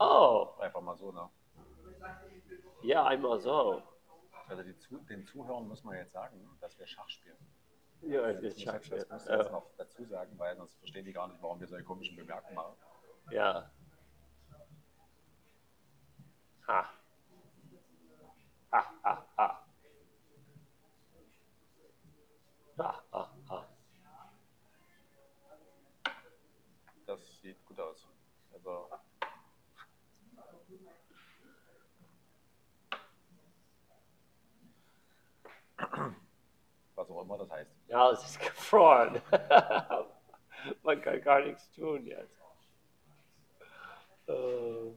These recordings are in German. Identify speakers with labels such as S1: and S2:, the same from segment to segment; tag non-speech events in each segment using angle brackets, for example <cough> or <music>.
S1: Oh,
S2: Einfach mal so, ne?
S1: ja, einmal so.
S2: Also die Zu den Zuhörern muss man jetzt sagen, dass wir Schach spielen.
S1: Ja,
S2: Das,
S1: ich
S2: muss,
S1: sag,
S2: das muss ich jetzt
S1: ja.
S2: noch dazu sagen, weil sonst verstehen die gar nicht, warum wir solche komischen Bemerkungen machen.
S1: ja. Ha, ha, ha. Ha, ha, ha.
S2: Das sieht gut aus. Also, was auch immer das heißt.
S1: Ja, es ist gefroren. <laughs> Man kann gar nichts tun jetzt. Äh.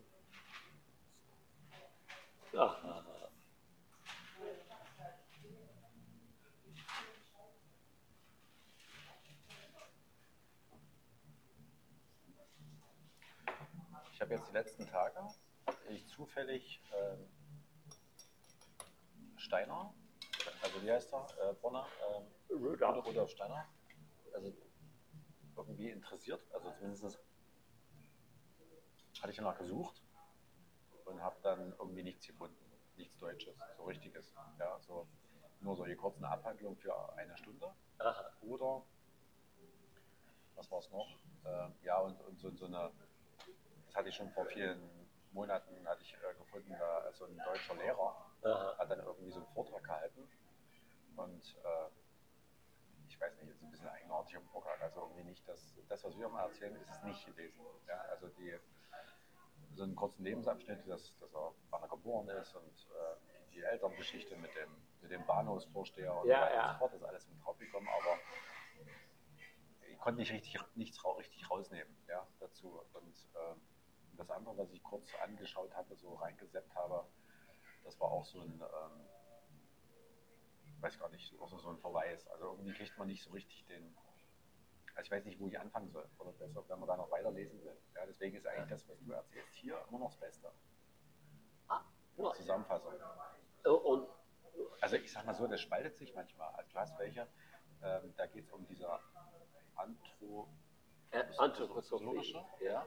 S1: Aha.
S2: Ich habe jetzt die letzten Tage ich zufällig ähm, Steiner, also wie heißt er? Äh, Bonner, ähm,
S1: Rudolph.
S2: Rudolf Steiner, also irgendwie interessiert. Also zumindest hatte ich danach gesucht und habe dann irgendwie nichts gefunden. Nichts Deutsches, so richtiges. Ja, so nur solche kurzen Abhandlungen für eine Stunde.
S1: Aha.
S2: Oder was war es noch? Äh, ja, und, und so, so eine, das hatte ich schon vor vielen Monaten, hatte ich äh, gefunden, da so ein deutscher Lehrer
S1: Aha.
S2: hat dann irgendwie so einen Vortrag gehalten. Und äh, ich weiß nicht, ist ein bisschen eigenartig im Vortrag. Also irgendwie nicht, das, das was wir immer erzählen, ist es nicht gewesen. Ja, also die, so einen kurzen Lebensabschnitt, dass, dass er wann er geboren ist und äh, die Elterngeschichte mit dem, mit dem Bahnhofsvorsteher und
S1: Ja, ja.
S2: und so fort, das ist alles mit draufgekommen, aber ich konnte nicht richtig, nichts richtig rausnehmen ja, dazu. Und ähm, das andere, was ich kurz angeschaut hatte, so reingeseppt habe, das war auch so ein, ähm, weiß gar nicht, auch so so ein Verweis. Also irgendwie kriegt man nicht so richtig den, also ich weiß nicht, wo ich anfangen soll. Oder besser, wenn man da noch weiterlesen will. Ja, deswegen ist eigentlich das, was du erzählst, hier immer noch das Beste.
S1: Ja.
S2: Zusammenfassung.
S1: Und
S2: Also ich sag mal so, das spaltet sich manchmal. Also du hast welche, ähm, da geht es um diese Anthro
S1: äh, Anthroposophie.
S2: ja,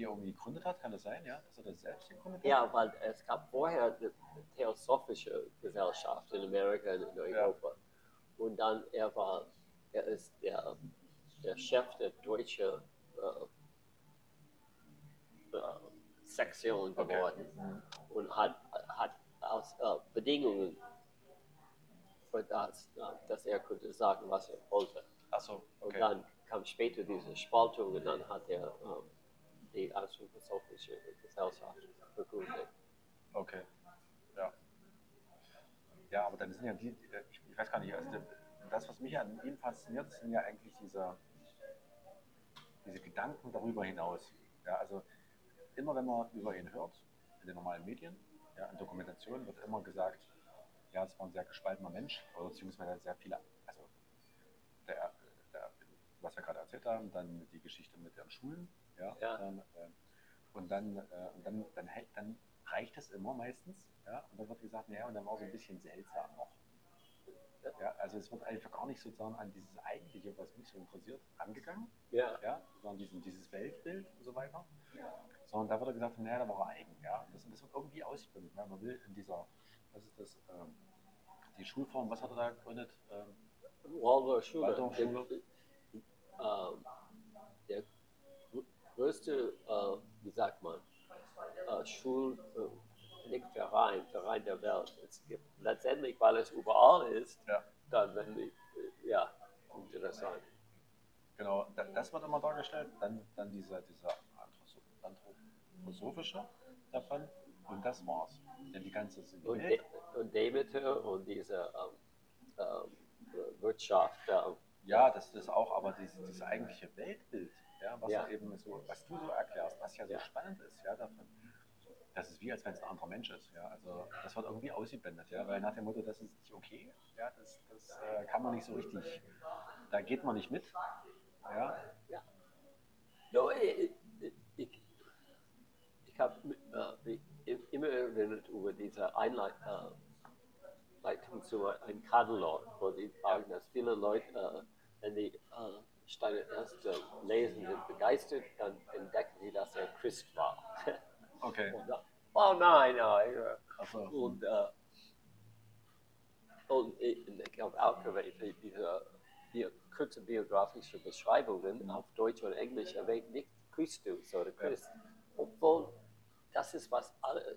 S2: die er irgendwie gegründet hat, kann das sein, ja? Dass er das selbst gegründet hat?
S1: Ja, weil es gab vorher eine Theosophische Gesellschaft in Amerika und in Europa. Und dann er war, er ist der, der Chef der deutschen äh, äh, Sektion
S2: Okay.
S1: geworden und hat, hat aus äh, Bedingungen für das, äh, dass er konnte sagen, was er wollte.
S2: Achso,
S1: Und
S2: okay.
S1: dann kam später diese Spaltung und dann hat er ähm, die Anthroposophische Gesellschaft gegründet.
S2: Okay. Ja. Ja, aber dann sind ja die, die- ich, ich weiß gar nicht, also das, was mich an ihm fasziniert, sind ja eigentlich diese, diese Gedanken darüber hinaus. Ja, also immer wenn man über ihn hört, in den normalen Medien, ja, in Dokumentationen wird immer gesagt, ja, es war ein sehr gespaltener Mensch, oder beziehungsweise sehr viele, also der, der, was wir gerade erzählt haben, dann die Geschichte mit den Schulen, ja,
S1: Ja.
S2: Dann, äh, und dann, äh, und dann, dann, hält- dann reicht es immer meistens, ja, und dann wird gesagt, naja, und dann war so ein bisschen seltsam noch. Ja, also es wird einfach gar nicht sozusagen an dieses Eigentliche, was mich so interessiert, angegangen,
S1: Ja,
S2: ja, sondern diesen, dieses Weltbild und so weiter. Sondern da wird gesagt, naja, da war er eigen, ja. Und das, das wird irgendwie ausbringen, weil man will in dieser, was ist das, ähm, die Schulform, was hat er da gegründet? Ähm,
S1: Waldorf Schule.
S2: Waldorfschule.
S1: Der, ähm, der grö- größte, äh, wie sagt man, äh, Schul, äh, nicht Verein, Verein der Welt. Es gibt letztendlich, weil es überall ist,
S2: Ja.
S1: dann wenn die, äh, ja, interessant.
S2: Genau, da- das wird immer dargestellt. Dann, dann dieser, dieser Anthropo- anthroposophische davon. Und das war's. Denn die ganze
S1: Und,
S2: Welt,
S1: De und Demeter und diese ähm, ähm, Wirtschaft, ähm,
S2: ja, das ist auch, aber dieses, dieses eigentliche Weltbild, ja, was
S1: Ja.
S2: eben so, was du so erklärst, was ja so
S1: Ja.
S2: spannend ist, ja, davon. Das ist wie, als wenn es ein anderer Mensch ist, ja. Also das wird irgendwie ausgeblendet, ja, weil nach dem Motto, das ist nicht okay, ja, das, das äh, kann man nicht so richtig, da geht man nicht mit, ja.
S1: No, ich, ich, ich, habe äh, immer erinnert über diese Einleitung zu einem Katalog, wo die sagen, dass viele Leute, äh, wenn die äh, Steine erst äh, lesen, sind begeistert, dann entdecken sie, dass er Christ war. <laughs>
S2: Okay.
S1: Und, oh nein, nein. ja.
S2: Achso.
S1: Und, äh, und ich, ich habe auch diese die kurze biografische Beschreibungen auf Deutsch und Englisch erwähnt nicht Christus oder Christ. Obwohl, das ist was alle,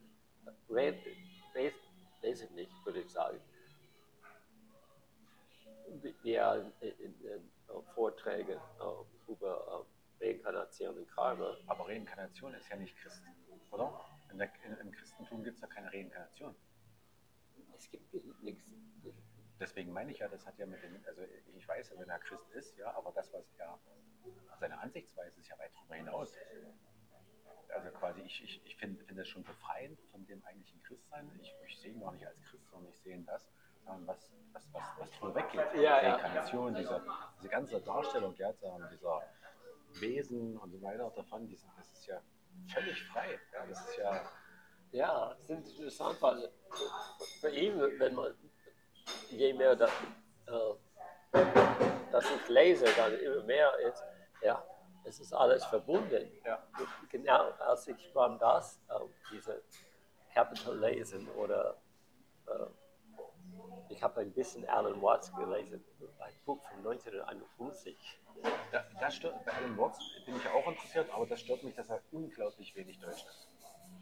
S1: wesentlich, würde ich sagen. Ja, in, in, in Vorträgen äh, über äh, Reinkarnation und Karma.
S2: Aber Reinkarnation ist ja nicht Christ, oder? In der, in, Im Christentum gibt es ja keine Reinkarnation.
S1: Es gibt nichts.
S2: Deswegen meine ich ja, das hat ja mit dem, also ich weiß ja, wenn er Christ ist, ja, aber das, was er, seine Ansichtsweise ist ja weit darüber hinaus. Also quasi, ich, ich, ich finde find das schon befreiend von dem eigentlichen Christsein. Ich, ich sehe ihn gar nicht als Christ, sondern ich sehe ihn das, was, was, was, was drüber weggeht.
S1: Ja, ja.
S2: Reinkarnation, diese, diese ganze Darstellung, ja, ähm, dieser Wesen und so weiter davon, die sind, das ist ja völlig frei. Ja, das ist ja,
S1: Ja, es ist interessant, weil für ihn, wenn man, je mehr das, äh, dass ich lese, dann immer mehr ist, ja, es ist alles verbunden.
S2: ja,
S1: Genau als ich beim das, äh, diese Capital lesen oder äh, ich habe ein bisschen Alan Watts gelesen, ein Buch von 1951.
S2: Da, das stört, bei Alan Watts bin ich auch interessiert, aber das stört mich, dass er unglaublich wenig Deutsch ist.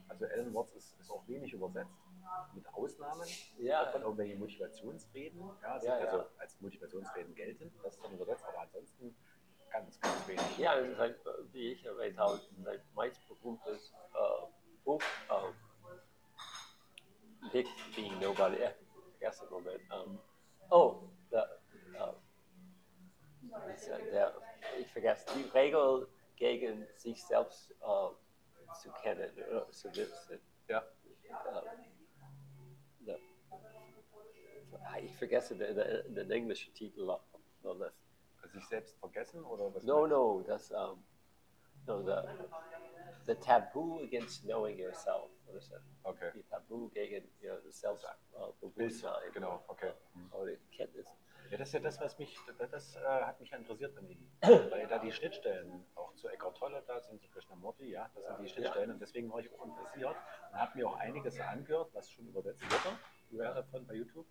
S2: Also Alan Watts ist, ist auch wenig übersetzt, mit Ausnahmen
S1: Ja.
S2: von irgendwelchen Motivationsreden, ja, also,
S1: Ja, ja.
S2: also als Motivationsreden gelten, das ist dann übersetzt, aber ansonsten ganz, ganz wenig.
S1: Ja, es ist ein, wie ich erwähnt habe, sein meist berühmtes äh, Buch, äh, Big Being Nobody, äh, erster Moment. Ähm, oh, der, äh, ist, äh, der, ich vergesse, die Regel gegen sich selbst äh, zu kennen, oder zu wissen.
S2: Ja.
S1: Der, ich vergesse den, den, englischen Titel. noch
S2: Sich selbst vergessen oder was?
S1: No, no, that's um, no the the taboo against knowing yourself.
S2: Okay.
S1: The taboo gegen you know, the self uh.
S2: Genau, okay.
S1: Oder Kenntnis.
S2: Ja, das ist ja das, was mich, das, das äh, hat mich interessiert an ihm. <coughs> Weil da die Schnittstellen auch zu Eckhart Tolle da sind, zu Krishnamurti, ja, das sind die Schnittstellen und deswegen war ich auch interessiert und habe mir auch einiges angehört, was schon übersetzt wurde, wäre von bei YouTube.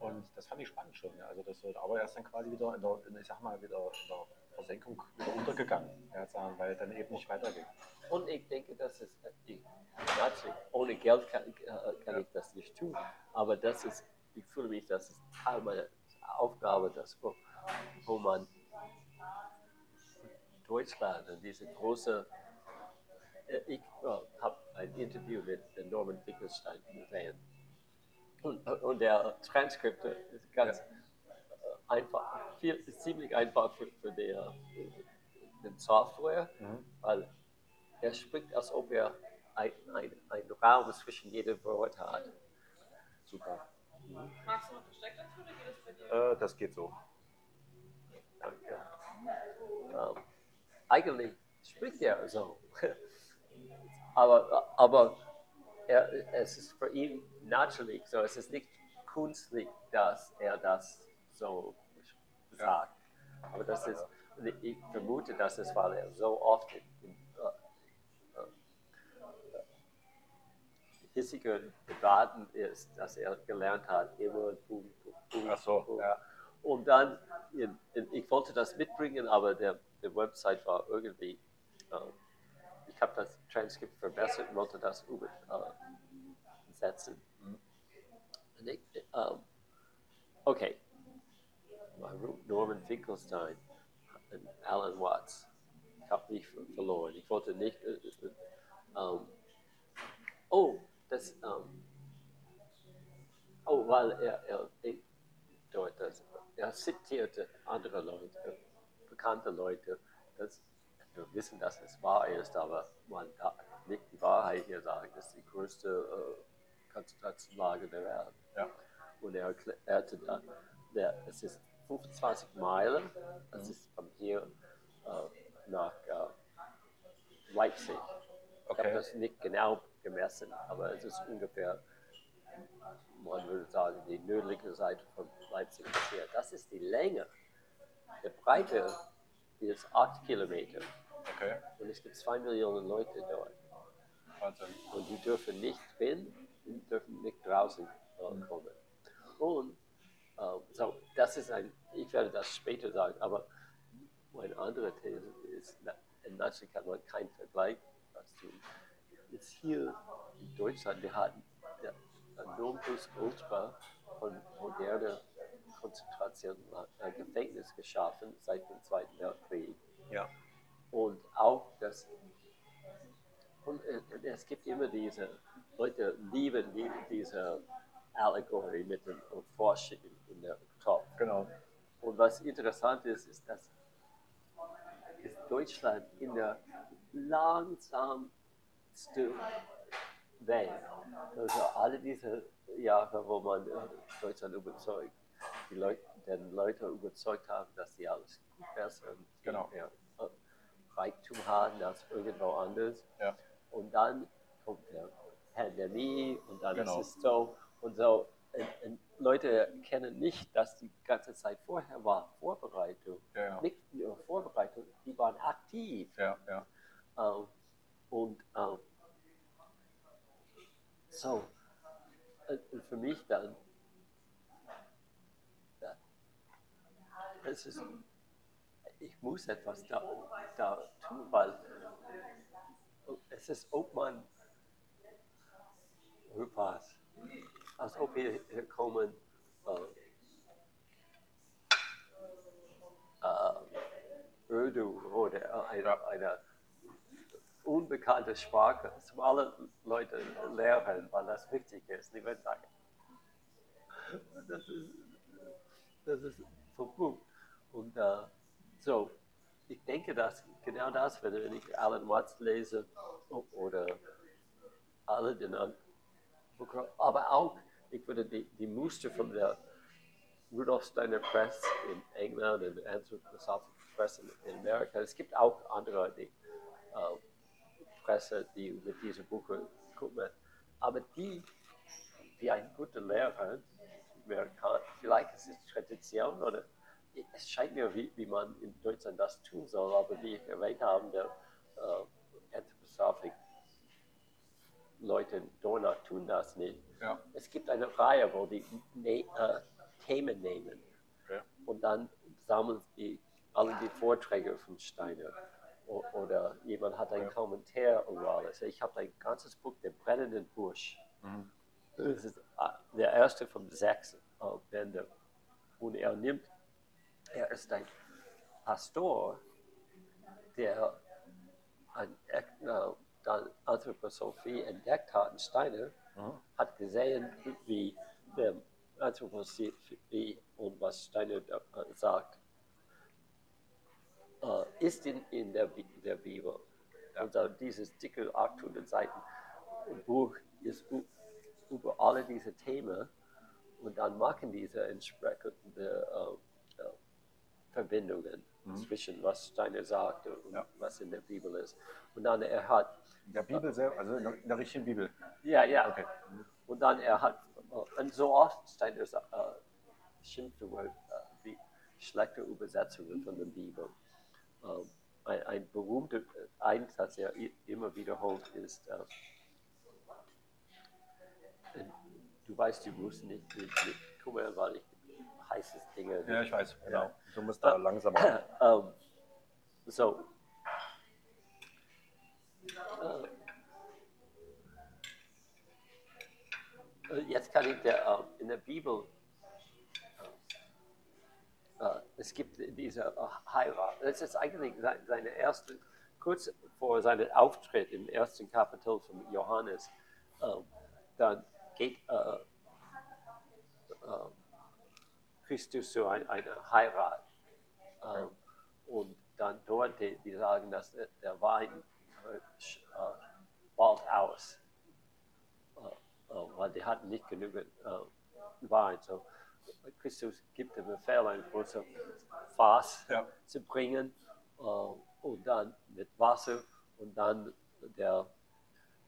S2: Und das fand ich spannend schon, ja. Also das wird, aber er ist dann quasi wieder in der, in, ich sag mal, wieder in der Versenkung wieder untergegangen, ja, sagen, weil dann eben nicht weiterging.
S1: Und ich denke, das ist äh, ohne Geld kann, äh, kann ich das nicht tun. Aber das ist, ich fühle mich, das ist Teil meiner Aufgabe, das wo, wo man Deutschland und diese große äh, ich äh, habe ein Interview mit Norman Finkelstein gesehen. Und, und der Transkript ist ganz äh, einfach, viel, ist ziemlich einfach für, für die, äh, den Software,
S2: Mhm.
S1: weil er spricht, als ob er ein, ein, ein Raum zwischen jedem Wort hat.
S2: Super.
S3: Magst du noch Besteck dazu oder geht das bei dir?
S2: Äh, das geht so.
S1: Danke. Ähm, eigentlich spricht er so. <laughs> aber aber er, es ist für ihn natürlich so. Es ist nicht künstlich, dass er das so sagt. Aber das ist, ich vermute, dass es, weil er so oft in, in äh, äh, hissigen Debatten ist, dass er gelernt hat, immer Punkt, Punkt,
S2: Ach so,
S1: Punkt.
S2: ja.
S1: Und dann, in, ich wollte das mitbringen, aber der, der Website war irgendwie, äh, ich habe das Transkript verbessert und wollte das übersetzen. Und ich, ähm, okay, Norman Finkelstein und Alan Watts. Ich habe mich ver- verloren. Ich wollte nicht. Äh, äh, ähm, oh, das. Ähm, oh, weil er, er ich, dort das, er zitierte andere Leute, bekannte Leute, dass wir wissen, dass es wahr ist, aber man darf nicht die Wahrheit hier sagen. Das ist die größte äh, Konzentrationslage der Welt.
S2: Ja.
S1: Und er erklärte dann, der, es ist 25 Meilen, das ist von hier äh, nach äh, Leipzig. Ich habe
S2: Okay.
S1: das nicht genau gemessen, aber es ist ungefähr, man würde sagen, die nördliche Seite von Leipzig bis hier. Das ist die Länge. Die Breite ist 8 Kilometer
S2: Okay.
S1: und es gibt 2 Millionen Leute dort.
S2: Wahnsinn.
S1: Und die dürfen nicht drin, die dürfen nicht draußen äh, kommen. Und äh, so, das ist ein, ich werde das später sagen, aber meine andere These ist, in Nazi kann man keinen Vergleich dazu. Jetzt hier in Deutschland, wir hatten der Nonplus Ultra von moderner Konzentration äh, Gefängnis geschaffen seit dem Zweiten Weltkrieg.
S2: Ja.
S1: Und auch das, und äh, es gibt immer diese, Leute lieben die, diese Allegorie mit dem Forschung in der Kopf.
S2: Genau.
S1: Und was interessant ist, ist, dass Deutschland in der langsamsten Welt. Also alle diese Jahre, wo man äh, Deutschland überzeugt, die Leute, den Leute überzeugt haben, dass sie alles besser und
S2: Genau.
S1: mehr äh, Reichtum haben als irgendwo anders.
S2: Ja.
S1: Und dann kommt der Pandemie und dann
S2: Genau.
S1: ist es so und so. Und, und Leute erkennen nicht, dass die ganze Zeit vorher war Vorbereitung.
S2: Ja, ja.
S1: Nicht nur Vorbereitung, die waren aktiv.
S2: Ja, ja.
S1: Ähm, und ähm, so, und, und für mich dann, es ist, ich muss etwas da, da tun, weil es ist, ob man, was, als ob hier, hier kommen, äh, äh, Urdu oder eine, eine unbekannte Sprache zum alle Leute lernen, weil das wichtig ist. Die werden sagen, das ist, das ist verrückt. Und äh, so, ich denke, dass genau das, wenn ich Alan Watts lese oder alle den aber auch, ich würde die, die Muster von der Rudolf Steiner Press in England und Anthroposophic Press in, in Amerika. Es gibt auch andere die, äh, Presse, die über diese Bücher kümmern. Aber die, die ein guter Lehrer, Amerikaner, vielleicht ist es Tradition oder es scheint mir, wie, wie man in Deutschland das tun soll, aber wie ich erwähnt habe, der äh, Anthroposophic Leute in Dornach tun das nicht.
S2: Ja.
S1: Es gibt eine Reihe, wo die ne äh, Themen nehmen
S2: Okay.
S1: und dann sammeln die alle die Vorträge von Steiner. O oder jemand hat einen
S2: Ja.
S1: Kommentar über alles. Ich habe ein ganzes Buch, Der brennende Busch.
S2: Mhm.
S1: Das ist äh, der erste von sechs äh, Bände. Und er nimmt, er ist ein Pastor, der an, äh, dann Anthroposophie entdeckt hat in Steiner,
S2: Mhm.
S1: hat gesehen, wie der Anthroposophie und was Steiner äh, sagt, äh, ist in, in der, Bi- der Bibel. Also dieses dicke 800 Seiten Buch ist über alle diese Themen und dann machen diese entsprechende äh, äh, Verbindungen zwischen was Steiner sagt und
S2: Ja.
S1: was in der Bibel ist. Und dann er hat
S2: In der Bibel selber, also in der, in der richtigen Bibel.
S1: ja, ja.
S2: Okay.
S1: Und dann er hat, und so oft Steiner sa- äh, schimpft über äh, die schlechte Übersetzungen von der Bibel. Ähm, ein, ein berühmter Einsatz, der immer wiederholt ist, äh, du weißt, die Russen nicht, nicht guck mal, weil ich heißes Dinge.
S2: Ja, ich weiß, genau.
S1: Ja.
S2: Du musst da langsamer.
S1: ähm, so. Äh, jetzt kann ich der, äh, in der Bibel, äh, es gibt diese Heirat. Das ist eigentlich se- seine erste, kurz vor seinem Auftritt im ersten Kapitel von Johannes, dann geht Christus zu ein, einer Heirat. Und dann dort, die, sagen, dass der, Wein bald aus, weil die hatten nicht genügend Wein. So, Christus gibt den Befehl, ein großes Fass
S2: Ja.
S1: zu bringen und dann mit Wasser und dann der,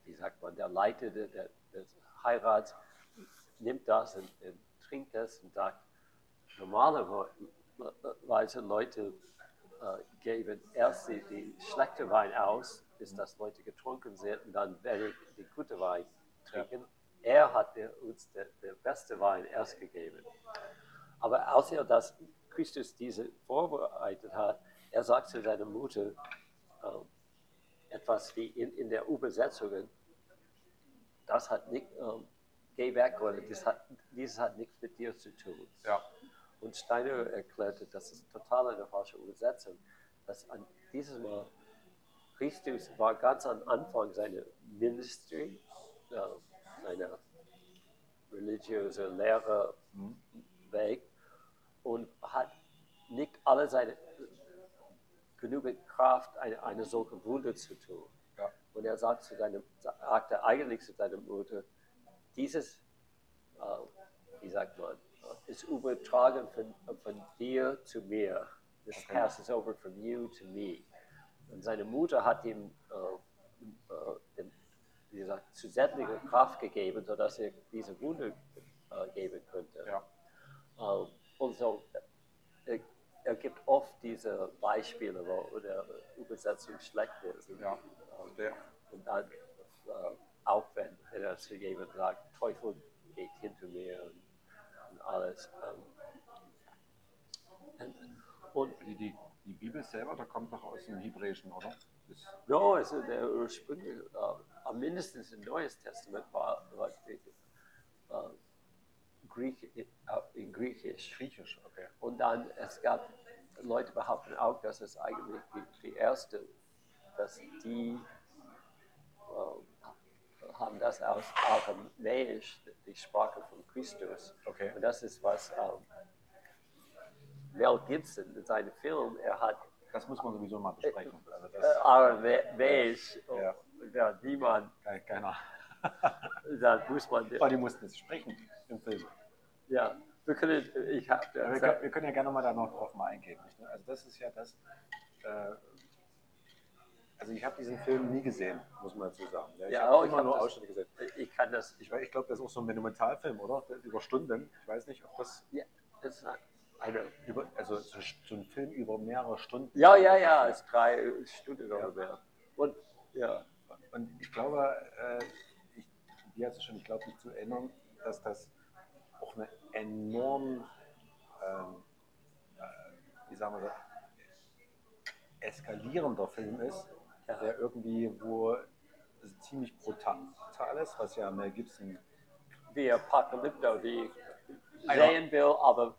S1: wie sagt man, der Leiter der, der, des Heirats nimmt das und, und trinkt das und sagt, normalerweise Leute äh, geben erst die, die schlechte Wein aus bis das Leute getrunken sind und dann werden die gute Wein trinken. Er hat uns der, der beste Wein erst gegeben. Aber als er das Christus diese vorbereitet hat, er sagt zu seiner Mutter ähm, etwas wie in, in der Übersetzung, das hat nicht, ähm, geh weg, oder das hat, dieses hat nichts mit dir zu tun.
S2: Ja.
S1: Und Steiner erklärte, das ist total eine falsche Übersetzung, dass an dieses Mal Christus war ganz am Anfang seiner Ministry, äh, seiner religiöse Lehrerweg und hat nicht alle seine genügend Kraft, eine, eine solche Wunder zu tun.
S2: Ja.
S1: Und er sagt zu seinem, sagte eigentlich zu seiner Mutter, dieses, äh, wie sagt man, ist übertragen von, von dir zu mir. This
S2: Okay.
S1: passes over from you to me. Und seine Mutter hat ihm äh, äh, wie gesagt, zusätzliche Kraft gegeben, sodass er diese Wunder äh, geben könnte.
S2: Ja.
S1: Ähm, und so, er, er gibt oft diese Beispiele, wo der Übersetzung schlecht ist. Und,
S2: Ja.
S1: ähm,
S2: Der,
S1: und dann, äh, auch wenn, er zu jemandem sagt, Teufel geht hinter mir und, und alles. Ähm, und,
S2: die, die, die Bibel selber, da kommt noch aus dem Hebräischen, oder? Das,
S1: no, also der ursprüngliche, äh, am mindestens im Neues Testament war, war äh, Griech, äh, in Griechisch.
S2: Griechisch, okay.
S1: Und dann, es gab, Leute behaupten auch, dass es eigentlich die, die erste, dass die äh, haben das aus Aramäisch, die Sprache von Christus.
S2: Okay.
S1: Und das ist, was ähm, Mel Gibson in seinem Film, er hat
S2: Das muss man sowieso mal besprechen. Also
S1: äh,
S2: das
S1: Aramäisch,
S2: Ja.
S1: und ja, niemand,
S2: keiner. <laughs>
S1: dann muss man,
S2: Aber die mussten es sprechen im Film.
S1: ja, wir können, ich habe
S2: Ja, wir, können, wir können ja gerne mal da noch drauf mal eingehen. Nicht? Also das ist ja das. Äh, also ich habe diesen Film nie gesehen, muss man dazu sagen. Ja, ich
S1: Ja,
S2: habe
S1: auch ich
S2: immer
S1: hab
S2: nur
S1: das-
S2: Ausschnitte gesehen.
S1: ich kann das,
S2: Ich, ich glaube, das ist auch so ein Monumentalfilm, oder? Über Stunden. Ich weiß nicht, ob das
S1: ja, das ist eine,
S2: über, also so so ein Film über mehrere Stunden.
S1: Ja, ja, ja, es ist drei Stunden
S2: Ja.
S1: ungefähr. Und ja,
S2: Und ich glaube, äh, ich, wie hast du schon, ich glaube, mich zu erinnern, dass das auch eine enorm, ähm, äh, wie sagen wir das, eskalierender Film ist,
S1: Ja.
S2: der irgendwie, wo ziemlich brutal ist, was ja Mel Gibson,
S1: wie wie ich
S2: Einer.
S1: sehen will, aber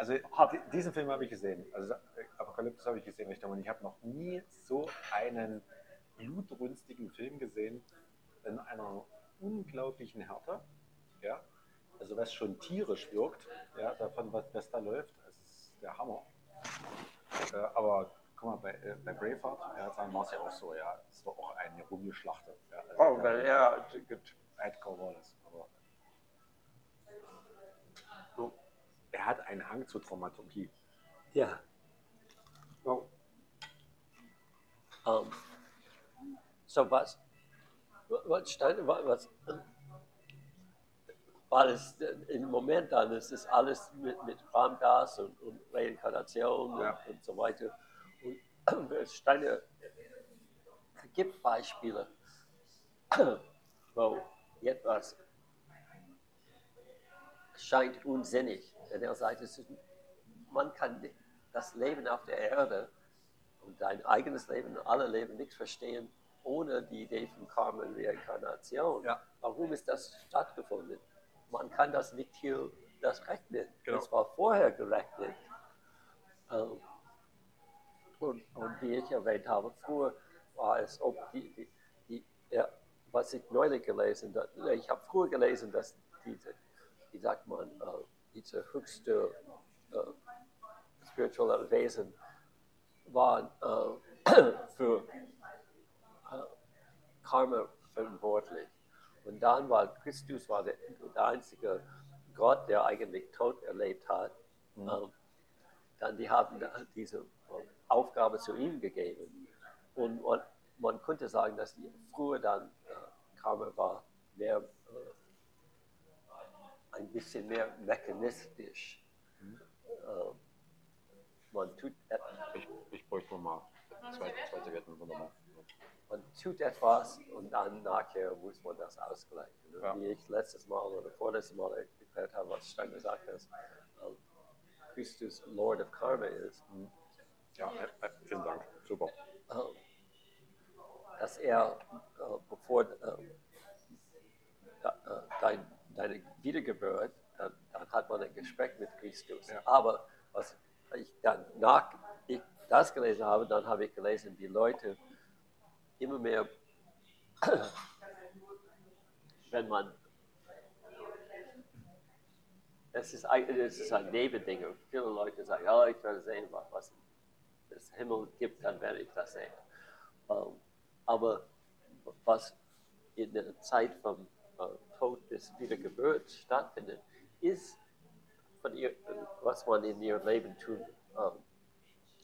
S2: also di- diesen Film habe ich gesehen, also Apokalypse habe ich gesehen, Richtung, und ich habe noch nie so einen blutrünstigen Film gesehen, in einer unglaublichen Härte, ja, also was schon tierisch wirkt, ja, davon, was, was da läuft, das ist der Hammer. Äh, aber guck mal, bei, äh, bei Braveheart, ja, sagen war es ja auch so, ja, es war auch eine Rumgeschlachte. Ja, also
S1: oh, weil er
S2: Edgar Wallace, aber er hat einen Hang zur Dramaturgie.
S1: ja. Oh. Um, so was, was stand, was, was war es im Moment dann, es ist alles mit, mit Rahmgas und, und Reinkarnation
S2: Ja.
S1: und, und so weiter. Und es Steine gibt Beispiele, wo etwas scheint unsinnig. Denn er sagt, ist, man kann das Leben auf der Erde und dein eigenes Leben und alle Leben nicht verstehen ohne die Idee von Karma und Reinkarnation.
S2: Ja.
S1: Warum ist das stattgefunden? Man kann das nicht hier das rechnen.
S2: Genau.
S1: Das war vorher gerechnet. Ähm, und, und wie ich erwähnt habe, früher war es, ob die, die, die ja, was ich neulich gelesen habe, ich habe früher gelesen, dass diese, wie sagt man, äh, diese höchste äh, spirituelle Wesen waren äh, <coughs> für äh, Karma verantwortlich. Und dann war Christus war der, der einzige Gott, der eigentlich Tod erlebt hat. Ähm, dann die haben diese äh, Aufgabe zu ihm gegeben. Und man, man könnte sagen, dass die früher dann äh, Karma war mehr äh, ein bisschen mehr mechanistisch. Äh, man tut
S2: Ich, ich bräuchte noch mal zwei, zwei Zigaretten, wunderbar.
S1: man tut etwas und dann nachher muss man das ausgleichen. Ne?
S2: Ja.
S1: Wie ich letztes Mal oder vorletztes Mal erklärt habe, was Stein gesagt hat, ähm, Christus Lord of Karma ist,
S2: Ja, äh, äh, vielen Dank. Super.
S1: ähm, dass er, äh, bevor äh, dein, deine Wiedergeburt, dann, dann hat man ein Gespräch mit Christus.
S2: Ja.
S1: Aber was ich dann nach ich das gelesen habe, dann habe ich gelesen, die Leute immer mehr, <clears throat> wenn man es ist, eigentlich- es ist ein Nebending. Und Viele Leute sagen, ja, ich werde sehen, was, es Himmel gibt, dann werde ich das sehen. Ähm, aber was in der Zeit vom äh, Tod bis Wiedergeburt stattfindet, ist von ihr, was man in ihrem Leben tut, ähm,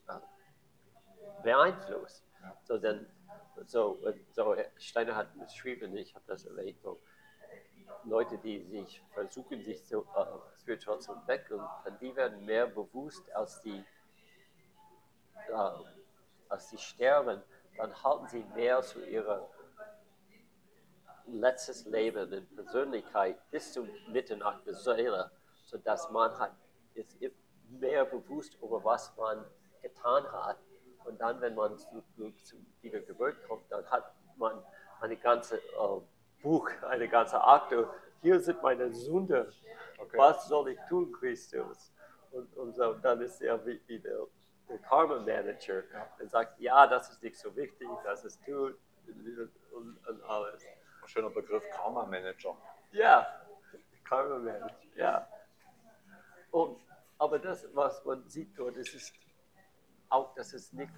S1: äh, beeinflusst. So, denn, so, so Steiner hat beschrieben, ich habe das erlebt, so, Leute, die sich versuchen, sich zu, äh, spirituell zu entwickeln, dann die werden mehr bewusst, als die, äh, als die sterben, dann halten sie mehr zu ihrer letztes Leben in Persönlichkeit bis zum Mitternacht der Seele, sodass man hat, ist mehr bewusst über was man getan hat. Und dann, wenn man zu, zu Wiedergeburt kommt, dann hat man eine ganze äh, Buch, eine ganze Akte. Hier sind meine Sünden.
S2: Okay.
S1: Was soll ich tun, Christus? Und, und so, dann ist er wie, wie der, der Karma Manager
S2: Ja.
S1: und sagt, ja, das ist nicht so wichtig, das ist tut und, und alles.
S2: Schöner Begriff Karma Manager.
S1: Ja, Karma Manager, ja. Und, aber das, was man sieht dort, es ist auch, dass es nicht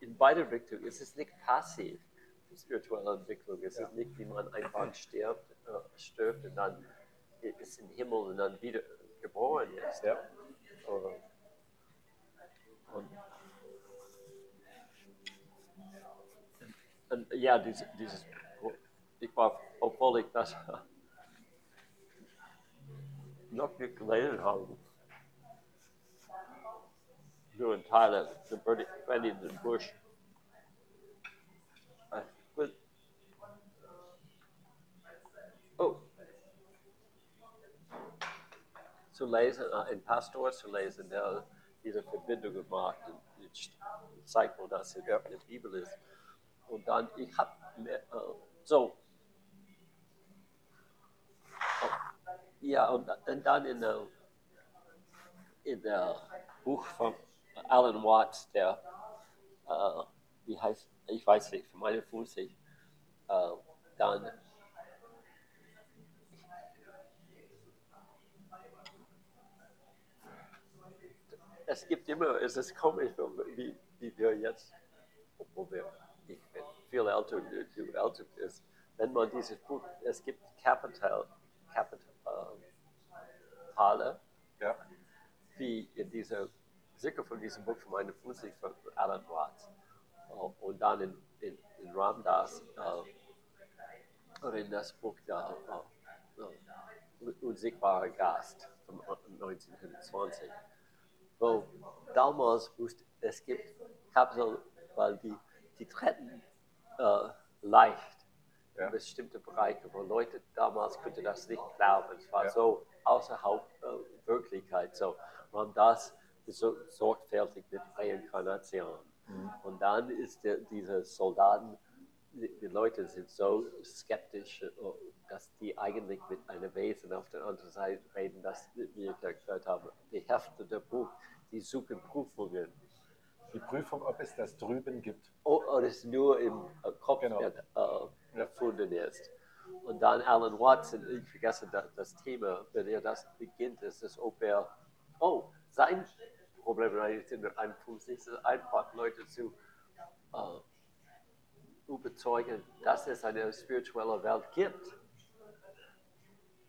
S1: in beide Richtungen, es ist nicht passiv, die spirituelle Entwicklung. Es ist nicht, wie man einfach stirbt, äh, stirbt und dann ist im Himmel und dann wieder geboren ist.
S2: Ja.
S1: Äh, Und, und ja, dieses, dieses, ich war, obwohl ich das noch nicht gelesen habe, nur in Teile, the Burning Burning Bush. I will- Oh. Zu lesen, äh, ein Pastor zu lesen, der diese Verbindung gemacht und zeigt, wo das in der Bibel ist. Und dann, ich habe äh, so, oh, ja, und, und dann in der, in der Buch von Alan Watts, der, äh, wie heißt, ich weiß nicht, Fuß nicht, äh, dann es gibt immer, es ist komisch, wie, wie wir jetzt, obwohl wir, ich bin viel älter, du, älter bist, wenn man dieses Buch, es gibt Kapital, Kapital, Teile,
S2: Ja.
S1: wie in dieser, sicher von diesem Buch von meiner Musik von Alan Watts. Äh, Und dann in, in, in Ramdas, äh, oder in das Buch der äh, Unsichtbare Gast von 1920. Wo damals wusste, es gibt Kapitel, weil die, die treten äh, leicht
S2: Ja.
S1: bestimmte Bereiche, wo Leute damals könnten das nicht glauben. Es war
S2: Ja.
S1: so außerhalb äh, Wirklichkeit. So, und das ist so sorgfältig mit Reinkarnation. Und dann ist der, diese Soldaten, die, die Leute sind so skeptisch, äh, dass die eigentlich mit einem Wesen auf der anderen Seite reden, dass, wie ich erklärt habe, die Hefte der Buch, die suchen Prüfungen.
S2: Die Prüfung, ob es das drüben gibt.
S1: O- Oder es nur im äh, Kopf
S2: Genau.
S1: äh, erfunden ist. Und dann Alan Watson, ich vergesse das, das Thema, wenn er das beginnt, ist es, ob er, oh, sein Problem eigentlich in einem Fuß ist es einfach, Leute zu äh, überzeugen, dass es eine spirituelle Welt gibt.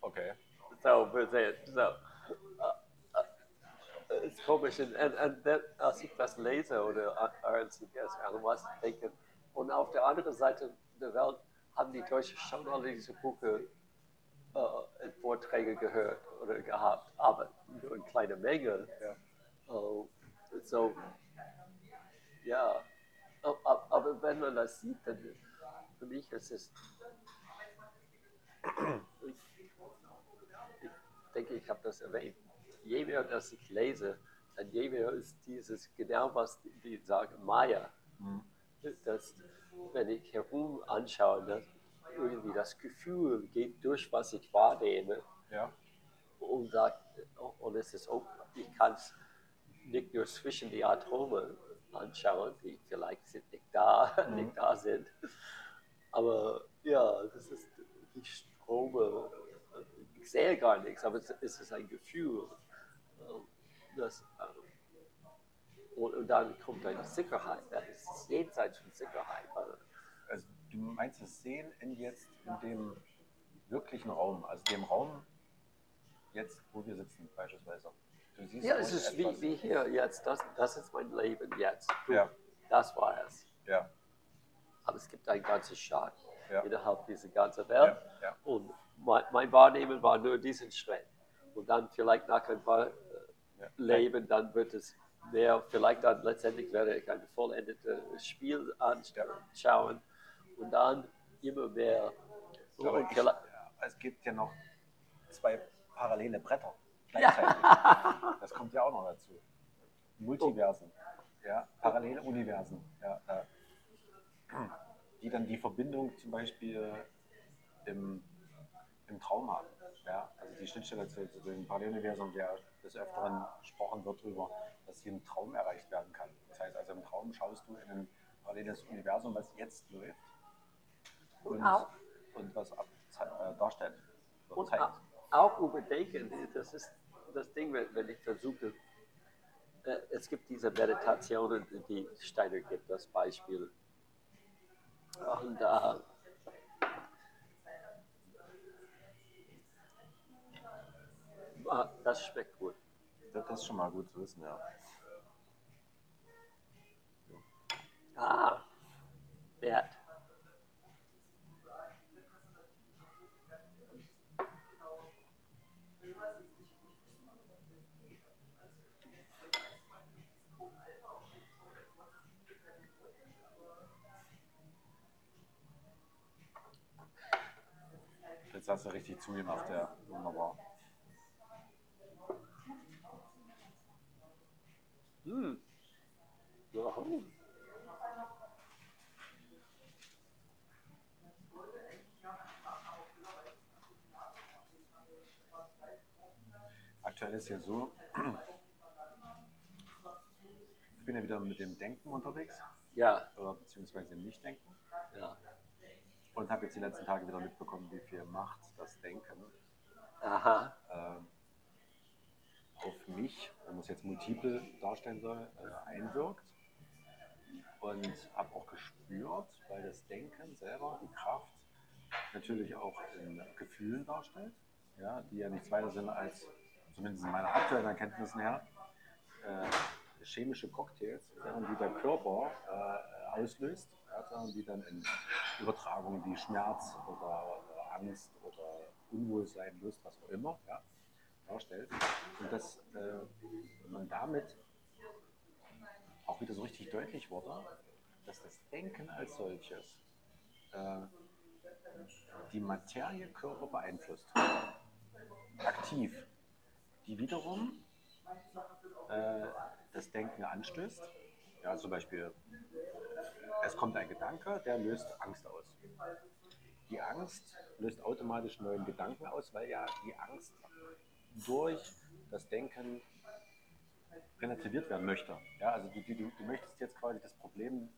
S2: Okay.
S1: So, wir sehen, so. Äh, äh, ist komisch. Und, und, als ich das lese oder als ich das was denke, und auf der anderen Seite der Welt haben die Deutschen schon alle diese Bücher äh, in Vorträge gehört oder gehabt, aber nur in kleiner Menge.
S2: Ja.
S1: Oh, so, ja. Aber, aber wenn man das sieht, dann für mich ist es. Ich, ich denke, ich habe das erwähnt. Je mehr, dass ich lese, dann je mehr ist dieses genau, was die, sagen, Maya.
S2: Mhm.
S1: Dass, wenn ich herum anschaue, dass irgendwie das Gefühl geht durch, was ich wahrnehme
S2: Ja.
S1: und sagt, und es ist auch, ich kann es nicht nur zwischen die Atome anschauen, die vielleicht sind nicht da, <laughs> nicht da sind, aber ja, das ist die Strome. Ich sehe gar nichts, aber es, ist ein Gefühl. ähm, Das, ähm, und, und dann kommt eine Sicherheit, das ist jenseits von Sicherheit. Also,
S2: Also du meinst das Sehen in jetzt in dem wirklichen Raum, also dem Raum jetzt, wo wir sitzen beispielsweise. Du siehst
S1: Ja, es ist wie, wie hier jetzt, das, das ist mein Leben jetzt.
S2: Ja,
S1: Das war es.
S2: ja,
S1: Aber es gibt ein ganzes Schad
S2: Ja.
S1: innerhalb dieser ganzen Welt.
S2: ja.
S1: Und mein, mein Wahrnehmen war nur diesen Schritt. Und dann vielleicht nach ein paar äh. Leben, dann wird es mehr, vielleicht dann letztendlich werde ich ein vollendetes Spiel anschauen und dann immer mehr.
S2: Aber ich, ja, es gibt ja noch zwei parallele Bretter
S1: Ja.
S2: gleichzeitig. Das kommt ja auch noch dazu. Multiversen, ja, parallele Universen, ja, äh, die dann die Verbindung zum Beispiel im, im Traum haben. Ja, also die Schnittstelle zu, zu dem Paralleluniversum, der des Öfteren gesprochen wird darüber, dass hier im Traum erreicht werden kann. Das heißt also im Traum schaust du in ein paralleles Universum, was jetzt läuft und,
S1: auch-
S2: und was ab, äh, darstellt.
S1: Und
S2: zeigt.
S1: au- auch überdenken, das ist das Ding, wenn, ich versuche, äh, es gibt diese Meditationen, die Steiner gibt, das Beispiel. Und äh, ah, das schmeckt gut.
S2: Das ist schon mal gut zu wissen, ja.
S1: Ah, Bert.
S2: Jetzt hast du richtig zugemacht, ja. Wunderbar.
S1: Hm. Ja.
S2: Aktuell ist ja so, ich bin ja wieder mit dem Denken unterwegs,
S1: Ja,
S2: oder beziehungsweise dem Nicht-Denken.
S1: ja.
S2: Und habe jetzt die letzten Tage wieder mitbekommen, wie viel Macht das Denken
S1: Aha.
S2: ähm, auf mich, wenn man es jetzt multiple darstellen soll, äh, einwirkt. Und habe auch gespürt, weil das Denken selber die Kraft natürlich auch in Gefühlen darstellt, ja, die ja nichts weiter sind als, zumindest in meiner aktuellen Erkenntnissen her, äh, chemische Cocktails, die der Körper äh, auslöst, die dann in Übertragungen wie Schmerz oder äh, Angst oder Unwohlsein, Lust, was auch immer, ja, darstellt. Und dass äh, man damit auch wieder so richtig deutlich wurde, dass das Denken als solches äh, die Materie Körper beeinflusst. Aktiv. Die wiederum äh, das Denken anstößt. Ja, zum Beispiel, äh, es kommt ein Gedanke, der löst Angst aus. Die Angst löst automatisch neuen Gedanken aus, weil ja die Angst durch das Denken relativiert werden möchte. Ja, also du, du, du möchtest jetzt quasi das Problem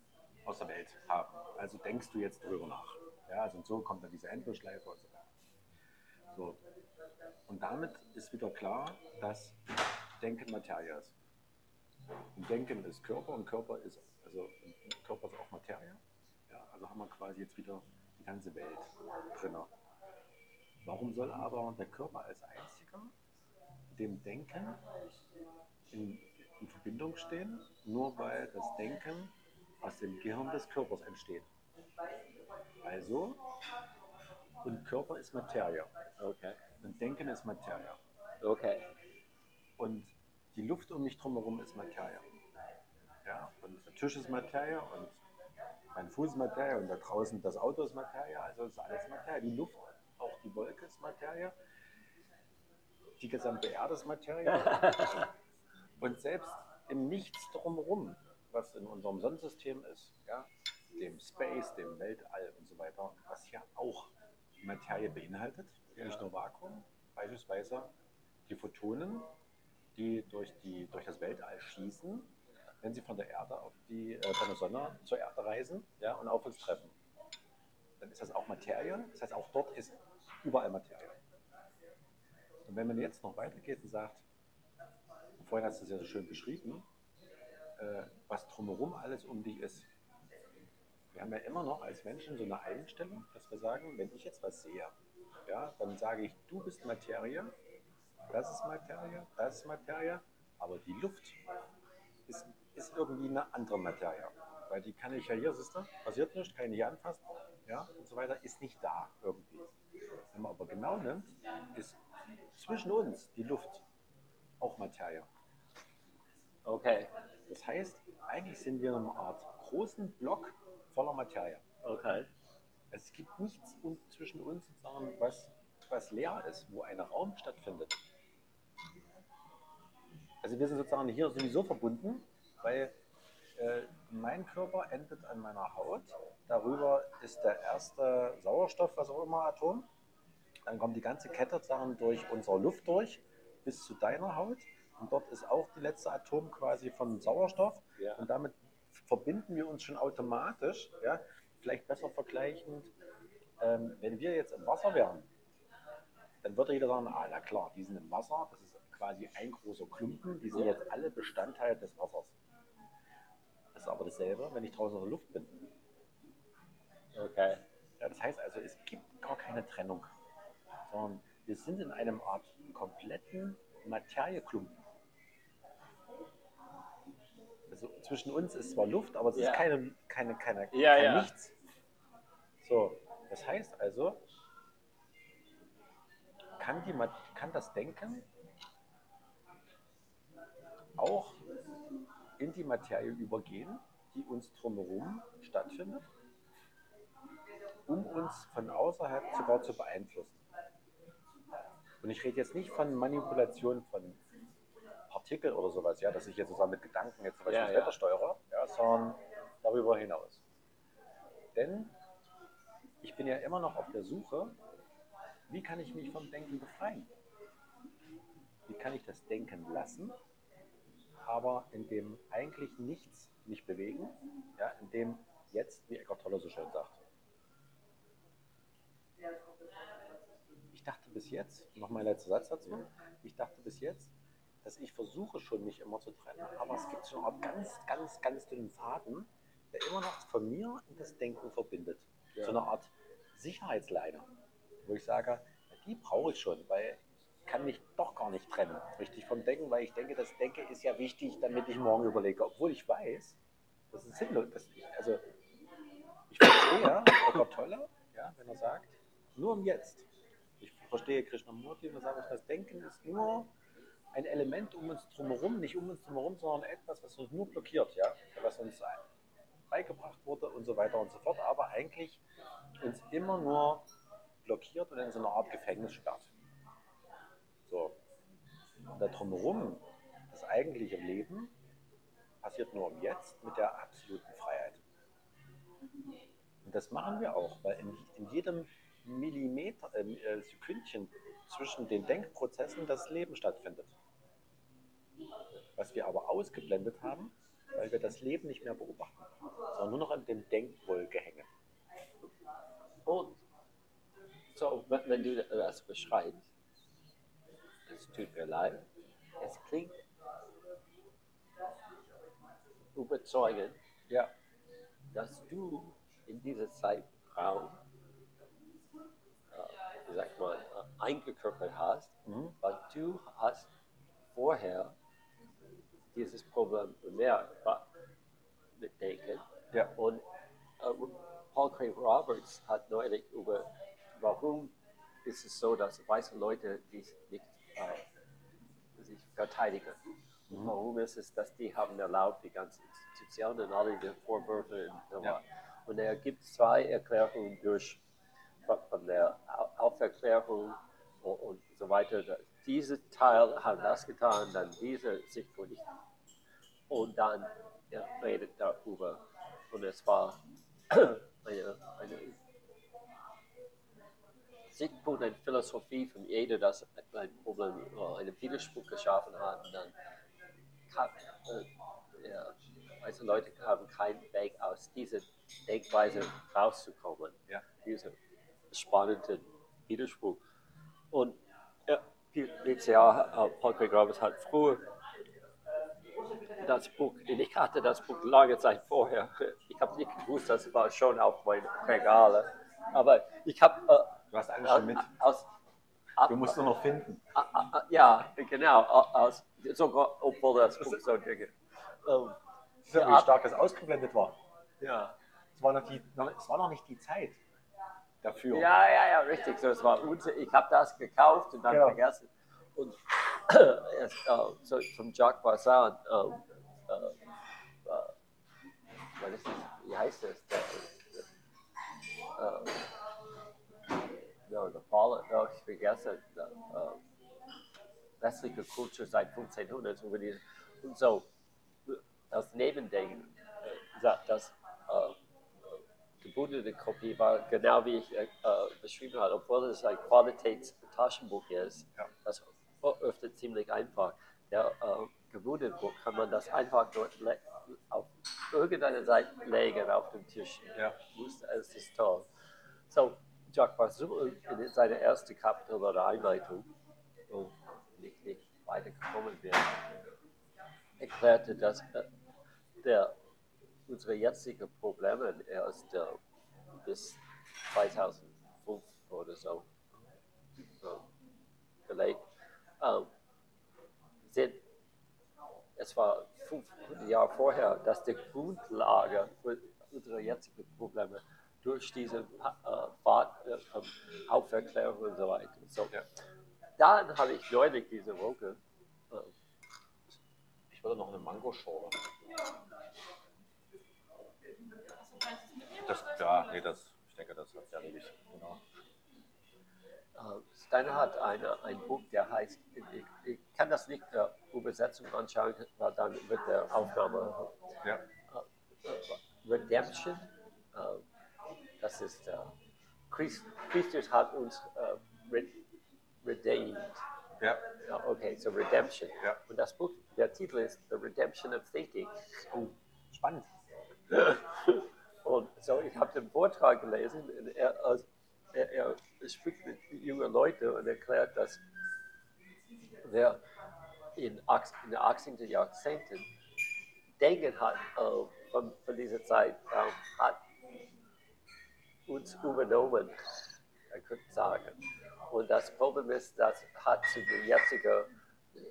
S2: aus der Welt haben. Also denkst du jetzt drüber nach. Ja, also und so kommt dann diese Endlosschleife und so weiter. So. Und damit ist wieder klar, dass Denken Materie ist. Und Denken ist Körper und Körper ist, also Körper ist auch Materie. Ja, also haben wir quasi jetzt wieder die ganze Welt drin. Warum soll aber der Körper als einziger dem Denken in, in Verbindung stehen, nur weil das Denken aus dem Gehirn des Körpers entsteht? Also, und Körper ist Materie
S1: Okay.
S2: und Denken ist Materie.
S1: Okay.
S2: Und die Luft um mich drumherum ist Materie. Ja, und der Tisch ist Materie und mein Fuß ist Materie und da draußen das Auto ist Materie, also ist alles Materie. Die Luft, auch die Wolke ist Materie. Die gesamte Erde ist Materie. <laughs> Und selbst im Nichts drumherum, was in unserem Sonnensystem ist, ja, dem Space, dem Weltall und so weiter, was ja auch Materie beinhaltet, nicht nur Vakuum, beispielsweise die Photonen, die durch, die durch das Weltall schießen, wenn sie von der Erde auf die, äh, von der Sonne zur Erde reisen ja, und auf uns treffen. Dann ist das auch Materie, das heißt auch dort ist überall Materie. Und wenn man jetzt noch weitergeht und sagt, vorhin hast du es ja so schön beschrieben, äh, was drumherum alles um dich ist. Wir haben ja immer noch als Menschen so eine Einstellung, dass wir sagen, wenn ich jetzt was sehe, ja, dann sage ich, du bist Materie, das ist Materie, das ist Materie, aber die Luft ist, ist irgendwie eine andere Materie. Weil die kann ich ja hier, siehst du, passiert nichts, kann ich nicht anfassen, ja, und so weiter, ist nicht da irgendwie. Wenn man aber genau nimmt, ist zwischen uns die Luft auch Materie.
S1: Okay.
S2: Das heißt, eigentlich sind wir in einer Art großen Block voller Materie.
S1: Okay.
S2: Es gibt nichts zwischen uns, sozusagen, was, was leer ist, wo ein Raum stattfindet. Also wir sind sozusagen hier sowieso verbunden, weil äh, mein Körper endet an meiner Haut. Darüber ist der erste Sauerstoff, was auch immer, Atom. Dann kommt die ganze Kette sozusagen durch unsere Luft durch bis zu deiner Haut. Und dort ist auch die letzte Atom quasi von Sauerstoff.
S1: Ja.
S2: Und damit verbinden wir uns schon automatisch, ja, vielleicht besser vergleichend, ähm, wenn wir jetzt im Wasser wären, dann würde jeder sagen, ah, na klar, die sind im Wasser, das ist quasi ein großer Klumpen, die sind jetzt alle Bestandteil des Wassers. Ist aber dasselbe, wenn ich draußen in der Luft bin.
S1: Okay.
S2: Ja, das heißt also, es gibt gar keine Trennung, sondern wir sind in einem Art kompletten Materieklumpen. Also zwischen uns ist zwar Luft, aber es
S1: Ja.
S2: ist keine, keine, keine,
S1: Ja,
S2: kein
S1: ja.
S2: Nichts. So, das heißt also, kann, die, kann das Denken auch in die Materie übergehen, die uns drumherum stattfindet, um uns von außerhalb sogar zu beeinflussen. Und ich rede jetzt nicht von Manipulation von Partikel oder sowas, ja, dass ich jetzt sozusagen mit Gedanken jetzt zum Beispiel
S1: Ja,
S2: das
S1: ja.
S2: Wetter steuere, ja, sondern darüber hinaus. Denn ich bin ja immer noch auf der Suche, wie kann ich mich vom Denken befreien? Wie kann ich das Denken lassen, aber in dem eigentlich nichts mich bewegen, ja, in dem jetzt, wie Eckart Tolle so schön sagt. Ich dachte bis jetzt, noch mein letzter Satz dazu, ich dachte bis jetzt, dass ich versuche schon, mich immer zu trennen, aber es gibt so eine Art ganz, ganz, ganz dünnen Faden, der immer noch von mir und das Denken verbindet.
S1: Ja.
S2: So eine Art Sicherheitsleine, wo ich sage, die brauche ich schon, weil kann mich doch gar nicht trennen, richtig vom Denken, weil ich denke, das Denken ist ja wichtig, damit ich morgen überlege, obwohl ich weiß, das ist sinnlos. Das, also, ich verstehe Eckart Tolle, ja, wenn er sagt, nur im Jetzt. Ich verstehe Krishnamurti, wenn er sagt, das Denken ist nur ein Element um uns drumherum, nicht um uns drumherum, sondern etwas, was uns nur blockiert, ja, was uns beigebracht wurde und so weiter und so fort, aber eigentlich uns immer nur blockiert und in so eine Art Gefängnis sperrt. So. Und da drumherum, das eigentliche Leben, passiert nur im Jetzt mit der absoluten Freiheit. Und das machen wir auch, weil in, in jedem Millimeter, äh, äh, Sekündchen zwischen den Denkprozessen das Leben stattfindet. Was wir aber ausgeblendet haben, weil wir das Leben nicht mehr beobachten, sondern nur noch an dem Denkwolke hängen.
S1: Und so, wenn, wenn du das beschreibst, es tut mir leid, es klingt überzeugend,
S2: Ja,
S1: dass du in dieser Zeitraum, äh, wie sagt man, äh, eingekörpert hast,
S2: Mhm.
S1: weil du hast vorher dieses Problem bemerkt mit Denken
S2: ja,
S1: und äh, Paul Craig Roberts hat neulich über, warum ist es so, dass weiße Leute dies nicht äh, sich verteidigen. Und Warum ist es, dass die haben erlaubt, die ganze Konstruktionen, alle die Vorwürfe und so
S2: Ja.
S1: Und er gibt zwei Erklärungen durch von, der Au- Auferklärung und, und so weiter. Diese Teil hat das getan, dann diese Sichtpunkt. Und dann er redet darüber. Und es war <clears throat> eine, eine Sichtpunkt, eine Philosophie von jeder, das ein Problem, oder einen Widerspruch geschaffen hat. Dann kann, äh, ja, also Leute haben keinen Weg aus dieser Denkweise rauszukommen.
S2: Ja.
S1: Dieser spannende Widerspruch. Und ja, Jahr, äh, Paul Roberts hat früher das Buch, ich hatte das Buch lange Zeit vorher. Ich habe nicht gewusst, das war schon auf meinen Regale. Aber ich habe
S2: Du hast alles
S1: äh,
S2: schon mit.
S1: aus,
S2: Du musst nur noch finden.
S1: Ja, genau. Aus, sogar, obwohl das Buch so dicke. Ähm,
S2: Siehst du,
S1: Ja,
S2: wie
S1: ab-
S2: stark das ausgeblendet war.
S1: ja.
S2: Es war noch, die, noch, es war noch nicht die Zeit dafür.
S1: ja, ja, ja, richtig. So, es war ich habe das gekauft und dann
S2: Genau.
S1: vergessen. Und <coughs> äh, so, vom Jacques Barzan, ähm, äh, äh, was ist das? wie heißt das? Der, äh, ja, der Paul, ja, ich vergesse, der, äh, westliche Kultur seit 1500 über die, und so als Nebending äh, sagt, dass äh, gebundene Kopie war genau wie ich äh, beschrieben habe, obwohl es ein Qualitätstaschenbuch ist.
S2: Ja.
S1: Das öffnet ziemlich einfach. Der äh, gebundene Buch kann man das einfach dort auf irgendeine Seite legen auf dem Tisch.
S2: Ja.
S1: Es ist toll. So, In seiner ersten Kapitel oder Einleitung, wo nicht, nicht weitergekommen bin, erklärte, dass äh, der, unsere jetzigen Probleme erst äh, bis 2005 oder so äh, gelegt ähm, sind. Es war 500 Jahre vorher, dass die Grundlage für unsere jetzigen Probleme durch diese äh, äh, von Aufklärung und so weiter. So,
S2: Ja.
S1: Dann habe ich neulich diese Woche äh,
S2: Ich würde noch eine Mangoschorle. Das, ja, nee, das, ich denke, das hat ja erledigt. Genau.
S1: Äh, Steiner hat eine, ein Buch, der heißt, ich, ich kann das nicht äh, Übersetzung anschauen, weil dann wird der Aufnahme
S2: Ja.
S1: äh, Redemption. Äh, das ist, äh, Christ, Christus hat uns äh, red, redeemed.
S2: Ja.
S1: Ja, okay, so Redemption.
S2: Ja.
S1: Und das Buch, der Titel ist The Redemption of Thinking.
S2: Oh, spannend. <laughs>
S1: Und so, ich habe den Vortrag gelesen und er, also, er, er spricht mit jungen Leuten und erklärt, dass wer in, in den 18. Jahrzehnten Denken hat äh, von, von dieser Zeit, äh, hat uns übernommen, man könnte sagen. Und das Problem ist, das hat zu der jetzigen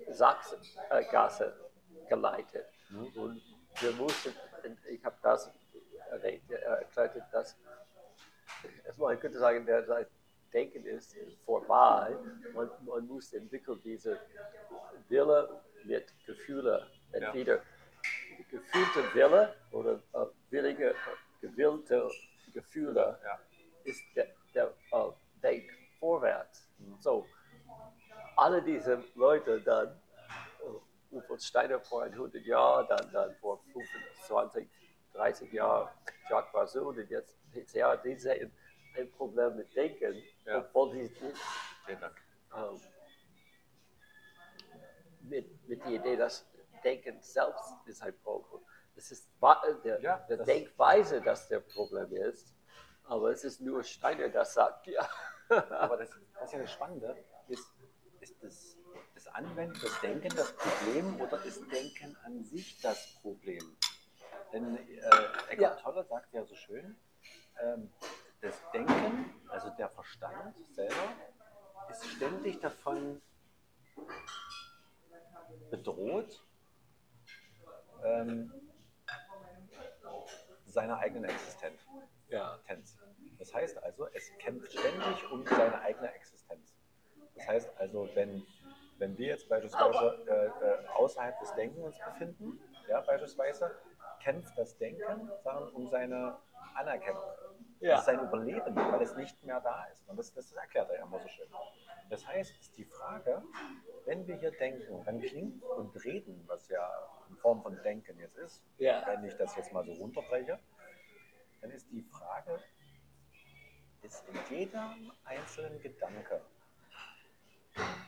S1: Sachsengasse geleitet. Und wir mussten, ich habe das erwähnt, er erklärte, dass man könnte sagen, der sein Denken ist vorbei. Man, man muss entwickeln diese Wille mit Gefühle. Entweder gefühlte Wille oder äh, willige, äh, gewillte Gefühle
S2: Ja.
S1: ist der, der äh, Weg vorwärts. So, alle diese Leute dann, äh, Rudolf Steiner vor 100 Jahren, dann, dann vor 25, 30 Jahren Jacques Barzun und jetzt PCA, die sehen ein Problem mit Denken,
S2: Ja.
S1: obwohl sie
S2: Dank.
S1: ähm, mit, mit der Idee, dass Denken selbst ist ein Problem. Es ist wa- der,
S2: Ja,
S1: der
S2: das-
S1: Denkweise, das der Problem ist, aber es ist nur Steiner, das sagt, ja. <laughs>
S2: Aber das, das ist ja das Spannende. Ist, ist das, das Anwenden, das Denken das Problem oder ist Denken an sich das Problem? Denn äh, Eckhart
S1: Ja.
S2: Tolle sagt ja so schön, ähm, das Denken, also der Verstand selber, ist ständig davon bedroht, ähm, seiner eigenen Existenz.
S1: ja.
S2: Das heißt also, es kämpft ständig um seine eigene Existenz. Das heißt also, wenn, wenn wir jetzt beispielsweise äh, äh, außerhalb des Denkens uns befinden, ja, beispielsweise, kämpft das Denken sagen, um seine Anerkennung.
S1: Ja.
S2: Das ist sein Überleben, weil es nicht mehr da ist. Und das, das erklärt er ja immer so schön. Das heißt, ist die Frage, wenn wir hier denken, dann klingt und reden, was ja Form von Denken jetzt ist,
S1: Ja.
S2: wenn ich das jetzt mal so runterbreche, dann ist die Frage, ist in jedem einzelnen Gedanke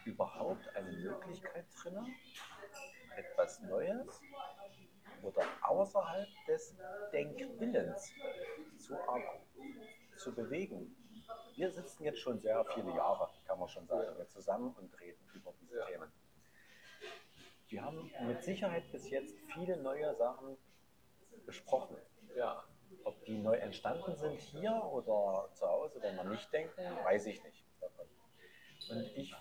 S2: überhaupt eine Möglichkeit drin, etwas Neues oder außerhalb des Denkwillens zu, zu bewegen? Wir sitzen jetzt schon sehr viele Jahre, kann man schon sagen, hier zusammen und reden über diese
S1: Ja.
S2: Themen. Wir haben mit Sicherheit bis jetzt viele neue Sachen besprochen.
S1: Ja.
S2: Ob die neu entstanden sind hier oder zu Hause, wenn wir nicht denken, weiß ich nicht. Und ich,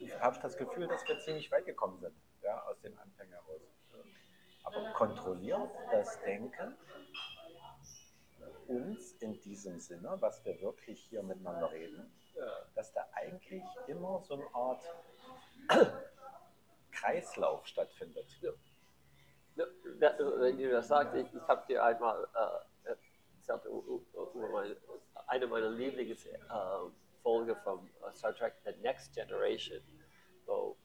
S2: ich habe das Gefühl, dass wir ziemlich weit gekommen sind, ja, aus den Anfängen heraus. Aber kontrolliert das Denken uns in diesem Sinne, was wir wirklich hier miteinander reden, dass da eigentlich immer so eine Art Kreislauf stattfindet.
S1: Ja, da- Wenn du das sagst, ich, ich habe dir einmal äh, eine meiner Lieblingsfolgen äh, von äh, Star Trek The Next Generation. Wo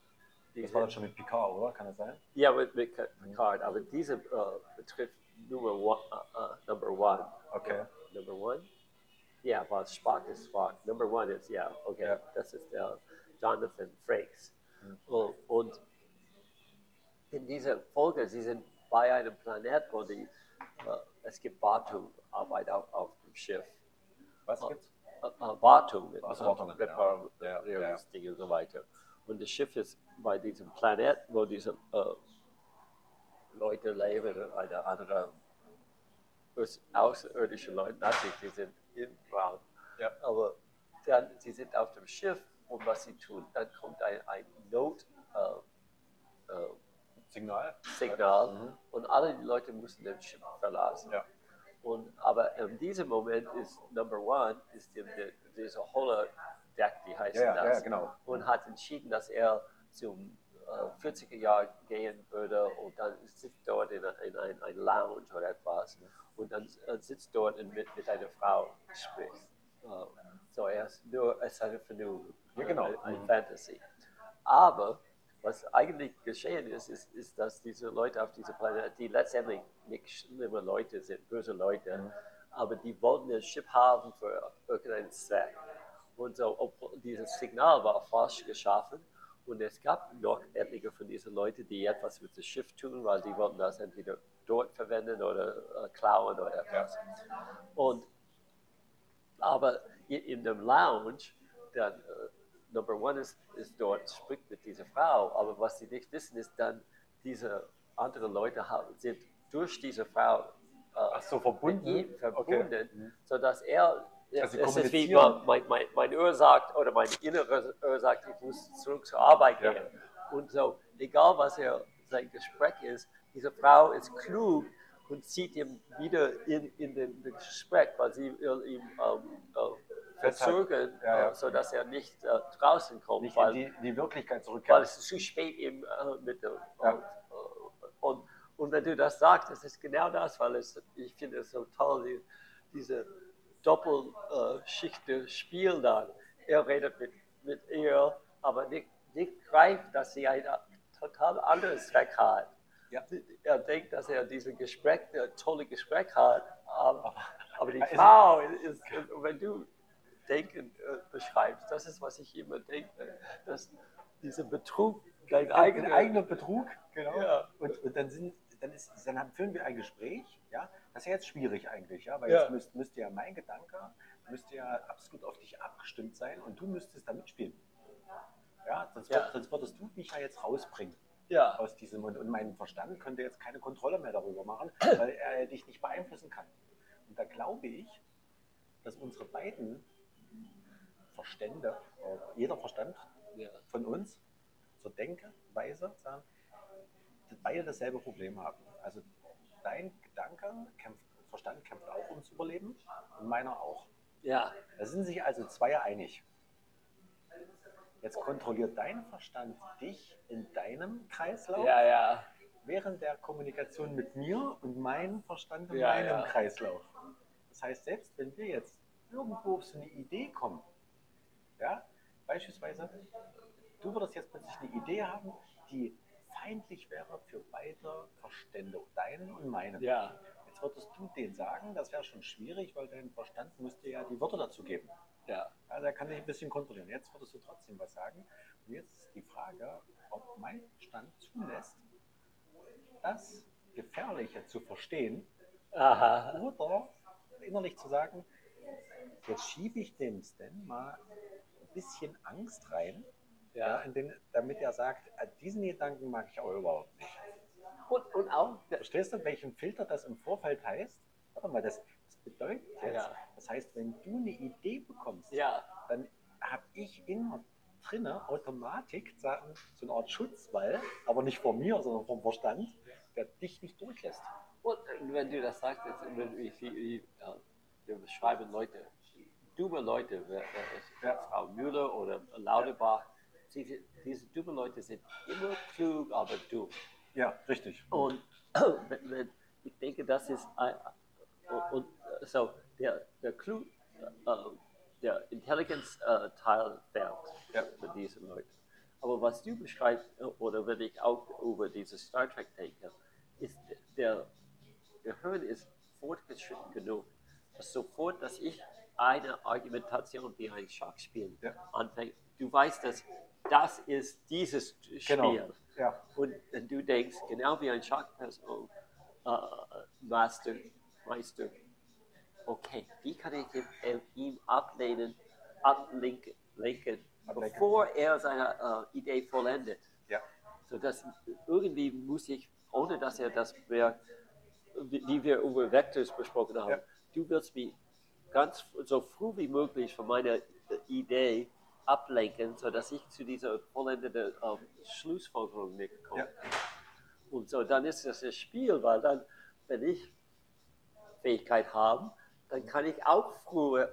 S2: Das war dann schon mit Picard, oder? Kann das sein?
S1: ja, mit, mit Picard, aber diese äh, betrifft Nummer one, äh, Number One.
S2: Okay.
S1: Number One? Ja, weil Spock ist Spock. Number One ist, ja, okay,
S2: Ja.
S1: das ist der Jonathan Frakes. Und, und in dieser Folge, sie sind bei einem Planet, wo die, äh, es gibt Wartungarbeit auf, auf dem Schiff.
S2: Was
S1: Oh.
S2: gibt's?
S1: Äh, äh, Wartung,
S2: ja.
S1: Reparierungsdinge und so weiter. Und das Schiff ist bei diesem Planet, wo diese Leute leben, eine andere außerirdische Leute, natürlich, die sind im Raum.
S2: Ja.
S1: Aber dann, sie sind auf dem Schiff und was sie tun, dann kommt ein, ein Not, äh, äh,
S2: Signal?
S1: Signal
S2: Mhm.
S1: und alle die Leute müssen das Schiff verlassen.
S2: Ja.
S1: Und, aber in diesem Moment ist Number One, ist dem, der, dieser Holodeck, die heißt
S2: Ja,
S1: das,
S2: ja, genau.
S1: und hat entschieden, dass er zum äh, 40er Jahr gehen würde und dann sitzt dort in, in ein, ein Lounge oder etwas und dann äh, sitzt dort und mit, mit einer Frau spricht. Äh, so er ist nur, es ist einfach nur
S2: Ja, genau.
S1: ein, ein
S2: Mhm.
S1: Fantasy. Aber was eigentlich geschehen ist, ist, ist, dass diese Leute auf diesem Planet, die letztendlich nicht schlimme Leute sind, böse Leute,
S2: Mhm.
S1: aber die wollten das Schiff haben für irgendeinen Zweck. Und so, dieses Signal war falsch geschaffen und es gab noch etliche von diesen Leuten, die etwas mit dem Schiff tun, weil die wollten das entweder dort verwenden oder äh, klauen oder etwas. Und aber in, in dem Lounge, dann äh, Number One ist, ist dort, spricht mit dieser Frau, aber was sie nicht wissen, ist dann, diese anderen Leute sind durch diese Frau äh,
S2: so, verbunden?
S1: mit ihm
S2: Okay.
S1: verbunden, sodass er,
S2: Also
S1: es ist wie mein, mein, mein Ohr sagt, oder mein inneres Ohr sagt, ich muss zurück zur Arbeit
S2: Ja.
S1: gehen. Und so, egal was er, sein Gespräch ist, diese Frau ist klug und zieht ihn wieder in, in den Gespräch, weil sie ihm ähm, äh, verzögern,
S2: Ja, ja.
S1: Äh, sodass er nicht äh, draußen kommt,
S2: Nicht
S1: weil,
S2: in die, die Wirklichkeit
S1: weil
S2: zurückkehren.
S1: es ist zu spät eben äh, mit dem.
S2: Ja.
S1: äh, und, und wenn du das sagst, das ist genau das, weil es, ich finde es so toll, die, diese Doppelschichte Spiel dann. Er redet mit, mit ihr, aber nicht, nicht greift, dass sie ein total anderes Zweck hat.
S2: Ja.
S1: Er denkt, dass er dieses Gespräch, ein tolles Gespräch hat, aber, aber die Frau ist, wenn du Denken äh, beschreibst, das ist, was ich immer denke, dass dieser Betrug, dein
S2: Ein
S1: eigener
S2: eigener Betrug, genau.
S1: Ja.
S2: Und, und dann, sind, dann, ist, dann haben, führen wir ein Gespräch, ja. Das ist ja jetzt schwierig eigentlich, ja, weil
S1: Ja.
S2: jetzt müsste müsste ja mein Gedanke müsste ja absolut auf dich abgestimmt sein und du müsstest da mitspielen. Ja, sonst,
S1: Ja.
S2: würd- sonst würdest du mich ja jetzt rausbringen
S1: Ja,
S2: aus diesem und, und mein Verstand könnte jetzt keine Kontrolle mehr darüber machen, <clears throat> weil er dich nicht beeinflussen kann. Und da glaube ich, dass unsere beiden Verstände, jeder Verstand von uns zur Denkweise sagen, beide dasselbe Problem haben. Also dein Gedanke, kämpft, Verstand kämpft auch ums Überleben und meiner auch.
S1: ja,
S2: Da sind sich also zwei einig. Jetzt kontrolliert dein Verstand dich in deinem Kreislauf
S1: ja, ja,
S2: während der Kommunikation mit mir und meinem Verstand in
S1: Ja,
S2: meinem. Kreislauf. Das heißt, selbst wenn wir jetzt irgendwo auf so eine Idee kommen, ja, beispielsweise, du würdest jetzt plötzlich eine Idee haben, die feindlich wäre für beide Verstände, deinen und meinen.
S1: Ja,
S2: Jetzt würdest du den sagen, das wäre schon schwierig, weil dein Verstand müsste ja die Wörter dazu geben.
S1: ja.
S2: Also er kann dich ein bisschen kontrollieren. Jetzt würdest du trotzdem was sagen. Und jetzt ist die Frage, ob mein Verstand zulässt, das Gefährliche zu verstehen
S1: Aha.
S2: oder innerlich zu sagen, jetzt schiebe ich dem Stan mal bisschen Angst rein, ja.
S1: Ja.
S2: in den, damit er sagt, äh, diesen Gedanken mag ich aber überhaupt nicht.
S1: Und, und auch,
S2: Verstehst du, welchen Filter das im Vorfeld heißt? Warte mal, das, das bedeutet jetzt,
S1: Ja.
S2: das heißt, wenn du eine Idee bekommst,
S1: ja,
S2: dann habe ich in drinne Automatik sagen, so eine Art Schutzwall, aber nicht vor mir, sondern vom Verstand, der dich nicht durchlässt.
S1: Und äh, wenn du das sagst, jetzt, wenn wie, wie, ja, wir beschreiben Leute, dumme Leute. Frau Müller oder Lauterbach, diese, diese dummen Leute sind immer klug, aber dumm.
S2: Ja, richtig.
S1: Und <clears throat> ich denke, das ist ein, und, und äh, so der, der Clou, äh, der Intelligenz-Teil fehlt
S2: Ja.
S1: für diese Leute. Aber was du beschreibst, äh, oder wenn ich auch über diese Star Trek denke, ist der Gehirn ist fortgeschritten genug, dass sofort, dass ich eine Argumentation wie ein Schachspiel
S2: Ja.
S1: anfängt, du weißt, dass das ist dieses Spiel.
S2: Genau. Ja,
S1: Und wenn du denkst, genau wie ein Schachperson, äh, Master, Meister, okay, wie kann ich ihm, äh, ihm ablehnen, ablenken, lenken,
S2: Ablenken.
S1: bevor er seine äh, Idee vollendet?
S2: ja,
S1: So dass irgendwie muss ich, ohne dass er das merkt, wie wir über Vectors besprochen haben,
S2: Ja.
S1: du willst mich ganz so früh wie möglich von meiner äh, Idee ablenken, sodass ich zu dieser vollendeten ähm, Schlussfolgerung nicht komme.
S2: Ja.
S1: Und so dann ist das das Spiel, weil dann, wenn ich Fähigkeit habe, dann kann ich auch früher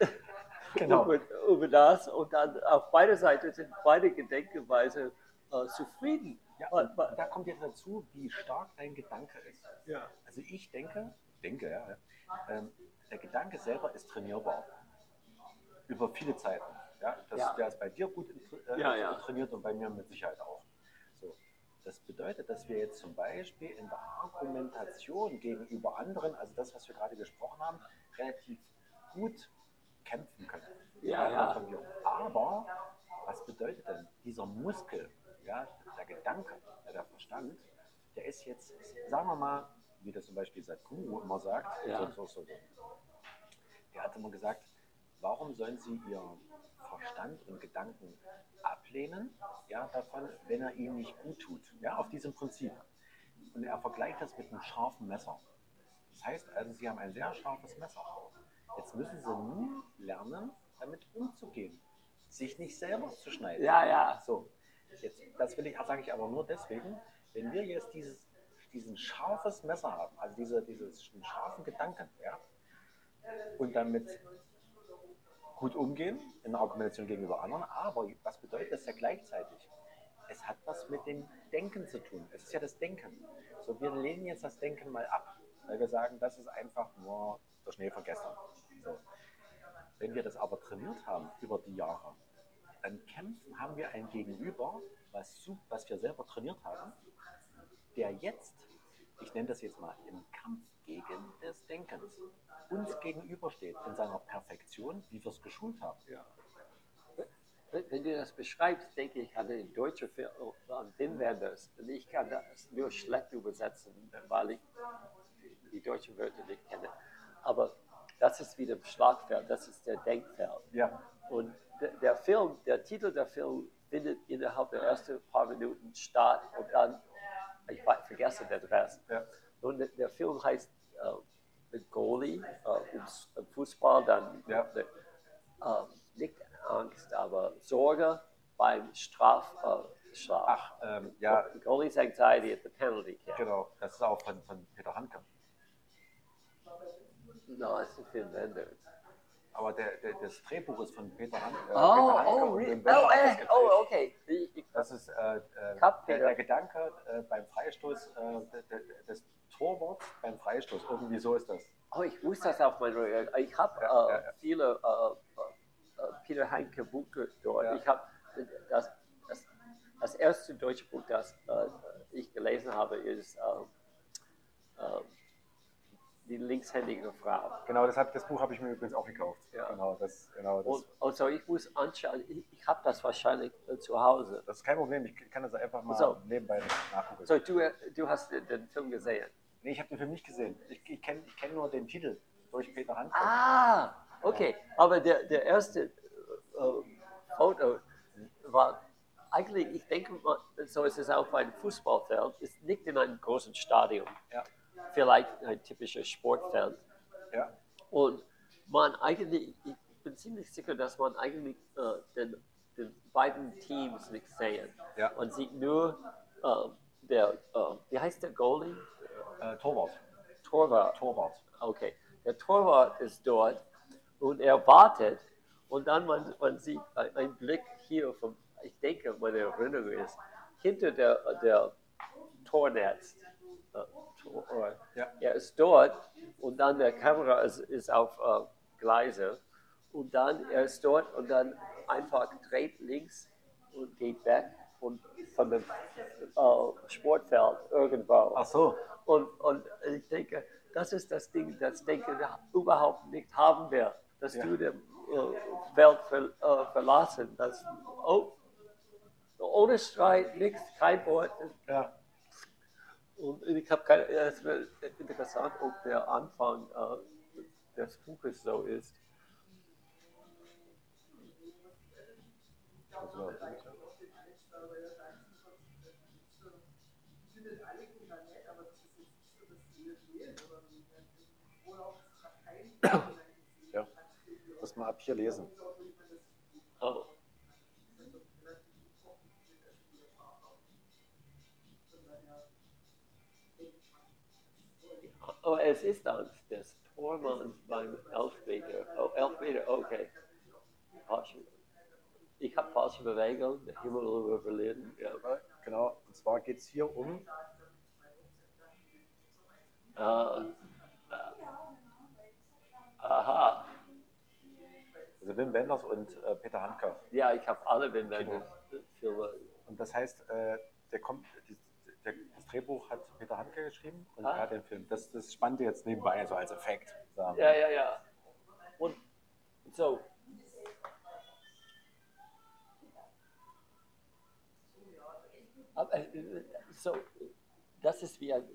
S1: <laughs>
S2: Genau.
S1: über, über das und dann auf beide Seiten sind beide Gedenkweise äh, zufrieden.
S2: ja. Und
S1: weil-
S2: da kommt jetzt dazu, wie stark dein Gedanke ist.
S1: Ja.
S2: Also ich denke, denke, ja, ja, ähm, der Gedanke selber ist trainierbar. Über viele Zeiten. Ja, das,
S1: Ja.
S2: Der ist bei dir gut äh,
S1: Ja, ja.
S2: trainiert und bei mir mit Sicherheit auch. So. Das bedeutet, dass wir jetzt zum Beispiel in der Argumentation gegenüber anderen, also das, was wir gerade gesprochen haben, relativ gut kämpfen können.
S1: Ja, ja.
S2: Aber was bedeutet denn dieser Muskel, ja, der Gedanke, der Verstand, der ist jetzt, sagen wir mal, wie das zum Beispiel Sadhguru immer sagt,
S1: Ja.
S2: so, so, so, der hat immer gesagt, warum sollen Sie Ihren Verstand und Gedanken ablehnen, ja, davon, wenn er Ihnen nicht gut tut, ja, auf diesem Prinzip. Und er vergleicht das mit einem scharfen Messer. Das heißt also, Sie haben ein sehr scharfes Messer. Jetzt müssen Sie nun lernen, damit umzugehen, sich nicht selber zu schneiden.
S1: Ja, ja.
S2: So, jetzt, das will ich, sage ich aber nur deswegen, wenn wir jetzt dieses, diesen scharfes Messer haben, also diese, diesen scharfen Gedanken, ja, und damit gut umgehen in der Argumentation gegenüber anderen, aber was bedeutet das ja gleichzeitig? Es hat was mit dem Denken zu tun. Es ist ja das Denken. So, wir lehnen jetzt das Denken mal ab, weil wir sagen, das ist einfach nur der Schnee von gestern. So. Wenn wir das aber trainiert haben über die Jahre, dann kämpfen, haben wir ein Gegenüber, was, was wir selber trainiert haben, der jetzt, ich nenne das jetzt mal, im Kampf gegen des Denkens uns gegenübersteht in seiner Perfektion, wie wir es geschult haben.
S1: Wenn, wenn du das beschreibst, denke ich an den deutschen Film. Und ich kann das nur schlecht übersetzen, weil ich die deutschen Wörter nicht kenne. Aber das ist wieder im Schlagfeld, das ist der Denkfeld.
S2: Ja,
S1: Und der, der Film, der Titel der Film findet innerhalb der ersten paar Minuten statt und dann, ich vergesse den Rest.
S2: ja,
S1: Und der, Film heißt äh, The Goalie, äh, ums, im Fußball, dann
S2: Ja.
S1: äh, äh, nicht Angst, aber Sorge beim Strafschlag. Äh, Schlag.
S2: ach, ähm, ja,
S1: Goalie's Anxiety at the Penalty Kick.
S2: genau, das ist auch von, von Peter Handke.
S1: No, das ist ein Film Wenders.
S2: Aber der, der, das Drehbuch ist von Peter Handke.
S1: Oh,
S2: Peter Handke
S1: oh, really? Oh, äh, oh, okay.
S2: Das ist äh, äh,
S1: Cup,
S2: der,
S1: Peter.
S2: der Gedanke äh, beim Freistoß äh, de- de- des Torwarts beim Freistoß. Irgendwie so ist das.
S1: Oh, ich wusste das auf meinem. Ich habe
S2: Ja,
S1: äh,
S2: ja, ja.
S1: viele äh, äh, Peter Heinke Bücher dort. Ich habe das, das, das erste deutsche Buch, das äh, ich gelesen habe, ist äh, äh, die linkshändige Frau.
S2: Genau, das, hat, das Buch habe ich mir übrigens auch gekauft.
S1: Ja.
S2: Genau, das, genau das,
S1: Und also ich muss anschauen. Ich, ich habe das wahrscheinlich äh, zu Hause.
S2: das ist kein Problem. Ich kann das einfach mal
S1: So.
S2: nebenbei nachgucken.
S1: So, du, du hast den, den Film gesehen.
S2: Nee, ich habe den für mich gesehen. Ich, ich kenne ich kenn nur den Titel durch Peter Handke.
S1: Ah, okay. Aber der, der erste äh, Foto war eigentlich, ich denke, mal, so ist es auch bei einem Fußballfeld, ist nicht in einem großen Stadion.
S2: Ja.
S1: Vielleicht ein typisches Sportfeld.
S2: Ja.
S1: Und man eigentlich, ich bin ziemlich sicher, dass man eigentlich äh, den, den beiden Teams nicht sehen.
S2: Ja.
S1: Man sieht nur äh, der, äh, wie heißt der Goalie?
S2: Äh, Torwart.
S1: Torwart.
S2: Torwart.
S1: Okay, der Torwart ist dort und er wartet und dann man, man sieht ein, ein Blick hier vom, ich denke, meine Erinnerung ist, hinter der, der Tornetz.
S2: Ja.
S1: Er ist dort und dann der Kamera ist, ist auf äh, Gleise und dann er ist dort und dann einfach dreht links und geht weg und von dem äh, Sportfeld irgendwo.
S2: Ach so.
S1: Und, und ich denke, das ist das Ding, das denke ich überhaupt nicht haben wir, dass
S2: Ja.
S1: du die äh, Welt ver, äh, verlassen, dass, oh, ohne Streit, nichts, kein Wort.
S2: Ja.
S1: Und ich habe keine, es wird interessant, ob der Anfang äh, des Buches so ist.
S2: Ja. Das mal ab hier lesen.
S1: Oh. Oh, es ist Angst des Tormanns beim Elfmeter. Oh, Elfmeter, okay. Ich habe falsche Bewegung, der Himmel über Berlin. Ja.
S2: Genau. Und zwar geht es hier um.
S1: Ah, ah. aha.
S2: Also Wim Wenders und äh, Peter Handke.
S1: Ja, ich habe alle Wim Wenders Filme.
S2: Und das heißt, äh, der kommt, die, der, das Drehbuch hat Peter Handke geschrieben und
S1: Ah.
S2: er hat den Film. Das, das spannte jetzt nebenbei, so als Effekt. Sagen.
S1: Ja, ja, ja. Und so. Aber, äh, so, das ist wie ein,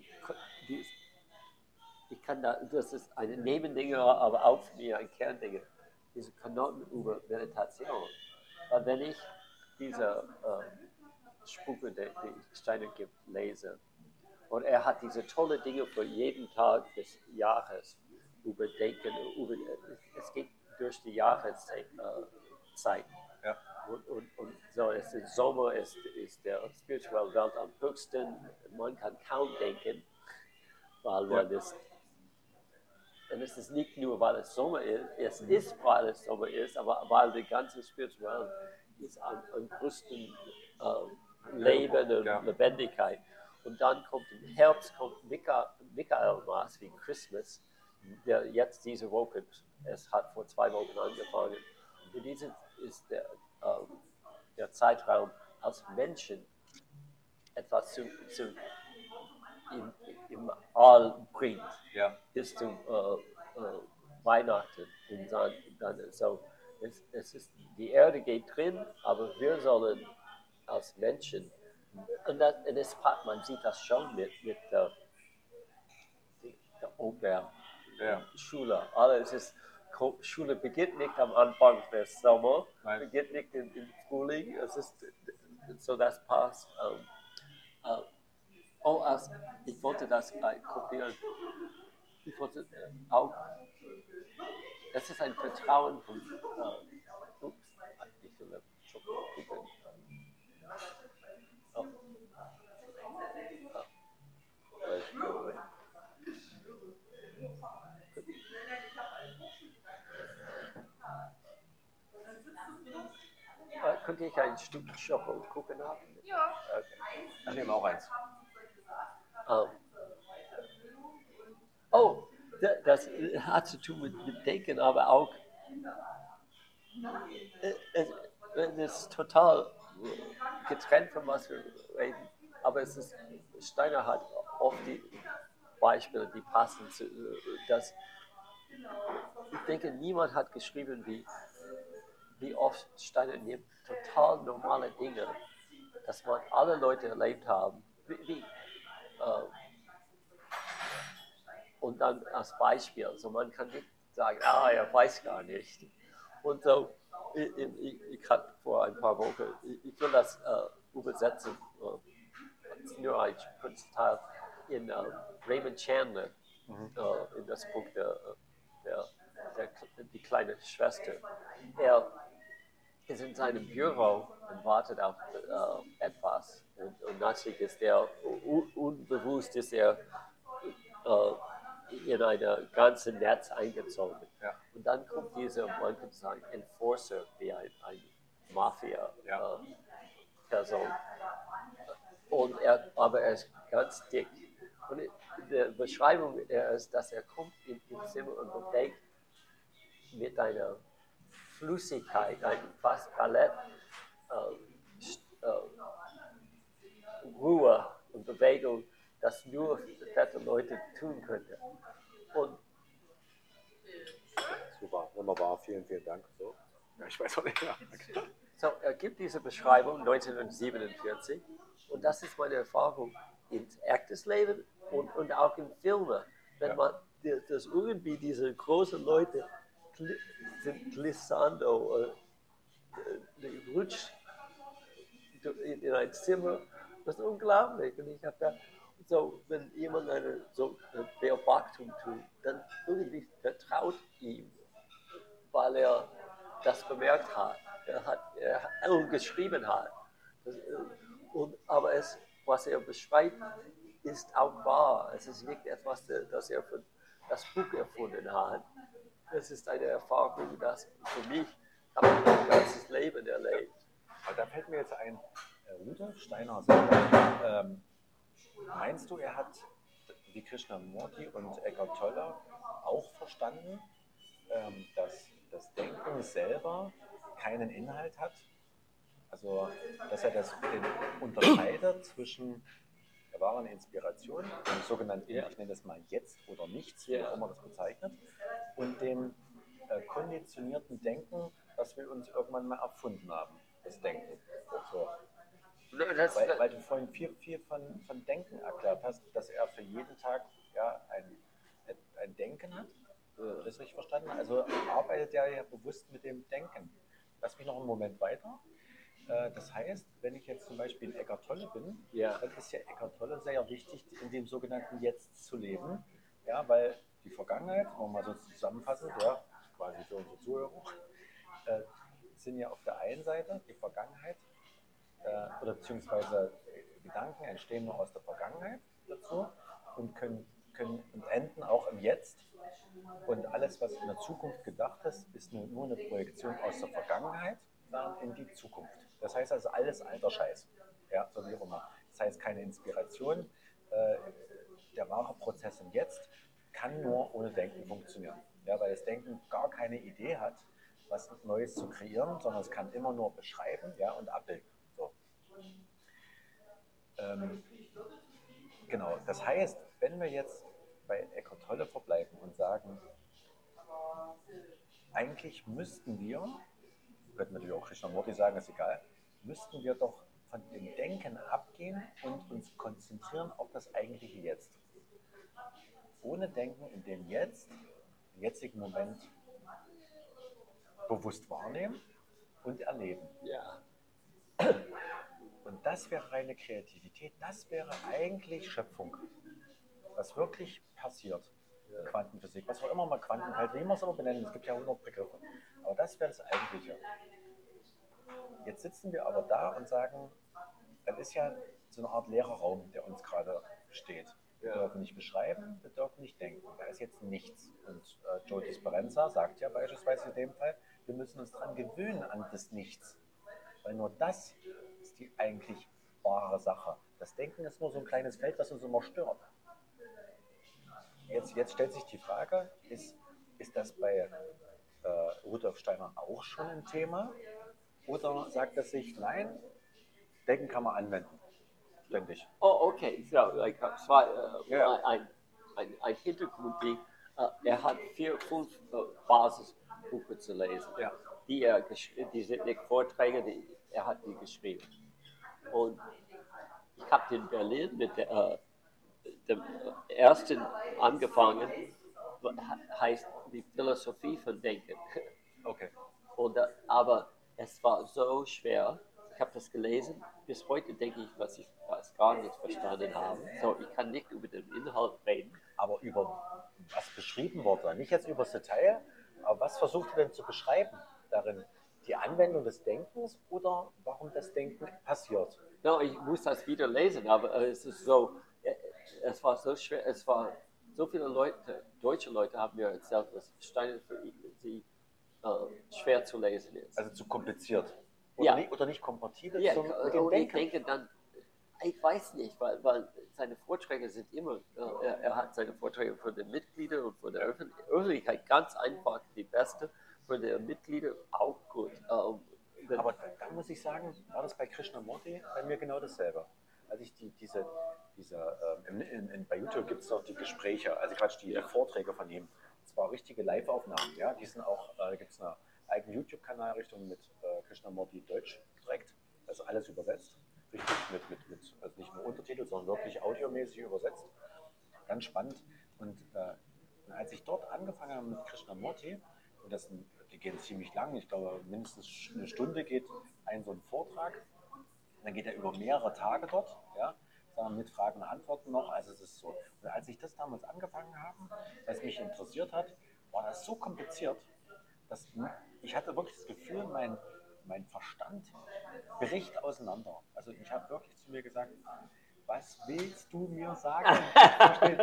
S1: ich kann da, das ist eine Nebendinge, aber auch für mich ein Kerndinge, diese Kanonen über Meditation. Weil wenn ich diese äh, Spuke, die, die Steiner gibt, lese, und er hat diese tolle Dinge für jeden Tag des Jahres überdenken. Über, es geht durch die Jahreszeit. Äh.
S2: Ja.
S1: Und, und, und so, ist Sommer, ist, ist der spirituelle Welt am höchsten. Man kann kaum denken, weil man ist. Und es ist nicht nur, weil es Sommer ist, es ist, weil es Sommer ist, aber weil die ganze spirituelle Welt ist am, am größten äh, Leben und. Lebendigkeit. Und dann kommt im Herbst kommt Micha, Michaelmas wie Christmas, der jetzt diese Woche, es hat vor zwei Wochen angefangen. Und diese ist der, ähm, der Zeitraum, als Menschen etwas zu, zu im, im All bringt
S2: Ja.
S1: bis zum äh, äh, Weihnachten. Und dann, dann so, es, es ist, die Erde geht drin, aber wir sollen als Menschen, und, das, das, man sieht das schon mit, mit der, der Oberschule.
S2: Ja.
S1: Alles ist, Schule beginnt nicht am Anfang des Sommer,
S2: Nein.
S1: beginnt nicht im, im Frühling. Es ist so, das passt. Ähm, äh, oh, als, ich wollte das äh, kopieren. Ich wollte äh, auch. Das ist ein Vertrauen von. Äh, ups, ich will schon gucken. Oh. Oh. Äh, Moment. Äh, könnte ich ein Stück Schoko gucken haben?
S3: Ja.
S2: Okay. Ich nehme auch eins.
S1: Ähm, oh, da- das hat zu tun mit, mit Denken, aber auch äh, es, es ist total getrennt von was wir reden. Aber es ist, Steiner hat oft die Beispiele, die passen zu das. Ich denke, niemand hat geschrieben, wie, wie oft Steiner nimmt total normale Dinge, dass man alle Leute erlebt haben, wie, wie äh, und dann als Beispiel. Also man kann nicht sagen, ah, er weiß gar nicht. Und so, ich, ich, ich hatte vor ein paar Wochen, ich, ich will das äh, übersetzen, äh, nur ein kurzes Teil, in äh, Raymond Chandler, äh, in das Buch der, der, der, die kleine Schwester. Er ist in seinem Büro und wartet auf äh, etwas. Und, und natürlich ist er un unbewusst, ist er äh, in ein ganzes Netz eingezogen.
S2: Ja.
S1: Und dann kommt dieser, man könnte sagen, Enforcer, wie ein, ein Mafia-Person.
S2: Ja.
S1: und er, aber er ist ganz dick. Und der Beschreibung ist, dass er kommt in, ins Zimmer und bewegt mit einer Flüssigkeit, ein fast Palett, äh, äh, Ruhe und Bewegung, das nur fette Leute tun könnten. Und
S2: Super, wunderbar, vielen, vielen Dank. So. Ja, ich weiß auch nicht. Okay.
S1: so, er gibt diese Beschreibung 1947 und das ist meine Erfahrung im echtes Leben und, und auch in Filmen. Wenn
S2: Ja.
S1: man das irgendwie diese großen Leute sind glissando, äh, äh, rutscht in, in ein Zimmer, das ist unglaublich. Und ich habe da so, wenn jemand eine so eine Beobachtung tut, dann irgendwie vertraut ihm, weil er das bemerkt hat, er hat, er und geschrieben hat. Das, äh, und, aber es, was er beschreibt, ist auch wahr. Es ist nicht etwas, das er für das Buch erfunden hat. Es ist eine Erfahrung, das für mich habe ich mein ganzes Leben erlebt.
S2: Aber da fällt mir jetzt ein, äh, Rudolf Steiner ähm, meinst du, er hat wie Krishnamurti und Eckhart Tolle auch verstanden, ähm, dass das Denken selber keinen Inhalt hat? Also, dass er das unterscheidet zwischen der wahren Inspiration, dem sogenannten, ich nenne das mal jetzt oder nichts, wie auch immer das bezeichnet, und dem äh, konditionierten Denken, das wir uns irgendwann mal erfunden haben, das Denken. So.
S1: Ne, Das,
S2: Weil, weil du vorhin viel, viel von, von Denken erklärt hast, dass er für jeden Tag ja, ein, ein Denken hat. Ich das richtig verstanden? Also arbeitet er ja bewusst mit dem Denken. Lass mich noch einen Moment weiter. Äh, Das heißt, wenn ich jetzt zum Beispiel in Eckart Tolle bin,
S1: Ja.
S2: dann ist ja Eckart Tolle sehr wichtig, in dem sogenannten Jetzt zu leben. Ja, weil die Vergangenheit, wenn wir mal so zusammenfassen, ja, quasi für unsere Zuhörer, äh, sind ja auf der einen Seite die Vergangenheit, äh, oder beziehungsweise Gedanken entstehen nur aus der Vergangenheit dazu und können, können und enden auch im Jetzt. Und alles, was in der Zukunft gedacht ist, ist nur, nur eine Projektion aus der Vergangenheit in die Zukunft. Das heißt also alles alter Scheiß. Ja, so wie immer. Das heißt keine Inspiration. Äh, der wahre Prozess im Jetzt kann nur ohne Denken funktionieren. Ja, weil das Denken gar keine Idee hat, was Neues zu kreieren, sondern es kann immer nur beschreiben ja, und abbilden. So. Ähm, genau, das heißt, wenn wir jetzt bei Eckhart Tolle verbleiben und sagen, eigentlich müssten wir, könnten natürlich auch Krishnamurti sagen, ist egal, müssten wir doch von dem Denken abgehen und uns konzentrieren auf das eigentliche Jetzt. Ohne Denken in dem Jetzt, im jetzigen Moment bewusst wahrnehmen und erleben.
S1: ja.
S2: Und das wäre reine Kreativität, das wäre eigentlich Schöpfung. Was wirklich passiert. Quantenphysik, was auch immer mal Quantenfeld, wie man es aber benennen, es gibt ja 100 Begriffe. Aber das wäre das Eigentliche. Jetzt sitzen wir aber da und sagen, das ist ja so eine Art leerer Raum, der uns gerade steht. Wir
S1: Ja.
S2: dürfen nicht beschreiben, wir dürfen nicht denken. Da ist jetzt nichts. Und äh, Joe Disperenza sagt ja beispielsweise in dem Fall, wir müssen uns daran gewöhnen an das Nichts. Weil nur das ist die eigentlich wahre Sache. Das Denken ist nur so ein kleines Feld, was uns immer stört. Jetzt, jetzt stellt sich die Frage, ist, ist das bei äh, Rudolf Steiner auch schon ein Thema? Oder sagt er sich, nein, Denken kann man anwenden? Ständig.
S1: Oh, okay. So, like, es war äh,
S2: Ja.
S1: ein, ein, ein Hintergrundding. Äh, er hat vier, fünf äh, Basisbuche zu lesen.
S2: Ja.
S1: Die, er die sind nicht Vorträge, die, er hat die geschrieben. Und ich habe in Berlin mit der, äh, dem ersten angefangen, heißt die Philosophie von Denken.
S2: Okay.
S1: Und, äh, aber es war so schwer. Ich habe das gelesen. Bis heute denke ich, was ich fast gar nicht verstanden habe. So, ich kann nicht über den Inhalt reden.
S2: Aber über was beschrieben wurde, nicht jetzt über das Detail, aber was versucht er denn zu beschreiben darin? Die Anwendung des Denkens oder warum das Denken passiert?
S1: No, ich muss das wieder lesen, aber es ist so, äh, es war so schwer, es war so viele Leute, deutsche Leute haben mir erzählt, dass Steiner für sie äh, schwer zu lesen ist.
S2: Also zu kompliziert. Oder,
S1: Ja.
S2: nicht, oder nicht kompatibel
S1: Ja,
S2: zum, mit
S1: ich denke dann, ich weiß nicht, weil, weil seine Vorträge sind immer, äh, er, er hat seine Vorträge für die Mitglieder und für die Öffentlich Öffentlichkeit ganz einfach die beste, für die Mitglieder auch gut. Ähm,
S2: Aber da muss ich sagen, war das bei Krishnamurti bei mir genau dasselbe. Als ich die, diese, diese ähm, in, in, bei YouTube gibt es doch die Gespräche, also Quatsch, die, die Vorträge von ihm. Das war richtige Live-Aufnahmen, ja. Die sind auch, äh, gibt es eine eigene YouTube-Kanal Richtung mit äh, Krishnamurti Deutsch direkt. Also alles übersetzt. Richtig mit, mit, mit, also nicht nur Untertitel, sondern wirklich audiomäßig übersetzt. Ganz spannend. Und äh, als ich dort angefangen habe mit Krishnamurti, und das die gehen ziemlich lang, ich glaube mindestens eine Stunde geht ein so ein Vortrag. Dann geht er über mehrere Tage dort, ja, wir mit Fragen und Antworten noch. Also es ist so. Und als ich das damals angefangen habe, was mich interessiert hat, war das so kompliziert, dass ich hatte wirklich das Gefühl, mein, mein Verstand bricht auseinander. Also ich habe wirklich zu mir gesagt, was willst du mir sagen? <laughs>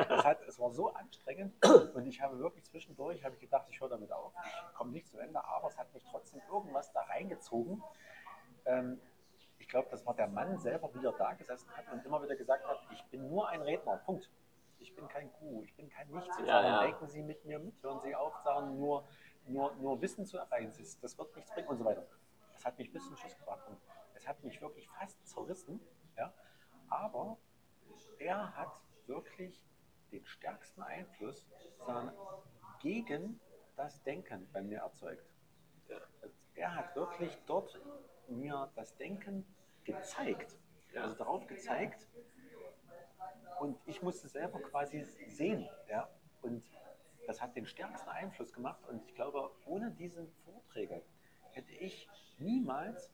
S2: Das hat, es war so anstrengend und ich habe wirklich zwischendurch habe ich gedacht, ich höre damit auf, ich komme nicht zu Ende, aber es hat mich trotzdem irgendwas da reingezogen. Ähm, ich glaube, das war der Mann selber, wie er da gesessen hat und immer wieder gesagt hat, ich bin nur ein Redner, Punkt. Ich bin kein Kuh, ich bin kein Nichts.
S1: Ja, ja.
S2: denken Sie mit mir mit, hören Sie auf, sagen nur, nur, nur Wissen zu erreichen, das, wird nichts bringen und so weiter. Das hat mich bis zum Schluss gebracht und es hat mich wirklich fast zerrissen. Ja? Aber er hat wirklich den stärksten Einfluss sagen, gegen das Denken bei mir erzeugt. Er hat wirklich dort mir das Denken gezeigt, also darauf gezeigt und ich musste selber quasi sehen. Ja? Und das hat den stärksten Einfluss gemacht und ich glaube, ohne diese Vorträge hätte ich niemals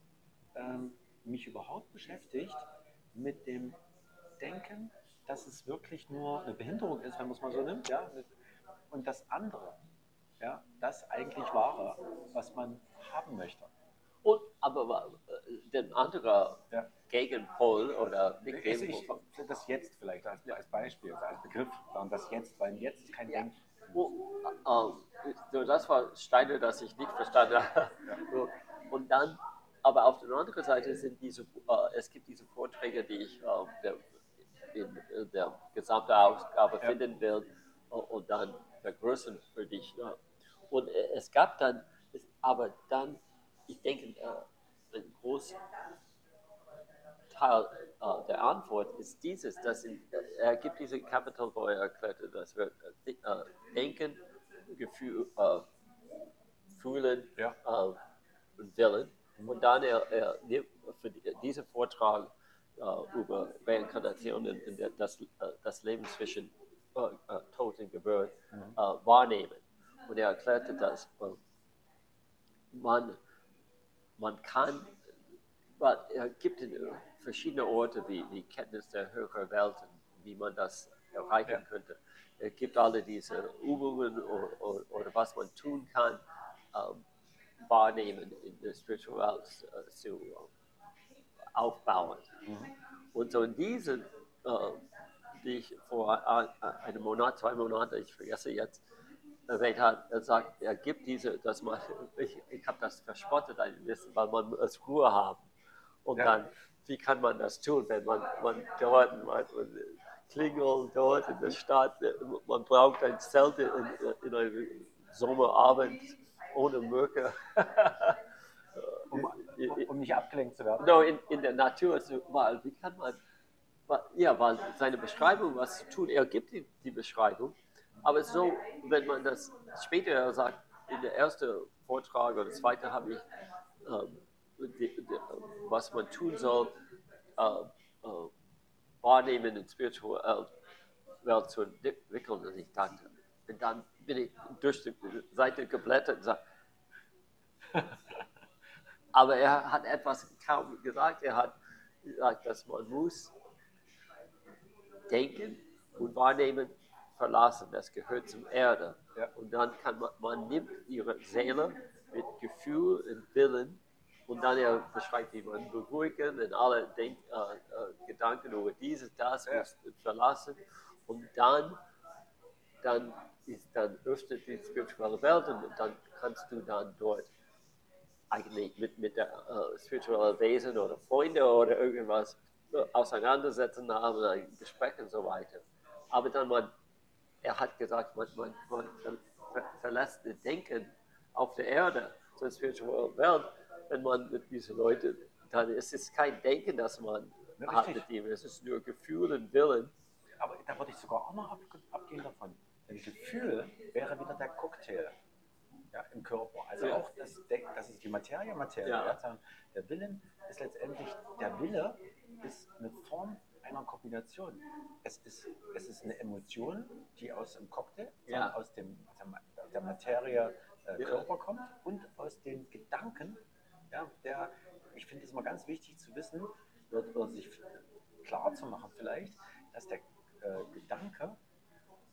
S2: ähm, mich überhaupt beschäftigt mit dem Denken, dass es wirklich nur eine Behinderung ist, wenn man es mal so nimmt, ja, und das andere, ja, das eigentlich wahre, was man haben möchte.
S1: Und, aber äh, der andere
S2: Ja.
S1: Gegenpol oder
S2: ich,
S1: Gegenpol,
S2: das jetzt vielleicht als, als Beispiel, also als Begriff, dann das jetzt, weil jetzt ist kein
S1: Ja.
S2: Denken.
S1: Oh, ähm, so, das war Steine, das ich nicht verstanden habe. So, Und dann, aber auf der anderen Seite sind diese, äh, es gibt diese Vorträge, die ich äh, der, in, in der gesamten Ausgabe
S2: Ja.
S1: finden will äh, und dann vergrößern für dich. Ja. Und äh, es gab dann, aber dann, ich denke, äh, ein großer Teil äh, der Antwort ist dieses, dass er gibt diese Kapitel, wo er erklärte, dass wir äh, denken, Gefühl, fühlen
S2: Ja.
S1: und willen. Und dann er, er nimmt für die, diesen Vortrag über Reinkarnation und das, das Leben zwischen Tod und Geburt äh, wahrnehmen. Und er erklärte, dass man, man kann, weil er gibt in verschiedene Orte wie die Kenntnis der höheren Welten, wie man das erreichen
S2: Ja.
S1: könnte. Er gibt alle diese Übungen oder, oder, oder was man tun kann, ähm, wahrnehmen in der Spiritual äh, zu äh, aufbauen. Und so in diesen, äh, die ich vor ein- einem Monat, zwei Monaten, ich vergesse jetzt, er sagt, er gibt diese, dass man, <laughs> ich, ich habe das verspottet ein bisschen, weil man es Ruhe haben. Und
S2: Ja.
S1: dann, wie kann man das tun, wenn man, man dort man, klingelt dort in der Stadt, man braucht ein Zelt in, in einem Sommerabend ohne Mücke. <laughs>
S2: Um, um, nicht abgelenkt zu werden.
S1: No, in, in der Natur ist überall, wie kann man, wa- ja, weil seine Beschreibung, was zu tun, er gibt die, die Beschreibung, aber so, wenn man das später sagt, in der ersten Vortrag oder zweite habe ich, ähm, die, die, was man tun soll, äh, äh, wahrnehmen in spirituelle Welt zu entwickeln, und ich dachte, und dann bin ich durch die Seite geblättert und sagte, <laughs> aber er hat etwas kaum gesagt. Er hat gesagt, dass man muss denken und wahrnehmen verlassen. Das gehört zum Erde.
S2: Ja.
S1: Und dann kann man, man nimmt ihre Seele mit Gefühl und Willen und dann er beschreibt, wie man beruhigen und alle Denk, äh, äh, Gedanken über dieses, das
S2: Ja.
S1: verlassen. Und dann, dann, ist, dann öffnet die spirituelle Welt und dann kannst du dann dort eigentlich mit, mit der äh, spirituellen Wesen oder Freunde oder irgendwas äh, auseinandersetzen haben, ein Gespräch und so weiter. Aber dann man, er hat gesagt, man, man, man ver, ver, verlässt das Denken auf der Erde zur spirituellen Welt, wenn man mit diesen Leuten, dann ist es kein Denken, das man
S2: Ja,
S1: hat mit ihm, es ist nur Gefühl und Willen.
S2: Aber da würde ich sogar auch noch ab, abgehen davon. Denn Gefühl wäre wieder der Cocktail ja, im Körper. Also
S1: Ja.
S2: auch das, Denk- das ist die Materie, Materie.
S1: Ja.
S2: Der Willen ist letztendlich, der Wille ist eine Form einer Kombination. Es ist, es ist eine Emotion, die aus dem Cocktail,
S1: Ja.
S2: aus, dem, der der Materie äh. Körper kommt und aus den Gedanken. Ja, der, ich finde es immer ganz wichtig zu wissen, oder, oder sich klar zu machen vielleicht, dass der äh, Gedanke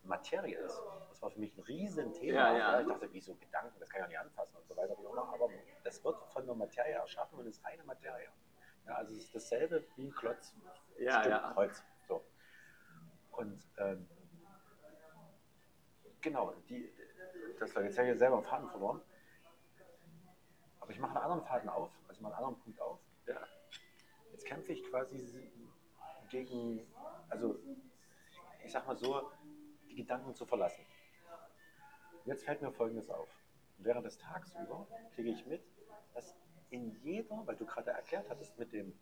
S2: Materie ist. Das war für mich ein Riesenthema.
S1: Ja, ja.
S2: Ich dachte, wieso Gedanken, das kann ich ja nicht anfassen und so weiter. Aber das wird von der Materie erschaffen und ist reine Materie. Ja, also es ist dasselbe wie ein Klotz.
S1: Ja,
S2: Stück
S1: ja.
S2: Holz. So. Und ähm, genau, die, das war jetzt habe ich selber einen Faden verloren. Aber ich mache einen anderen Faden auf, also mal einen anderen Punkt auf.
S1: Ja.
S2: Jetzt kämpfe ich quasi gegen, also ich sag mal so, die Gedanken zu verlassen. Jetzt fällt mir Folgendes auf. Während des Tags über kriege ich mit, dass in jeder, weil du gerade erklärt hattest, mit dem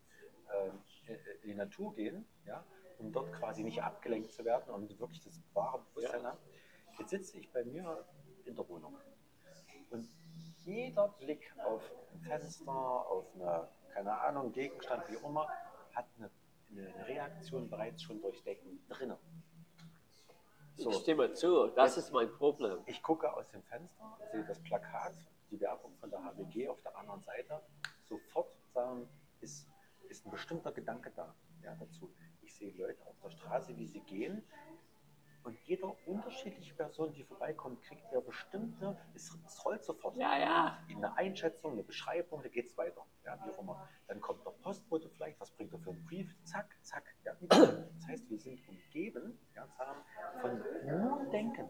S2: ähm, in die Natur gehen, ja, um dort quasi nicht abgelenkt zu werden und wirklich das wahre Bewusstsein haben. Jetzt sitze ich bei mir in der Wohnung und jeder Blick auf ein Fenster, auf eine, keine Ahnung, Gegenstand, wie auch immer, hat eine, eine Reaktion bereits schon durchs Denken drinnen. So.
S1: Ich stimme zu, das ist mein Problem.
S2: Ich gucke aus dem Fenster, sehe das Plakat, die Werbung von der HWG auf der anderen Seite. Sofort sagen, ist, ist ein bestimmter Gedanke da ja, dazu. Ich sehe Leute auf der Straße, wie sie gehen. Und jeder unterschiedliche Person, die vorbeikommt, kriegt ja bestimmte, es, es rollt sofort.
S1: Ja, ja.
S2: Eine Einschätzung, eine Beschreibung, da geht es weiter. Ja, wie auch immer. Dann kommt der Postbote vielleicht, was bringt er für einen Brief? Zack, zack. Ja, <clears throat> das heißt, wir sind umgeben ja, von nur Denken.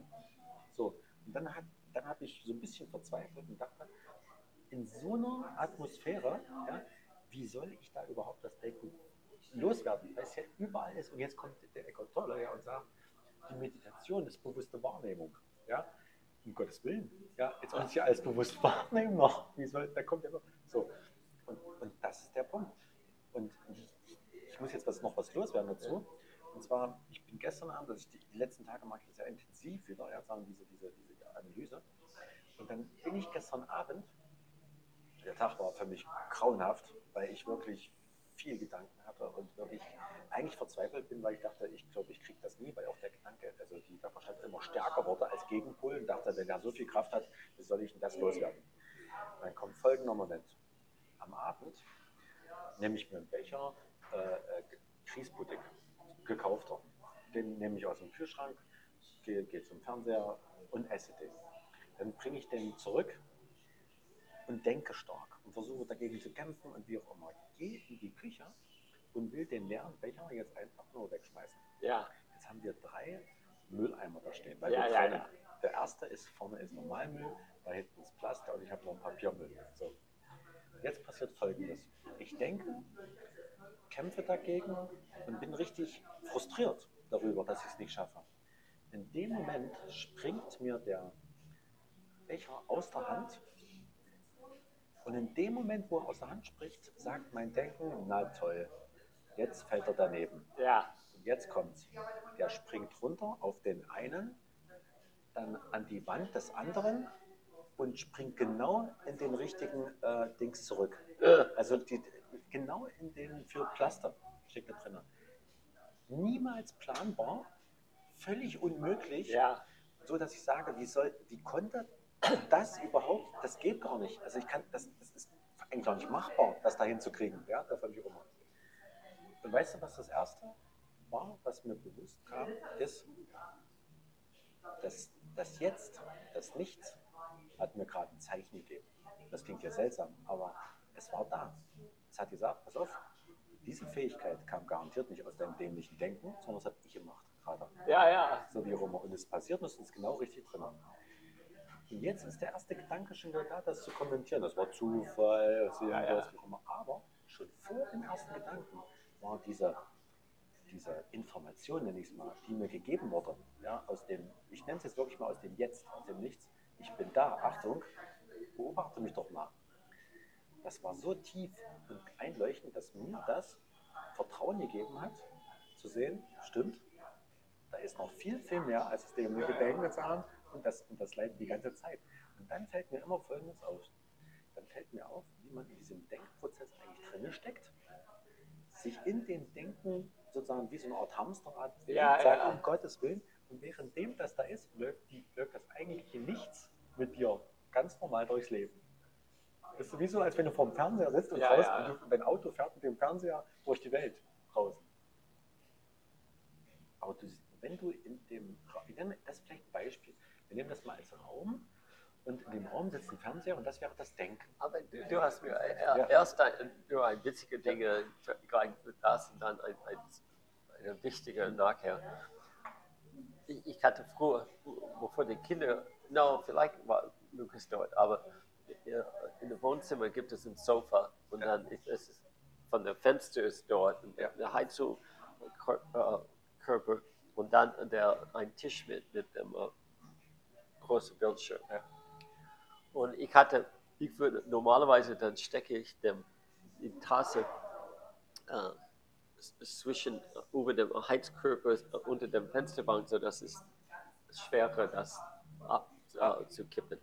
S2: So, und dann, hat, dann habe ich so ein bisschen verzweifelt und dachte, in so einer Atmosphäre, ja, wie soll ich da überhaupt das Denken loswerden? Weil es ja überall ist. Und jetzt kommt der Eckhart Tolle ja, und sagt, die Meditation ist bewusste Wahrnehmung. Ja? Um Gottes Willen. Ja, jetzt ich ja alles bewusst <laughs> wahrnehmen noch. Wie soll, da kommt ja noch. So. Und, und das ist der Punkt. Und ich, ich muss jetzt was, noch was loswerden dazu. Und zwar, ich bin gestern Abend, also ich, die, die letzten Tage mache ich sehr intensiv wieder, ja, sagen diese, diese, diese Analyse. Und dann bin ich gestern Abend, der Tag war für mich grauenhaft, weil ich wirklich viel Gedanken hatte und wirklich eigentlich verzweifelt bin, weil ich dachte, ich glaube, ich kriege das nie, weil auch der Gedanke, also die, der Verstand immer stärker wurde als Gegenpol und dachte, wenn er so viel Kraft hat, wie soll ich denn das loswerden? Und dann kommt folgender Moment. Am Abend nehme ich mir einen Becher äh, äh, Kriespudding, gekaufter. Den nehme ich aus dem Kühlschrank, gehe, gehe zum Fernseher und esse den. Dann bringe ich den zurück und denke stark und versuche dagegen zu kämpfen und wie auch immer. Gehe in die Küche und will den leeren Becher jetzt einfach nur wegschmeißen.
S1: Ja,
S2: Jetzt haben wir drei Mülleimer da stehen. Weil
S1: Ja, ja,
S2: trennen.
S1: ja.
S2: Der erste ist vorne ist Normalmüll, da hinten ist Plastik und ich habe noch einen Papiermüll. So. Jetzt passiert folgendes. Ich denke kämpfe dagegen und bin richtig frustriert darüber, dass ich es nicht schaffe. In dem Moment springt mir der Becher aus der Hand und in dem Moment, wo er aus der Hand spricht, sagt mein Denken, na toll, jetzt fällt er daneben.
S1: Ja.
S2: Und jetzt kommt's. Der springt runter auf den einen, dann an die Wand des anderen und springt genau in den richtigen äh, Dings zurück. Also die, genau in den für Cluster steckt da drin. Niemals planbar, völlig unmöglich,
S1: Ja.
S2: so dass ich sage, wie soll, wie konnte das überhaupt? Das geht gar nicht. Also ich kann, das, das ist eigentlich gar nicht machbar, das da hinzukriegen. Ja, das habe ich immer. Und weißt du, was das erste war, was mir bewusst kam, ist, dass das Jetzt, das Nichts, hat mir gerade ein Zeichen gegeben. Das klingt ja seltsam, aber es war da. Es hat gesagt, pass auf, diese Fähigkeit kam garantiert nicht aus deinem dämlichen Denken, sondern das habe ich gemacht gerade.
S1: Ja, ja.
S2: So wie auch immer. Und es passiert und es ist genau richtig drin. Und jetzt ist der erste Gedanke schon wieder da, das zu kommentieren. Das war Zufall, das
S1: Ja, ja.
S2: wie immer. Aber schon vor dem ersten Gedanken war diese, diese Information, nenne ich es mal, die mir gegeben wurde, ja, aus dem, ich nenne es jetzt wirklich mal aus dem Jetzt, aus dem Nichts. Ich bin da, Achtung, beobachte mich doch mal. Das war so tief und einleuchtend, dass mir das Vertrauen gegeben hat, zu sehen, stimmt, da ist noch viel, viel mehr, als es dem Gedenken jetzt haben und das, und das leidet die ganze Zeit. Und dann fällt mir immer Folgendes auf. Dann fällt mir auf, wie man in diesem Denkprozess eigentlich drin steckt, sich in dem Denken sozusagen wie so eine Art Hamsterrad bewegt,
S1: Ja,
S2: sagt,
S1: ja.
S2: um Gottes Willen. Und währenddem das da ist, läuft, die, läuft das eigentlich in nichts mit dir ganz normal durchs Leben. Das ist wie so, als wenn du vor dem Fernseher sitzt und
S1: Ja,
S2: raus
S1: ja.
S2: und dein Auto fährt mit dem Fernseher durch die Welt raus. Aber du, wenn du in dem Ra- ich nenne das ist vielleicht ein Beispiel. Wir nehmen das mal als Raum und in dem Raum sitzt ein Fernseher und das wäre das Denken.
S1: Aber du, du hast mir äh,
S2: Ja.
S1: erst ein, nur ein witziger Dinge das und dann ein, ein, eine wichtige nachher. Ich, ich hatte früher, bevor die Kinder, no, vielleicht war Lukas dort, aber ja, in dem Wohnzimmer gibt es ein Sofa und dann ist es von der Fenster ist dort und der Heizung äh, Körper und dann der, ein Tisch mit, mit dem äh, großen Bildschirm.
S2: Ja.
S1: Und ich hatte, ich würde normalerweise dann stecke ich dem, die Tasse äh, zwischen äh, über dem Heizkörper äh, unter dem Fensterbank, sodass es schwerer das abzukippen.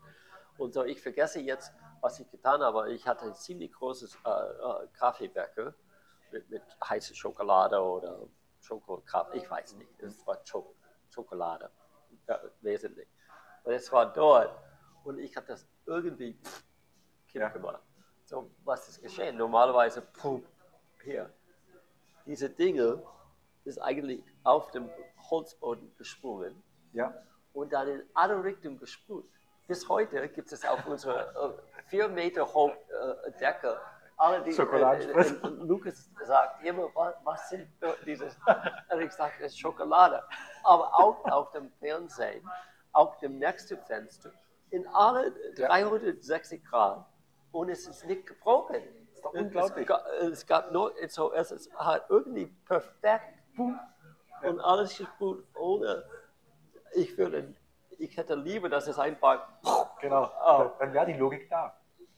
S1: Und so, ich vergesse jetzt, was ich getan habe. Ich hatte ein ziemlich großes äh, äh, Kaffeebecher mit, mit heißer Schokolade oder Schokokaffee, ich weiß nicht, es war Schok Schokolade, ja, wesentlich. Und es war dort und ich habe das irgendwie
S2: Ja.
S1: gemacht. So, was ist geschehen? Normalerweise, pum, hier. Diese Dinge ist eigentlich auf dem Holzboden gesprungen
S2: Ja,
S1: und dann in alle Richtungen gesprüht. Bis heute gibt es auf unserer äh, vier Meter hohen äh, Decke alle die
S2: Schokoladenspritzen.
S1: äh, äh, Lukas sagt immer, was, was sind diese? <laughs> Und ich sage, das ist Schokolade. Aber auch auf dem Fernsehen, auf dem nächsten Fenster, in alle 360 Grad und es ist nicht gebrochen.
S2: ist doch
S1: Es
S2: unglaublich.
S1: gab, es gab nur, so, es ist, hat irgendwie perfekt boom, und alles gesprüht ohne. Ich würde, ich hätte lieber, dass es einfach,
S2: genau.
S1: Oh.
S2: Dann wäre die Logik da.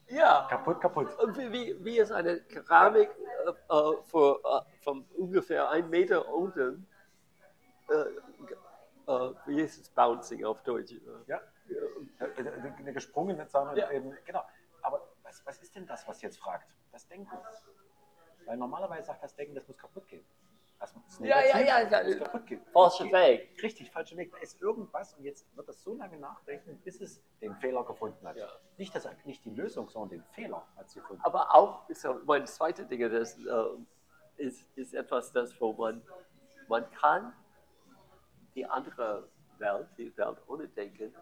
S1: Ja,
S2: Kaputt, kaputt.
S1: wie, wie, wie ist eine Keramik äh, äh, für, äh, von ungefähr ein Meter unten, äh, äh, wie ist es bouncing auf Deutsch? Äh,
S2: Ja. Eine eine gesprungene Zahl
S1: Ja.
S2: eben, genau. Aber was, was ist denn das, was jetzt fragt? Das Denken. Weil normalerweise sagt das Denken, das muss kaputt gehen. Das muss
S1: Ja, ja, ja,
S2: das
S1: ja.
S2: kaputt.
S1: Falscher. Weg.
S2: Richtig, falscher Weg. Da ist irgendwas und jetzt wird das so lange nachdenken, bis es den Fehler gefunden hat.
S1: Ja.
S2: Nicht, das, nicht die Lösung, sondern den Fehler hat sie gefunden.
S1: Aber auch, so, mein zweite Ding das, äh, ist, ist etwas, das, wo man, man kann die andere Welt, die Welt ohne Denken,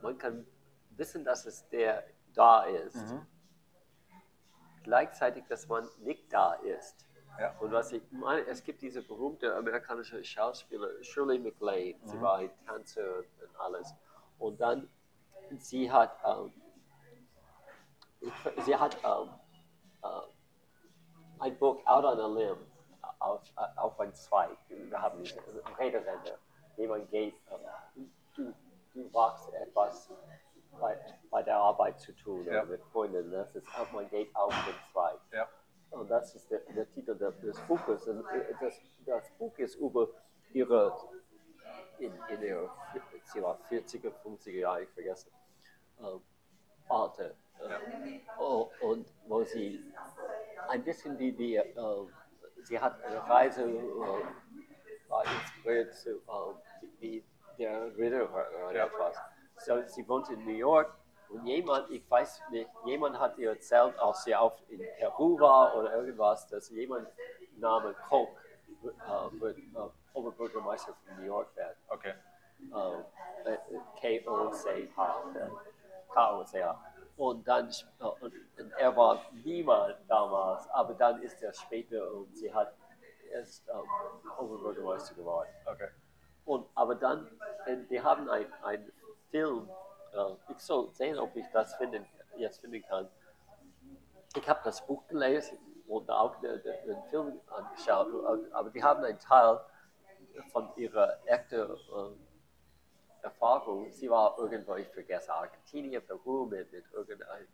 S1: man kann wissen, dass es der da ist,
S2: Mhm.
S1: Gleichzeitig, dass man nicht da ist.
S2: Ja.
S1: Und was ich meine, es gibt diese berühmte amerikanische Schauspielerin Shirley MacLaine, sie
S2: Mhm.
S1: war ein Tänzer und alles. Und dann, sie hat, ähm, sie hat ähm, äh, ein Buch out on a limb, auf, auf ein Zweig. Wir haben einen Redewende. Jemand geht, ähm, du, du wagst etwas bei, bei der Arbeit zu tun
S2: Ja.
S1: mit Freunden. Das ist, man geht auf den Zweig.
S2: Ja.
S1: Und das ist der, der Titel des, Buches. Und das, das Buch ist über ihre, in, in ihrer, sie war 40er, 50er Jahre, ich vergesse, ähm. Äh, oh, und wo sie ein bisschen die, die äh, sie hat eine Reise, äh, war inspiriert zu, äh, wie der Ritter oder
S2: Ja.
S1: etwas. So, sie wohnt in New York und jemand, ich weiß nicht, jemand hat ihr erzählt, als sie auf in Peru war oder irgendwas, dass jemand Name Koch äh, wird äh, Oberbürgermeister von New York werden.
S2: Okay.
S1: äh, K-O-C-H, äh, K-O-C-H. Und dann, äh, und, und er war niemand damals, aber dann ist er später und sie hat erst ähm, Oberbürgermeister geworden.
S2: Okay.
S1: Und, aber dann, äh, wir haben einen Film, äh, ich soll sehen, ob ich das finden, jetzt finden kann. Ich habe das Buch gelesen und auch den, den, Film angeschaut, aber die haben einen Teil von ihrer echten äh, Erfahrung. Sie war irgendwo, ich vergesse, Argentinien, Peru mit, mit irgendeinem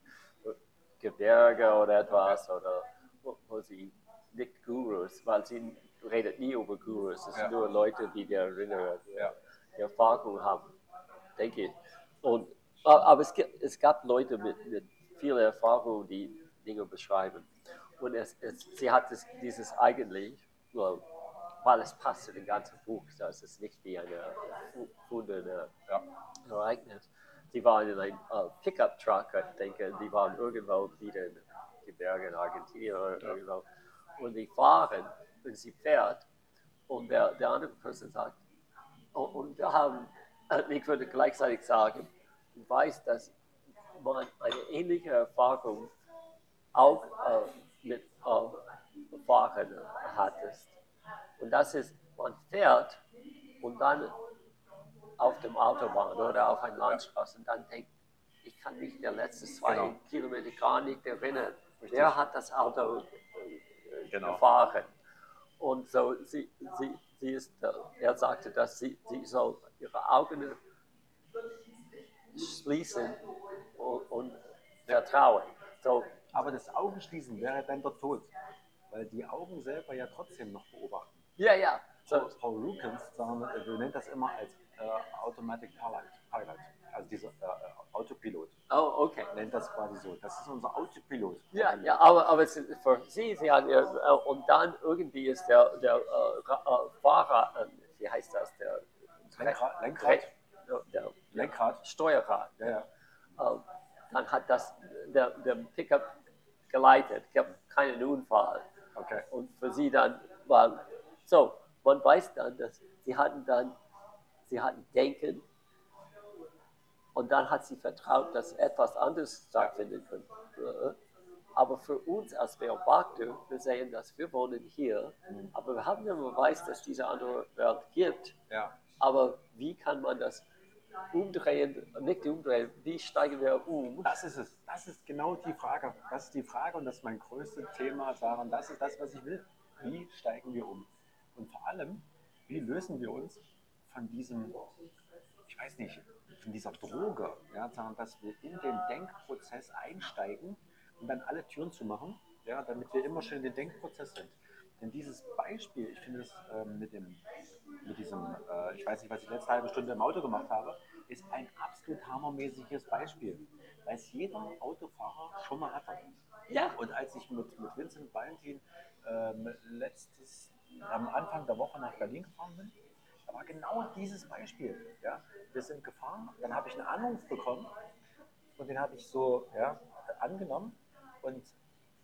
S1: Gebirge oder etwas, oder wo, wo sie nicht Gurus, weil sie redet nie über Gurus, es sind
S2: Ja.
S1: nur Leute, die der Erinnerung,
S2: Ja.
S1: die Erfahrung haben, denke ich. Und, aber es, gibt, es gab Leute mit, mit viel Erfahrung, die Dinge beschreiben. Und es, es, sie hat es, dieses eigentlich, well, weil es passt zu dem ganzen Buch, das ist nicht wie eine fundene
S2: Ja.
S1: Ereignis. Sie waren in einem äh, Pickup-Truck, ich denke, die waren irgendwo wieder in den Bergen in Argentinien oder irgendwo. Und die fahren und sie fährt und der, der andere Person sagt, oh, und wir haben, ich würde gleichzeitig sagen, ich weiß, dass man eine ähnliche Erfahrung auch äh, mit äh, Fahren hattest. Und das ist, man fährt und dann auf dem Autobahn oder auf einer Landstraße und dann denkt, ich kann mich der letzten zwei
S2: Genau.
S1: Kilometer gar nicht erinnern.
S2: Richtig.
S1: Wer hat das Auto äh,
S2: Genau.
S1: gefahren? Und so, sie, sie, sie ist, äh, er sagte, dass sie, sie soll ihre Augen schließen und, und vertrauen. So,
S2: Aber das Augenschließen wäre dann der Tod, weil die Augen selber ja trotzdem noch beobachten.
S1: ja, ja.
S2: Frau,
S1: So,
S2: Frau Lukens, sagen, äh, wir nennen das immer als äh, Automatic Pilot, Pilot, also dieser äh, Autopilot,
S1: oh, okay.
S2: nennt das quasi so. Das ist unser Autopilot.
S1: Ja, ja, aber, aber ist für Sie, Sie haben ja, äh, und dann irgendwie ist der, der äh, äh, Fahrer, äh, wie heißt das, der
S2: Lenkrad, Lenkrad,
S1: der
S2: Lenkrad.
S1: Steuerrad.
S2: Ja, ja.
S1: Äh, dann hat das der, der Pickup geleitet, gab keinen Unfall.
S2: Okay.
S1: Und für Sie dann war, so, man weiß dann, dass Sie hatten dann, Sie hatten Denken und dann hat sie vertraut, dass etwas anderes stattfinden könnte. Aber für uns als Beobachter, wir sehen, dass wir wohnen hier, aber wir haben den Beweis, dass diese andere Welt gibt.
S2: Ja.
S1: Aber wie kann man das umdrehen, nicht umdrehen, wie steigen wir um?
S2: Das ist es. Das ist genau die Frage. Das ist die Frage und das ist mein größtes Thema daran. Das ist das, was ich will. Wie steigen wir um? Und vor allem, wie lösen wir uns von diesem, ich weiß nicht, von dieser Droge, ja, dass wir in den Denkprozess einsteigen und dann alle Türen zu machen, ja, damit wir immer schön in den Denkprozess sind. Denn dieses Beispiel, ich finde es ähm, mit, dem, mit diesem, äh, ich weiß nicht, was ich letzte halbe Stunde im Auto gemacht habe, ist ein absolut hammermäßiges Beispiel, weil es jeder Autofahrer schon mal hatte.
S1: Ja,
S2: Und als ich mit, mit Vincent Valentin ähm, letztes, am Anfang der Woche nach Berlin gefahren bin, da war genau dieses Beispiel. Ja? Wir sind gefahren, dann habe ich einen Anruf bekommen und den habe ich so ja, angenommen und,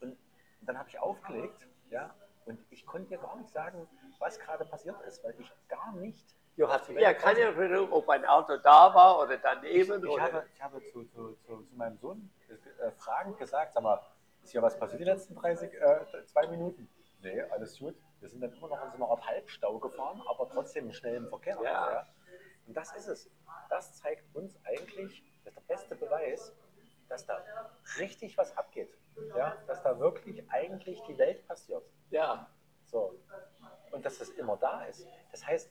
S2: und dann habe ich aufgelegt ja, und ich konnte dir gar nicht sagen, was gerade passiert ist, weil ich gar nicht
S1: du hast ja keine Erinnerung, ob ein Auto da war oder daneben.
S2: Ich
S1: oder
S2: habe, ich habe zu, zu, zu, zu meinem Sohn äh, fragend gesagt, sag mal, ist hier was passiert die letzten 30, äh, zwei Minuten? Nee, alles gut. Wir sind dann immer noch in so einer Art Halbstau gefahren, aber trotzdem schnell im Verkehr.
S1: Ja.
S2: Und das ist es. Das zeigt uns eigentlich, das ist der beste Beweis, dass da richtig was abgeht. Ja, dass da wirklich eigentlich die Welt passiert.
S1: Ja,
S2: So. Und dass das immer da ist. Das heißt,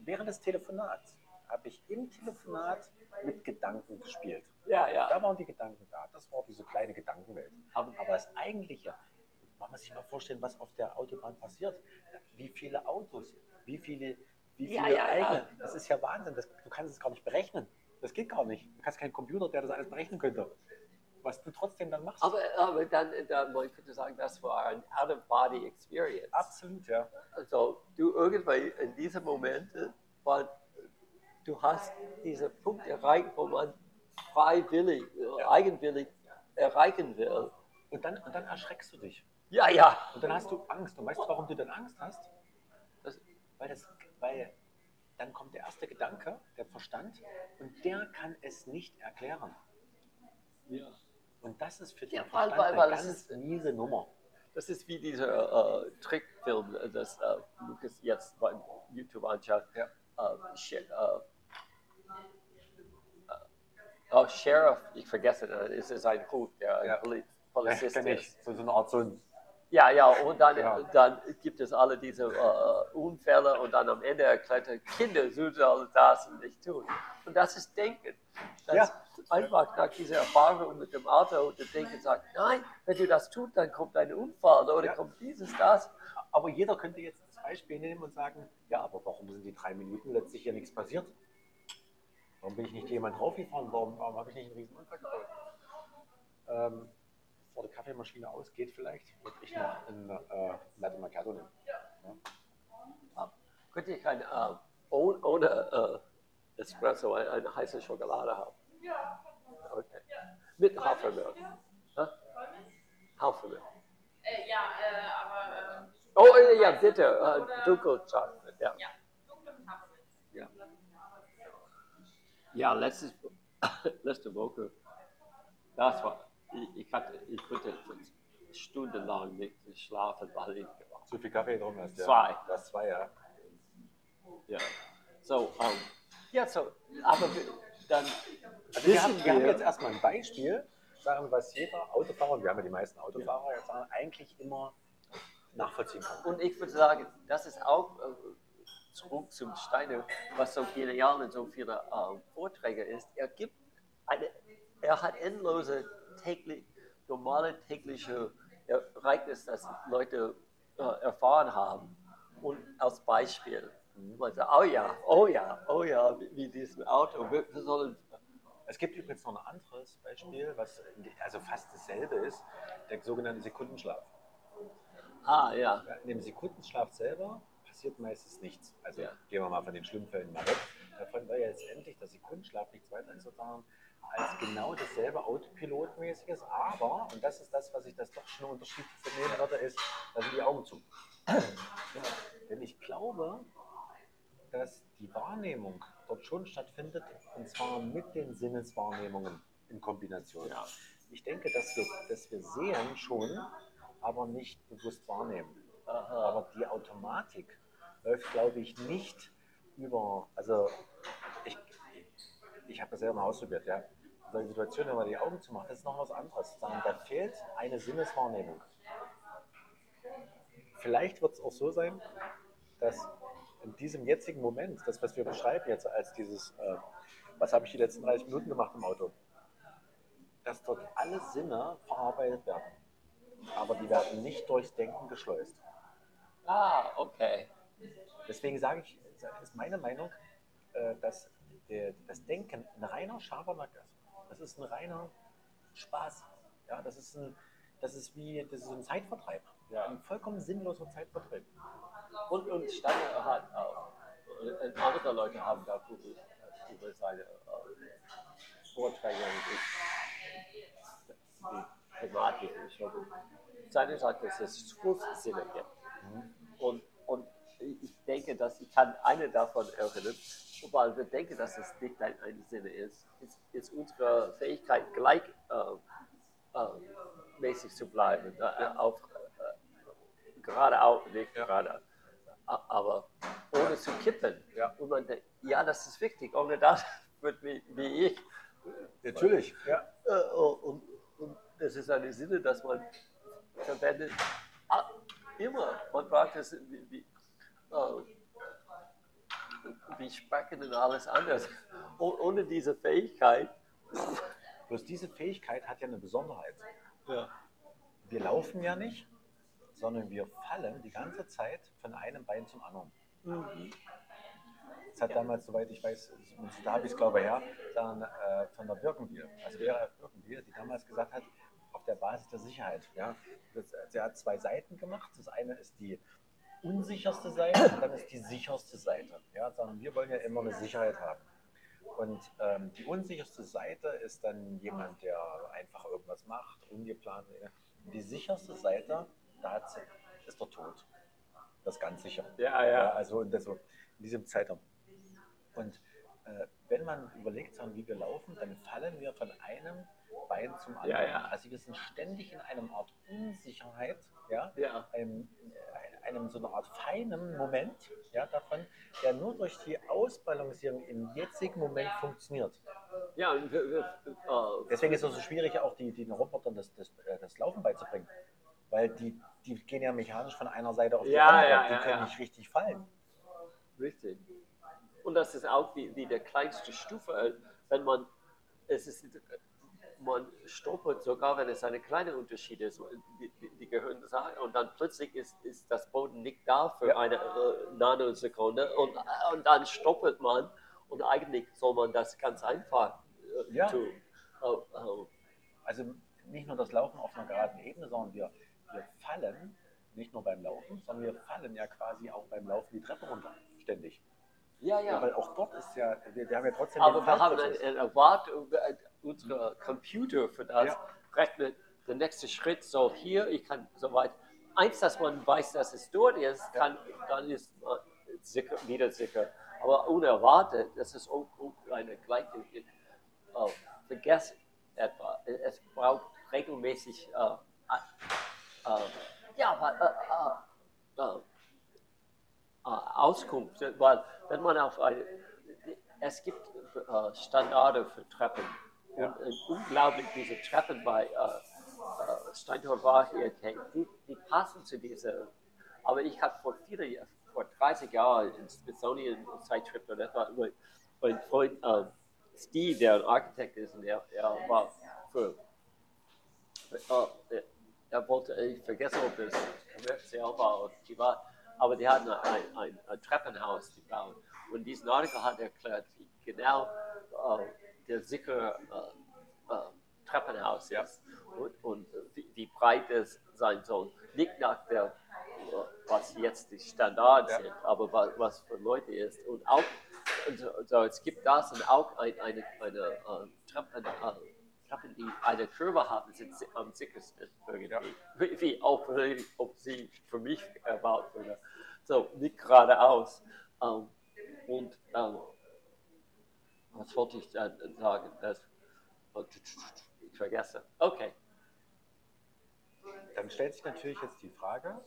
S2: während des Telefonats habe ich im Telefonat mit Gedanken gespielt.
S1: ja, ja.
S2: Da waren die Gedanken da. Das war diese kleine Gedankenwelt.
S1: Aber-
S2: Aber das Eigentliche, man muss sich mal vorstellen, was auf der Autobahn passiert. Wie viele Autos, wie viele, wie
S1: Ja,
S2: viele
S1: ja,
S2: eigene.
S1: ja.
S2: Das ist ja Wahnsinn. Das, du kannst es gar nicht berechnen. Das geht gar nicht. Du hast keinen Computer, der das alles berechnen könnte. Was du trotzdem dann machst.
S1: Aber, aber dann, dann ich würde sagen, das war ein Out-of-Body-Experience.
S2: Absolut, ja.
S1: Also du irgendwie in diesen Momenten, weil du hast diese Punkt erreicht, wo man freiwillig, äh, eigenwillig erreichen will.
S2: Und dann, und dann erschreckst du dich.
S1: Ja, ja.
S2: Und dann hast du Angst. Und weißt du, warum du dann Angst hast?
S1: Das,
S2: Weil, das, weil dann kommt der erste Gedanke, der Verstand, und der kann es nicht erklären.
S1: ja.
S2: Und das ist für den
S1: Ja,
S2: Verstand
S1: weil- weil
S2: eine ganz
S1: ist-
S2: miese Nummer.
S1: Das ist wie dieser äh, Trickfilm, äh, das äh, Lukas jetzt bei YouTube anschaut.
S2: Ja.
S1: Äh, Sh- äh, äh, oh, Sheriff, ich vergesse, es ist ein Hut, der
S2: Ja.
S1: ein Poli
S2: Ja,
S1: Polizist ist.
S2: So, so eine Art so ein.
S1: Ja, ja, und dann,
S2: Ja.
S1: dann gibt es alle diese äh, Unfälle und dann am Ende erklärt er, Kinder sollen alle das und nicht tun. Und das ist Denken. Das
S2: Ja.
S1: ist einfach nach dieser Erfahrung mit dem Auto und dem Denken sagt, nein, wenn du das tust, dann kommt ein Unfall oder
S2: Ja.
S1: kommt dieses, das.
S2: Aber jeder könnte jetzt das Beispiel nehmen und sagen: Ja, aber warum sind die drei Minuten letztlich hier nichts passiert? Warum bin ich nicht jemand draufgefahren? Warum, warum habe ich nicht einen riesen Unfall gebaut? Ähm, bevor die Kaffeemaschine ausgeht, vielleicht, würde ich noch einen äh, Latte Macchiato nehmen.
S1: Könnte ich ein, äh, ohne, ohne äh, Espresso eine, eine heiße Schokolade haben?
S3: Ja.
S1: Okay. Mit Hafermilch. Hä? Hafermilch.
S3: Äh, ja, äh, aber ähm,
S1: Oh, äh, ja, bitte. Äh, Dunkelchocolate. Ja.
S3: ja, dunkle mit Hafermilch.
S1: Ja. Ja, letztes, <laughs> letzte Woche, das war, ich, ich hatte, ich konnte stundenlang nicht schlafen, weil ich.
S2: Zu viel Kaffee drum hast, ja.
S1: Zwei.
S2: Das zwei, ja.
S1: Ja. So, ähm, ja, so, aber wir- dann
S2: Also wir haben, wir haben jetzt erstmal ein Beispiel, sagen, was jeder Autofahrer, und wir haben ja die meisten Autofahrer jetzt sagen, eigentlich immer nachvollziehen kann.
S1: Und ich würde sagen, das ist auch äh, zurück zum Steiner, was so genial in so vielen äh, Vorträgen ist. Er gibt eine, er hat endlose täglich, normale tägliche Ereignisse, das Leute äh, erfahren haben. Und als Beispiel, man sagt, oh ja, oh ja, oh ja, wie, wie dieses Auto, wir, wir sollen,
S2: Es gibt übrigens noch ein anderes Beispiel, was also fast dasselbe ist, der sogenannte Sekundenschlaf.
S1: ah ja,
S2: In dem Sekundenschlaf selber passiert meistens nichts. Also
S1: Ja.
S2: gehen wir mal von den Schlimmfällen mal weg. Davon war ja letztendlich der Sekundenschlaf nichts weiter sozusagen als genau dasselbe Autopilotmäßiges, aber, und das ist das, was ich das doch schon unterschiedlichste nehmen würde, ist, dass ich die Augen zu. Ja, denn ich glaube, dass die Wahrnehmung dort schon stattfindet, und zwar mit den Sinneswahrnehmungen in Kombination.
S1: Ja.
S2: Ich denke, dass wir, dass wir sehen schon, aber nicht bewusst wahrnehmen.
S1: aha,
S2: Aber die Automatik läuft, glaube ich, nicht über, also ich habe das selber mal ausprobiert, ja. In solchen Situationen, wenn man die Augen zumacht, das ist noch was anderes. Sagen, da fehlt eine Sinneswahrnehmung. Vielleicht wird es auch so sein, dass in diesem jetzigen Moment, das, was wir beschreiben jetzt als dieses, äh, was habe ich die letzten 30 Minuten gemacht im Auto, dass dort alle Sinne verarbeitet werden. Aber die werden nicht durchs Denken geschleust.
S1: ah, okay,
S2: Deswegen sage ich, ist meine Meinung, äh, dass der, das Denken ein reiner Schabernack ist. Das ist ein reiner Spaß. Ja, das ist ein, das ist wie, das ist ein Zeitvertreib. Ja, ein vollkommen sinnloser Zeitvertreib.
S1: Und, und Steiner hat auch, äh, andere Leute haben da über, über seine äh, Vorträge und die Thematik gesprochen. Steiner sagt, dass es zwölf Sinne gibt. Und, und ich denke, dass ich kann eine davon erinnern, weil wir denken, dass es nicht ein, Sinne ist, ist, ist unsere Fähigkeit gleich äh, äh, mäßig zu bleiben, äh, auf, äh, geradeaus, nicht
S2: Ja.
S1: gerade, aber ohne zu kippen.
S2: Ja.
S1: Und man denkt, ja, das ist wichtig, ohne das <laughs> wird wie, wie ich
S2: Natürlich. Ja.
S1: äh, und, und das ist eine Sinne, dass man verwendet. Ah, Immer. Man braucht es wie, äh, wie Sprechen und alles anders. Oh- Ohne diese Fähigkeit.
S2: Bloß diese Fähigkeit hat ja eine Besonderheit.
S1: Ja.
S2: Wir laufen ja nicht, sondern wir fallen die ganze Zeit von einem Bein zum anderen. Das hat damals, soweit ich weiß, da habe ich es glaube ich her, dann äh, von der Birkenbier, also Vera Birkenbier, die damals gesagt hat, auf der Basis der Sicherheit. Ja, das, sie hat zwei Seiten gemacht. Das eine ist die unsicherste Seite und dann ist die sicherste Seite. Ja, sondern wir wollen ja immer eine Sicherheit haben. Und ähm, die unsicherste Seite ist dann jemand, der einfach irgendwas macht, ungeplant. Die sicherste Seite, da hat sie, ist der Tod. Das ist ganz sicher.
S1: Ja, ja.
S2: also in, so, in diesem Zeitraum. Und äh, wenn man überlegt, wie wir laufen, dann fallen wir von einem Bein zum anderen.
S1: Ja, ja.
S2: Also wir sind ständig in einem Art Unsicherheit, ja,
S1: Ja.
S2: einem, einem so einer Art feinen Moment ja, davon, der nur durch die Ausbalancierung im jetzigen Moment funktioniert.
S1: Ja, wir, wir, äh,
S2: Deswegen ist es so schwierig, auch die, den Robotern das, das, äh, das Laufen beizubringen. Weil die, die gehen ja mechanisch von einer Seite auf die
S1: Ja,
S2: andere.
S1: ja,
S2: die
S1: ja,
S2: können
S1: ja.
S2: nicht richtig fallen.
S1: Richtig. Und das ist auch wie, wie der kleinste Stufe, wenn man, es ist, man stolpert sogar, wenn es eine kleine Unterschied ist, die, die, die gehören sagen, und dann plötzlich ist, ist das Boden nicht da für
S2: Ja.
S1: eine äh, Nanosekunde und, und dann stoppelt man und eigentlich soll man das ganz einfach äh,
S2: Ja.
S1: tun. Oh, oh.
S2: Also nicht nur das Laufen auf einer geraden Ebene, sondern wir, wir fallen nicht nur beim Laufen, sondern wir fallen ja quasi auch beim Laufen die Treppe runter, ständig.
S1: Ja,
S2: Ja. weil auch dort ist ja, wir, wir haben ja trotzdem
S1: Aber wir haben
S2: Fallprozess.
S1: eine, eine Erwartung, äh, unser Computer für das
S2: Ja.
S1: rechnet, der nächste Schritt soll hier, ich kann soweit, eins, dass man weiß, dass es dort ist, kann, dann ist man sicher, wieder sicher. Aber unerwartet, das ist auch, eine gleiche, äh, vergessen etwa, es braucht regelmäßig, äh, äh, äh, ja, aber, äh, äh, äh, äh, Auskunft, weil wenn man auf eine, es gibt äh, Standarde für Treppen. Und äh, unglaublich diese Treppen bei äh, äh, Steintor war hier die, die passen zu dieser, aber ich habe vor vielen vor 30 Jahren in Smithsonian Zeitschrift oder etwa mein- Freund äh, Steve, der ein Architekt ist, und er, er war für äh, er wollte, ich vergesse, ob das kommerziell war oder privat, aber die hatten ein, ein, ein Treppenhaus gebaut. Und diesen Artikel hat erklärt, wie genau äh, der sichere äh, äh, Treppenhaus ist und, und wie, wie breit es sein soll. Nicht nach der, äh, was jetzt die Standards
S2: Ja.
S1: sind, aber was, was für Leute ist. Und auch, und so, es gibt das und auch ein, eine, eine äh, Treppen, Treppen, die eine Kurve haben, sind si- am sichersten irgendwie.
S2: Ja.
S1: Wie, auch ob sie für mich erbaut wurde. So, nicht geradeaus. Ähm, und ähm, was wollte ich sagen? Das, oh, ich vergesse. Okay.
S2: Dann stellt sich natürlich jetzt die Frage,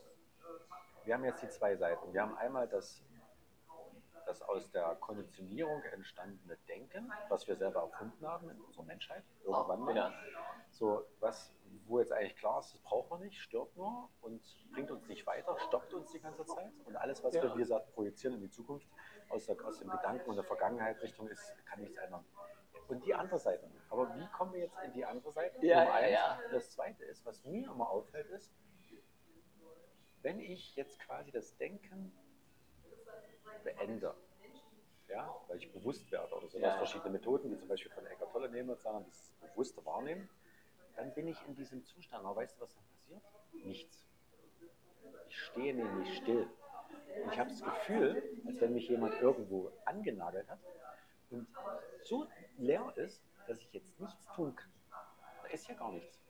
S2: wir haben jetzt die zwei Seiten. Wir haben einmal das, das aus der Konditionierung entstandene Denken, was wir selber erfunden haben in unserer Menschheit, irgendwann mal.
S1: Ja.
S2: So, was, wo jetzt eigentlich klar ist, das braucht man nicht, stört nur und bringt uns nicht weiter, stoppt uns die ganze Zeit. Und alles, was
S1: Ja.
S2: wir, wie gesagt, projizieren in die Zukunft, aus, der, aus dem Gedanken und der Vergangenheit Richtung ist, kann nichts ändern. Und die andere Seite. Aber wie kommen wir jetzt in die andere Seite?
S1: Ja, ja,
S2: eins.
S1: ja.
S2: Das zweite ist, was mir immer auffällt, ist, wenn ich jetzt quasi das Denken beende, ja, weil ich bewusst werde oder so,
S1: Ja.
S2: verschiedene Methoden, wie zum Beispiel von Eckhart Tolle nehmen, sagen, das bewusste Wahrnehmen, dann bin ich in diesem Zustand. Aber weißt du, was dann passiert? Nichts. Ich stehe nämlich still. Und ich habe das Gefühl, als wenn mich jemand irgendwo angenagelt hat und so leer ist, dass ich jetzt nichts tun kann. Da ist ja gar nichts,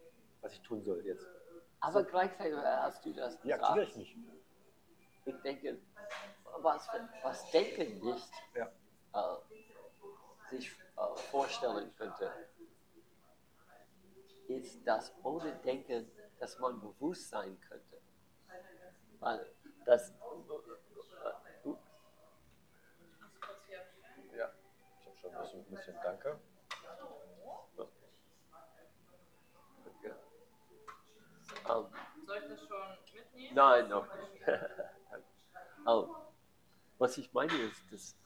S2: was ich tun soll jetzt.
S1: Aber gleichzeitig hast du das
S2: Wie
S1: gesagt.
S2: aktiviere ich mich?
S1: Ich denke, was, was Denken nicht
S2: Ja.
S1: äh, sich äh, vorstellen könnte, ist, dass ohne Denken, dass man bewusst sein könnte. Weil das, äh, uh,
S3: kurz hier.
S2: Ja, ich habe schon ein bisschen, ein bisschen Danke.
S1: Ähm,
S3: Soll ich das schon mitnehmen?
S1: nein, noch nicht. <laughs> oh. Was ich meine ist, dass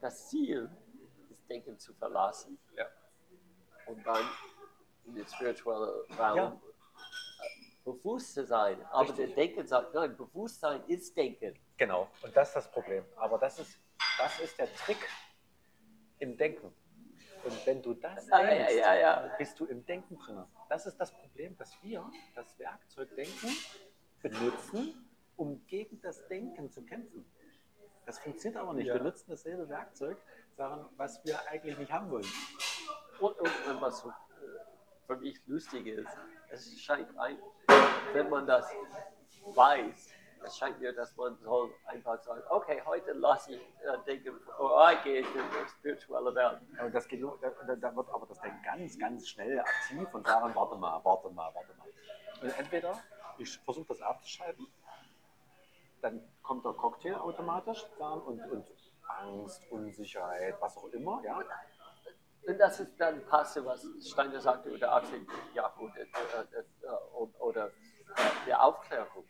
S1: das Ziel ist, Denken zu verlassen
S2: Ja.
S1: und dann in den spirituellen Raum
S2: Ja.
S1: äh, bewusst zu sein. Aber
S2: Richtig.
S1: der Denken sagt, nein, Bewusstsein ist Denken.
S2: Genau, und das ist das Problem. Aber das ist, das ist der Trick im Denken. Und wenn du das
S1: ja,
S2: denkst,
S1: ja, ja.
S2: bist du im Denken drin. Das ist das Problem, dass wir das Werkzeug Denken benutzen, um gegen das Denken zu kämpfen. Das funktioniert aber nicht.
S1: Ja.
S2: Wir nutzen dasselbe Werkzeug, sagen, was wir eigentlich nicht haben wollen.
S1: Und, und, und was so, äh, für mich lustig ist, es scheint ein, wenn man das weiß, es scheint mir, dass man soll einfach sagen, okay, heute lasse ich äh, denken, oh, ich gehe in die spirituelle Welt.
S2: Und das geht nur, da, da- wird aber das Denken ganz, ganz schnell aktiv und sagen, warte mal, warte mal, warte mal. Und entweder ich versuche das abzuschalten, dann kommt der Cocktail automatisch dann und, und Angst, Unsicherheit, was auch immer, ja.
S1: Und das ist dann passiv, was Steiner sagte über 18. Jahrhundert äh, äh, äh, oder der Aufklärung.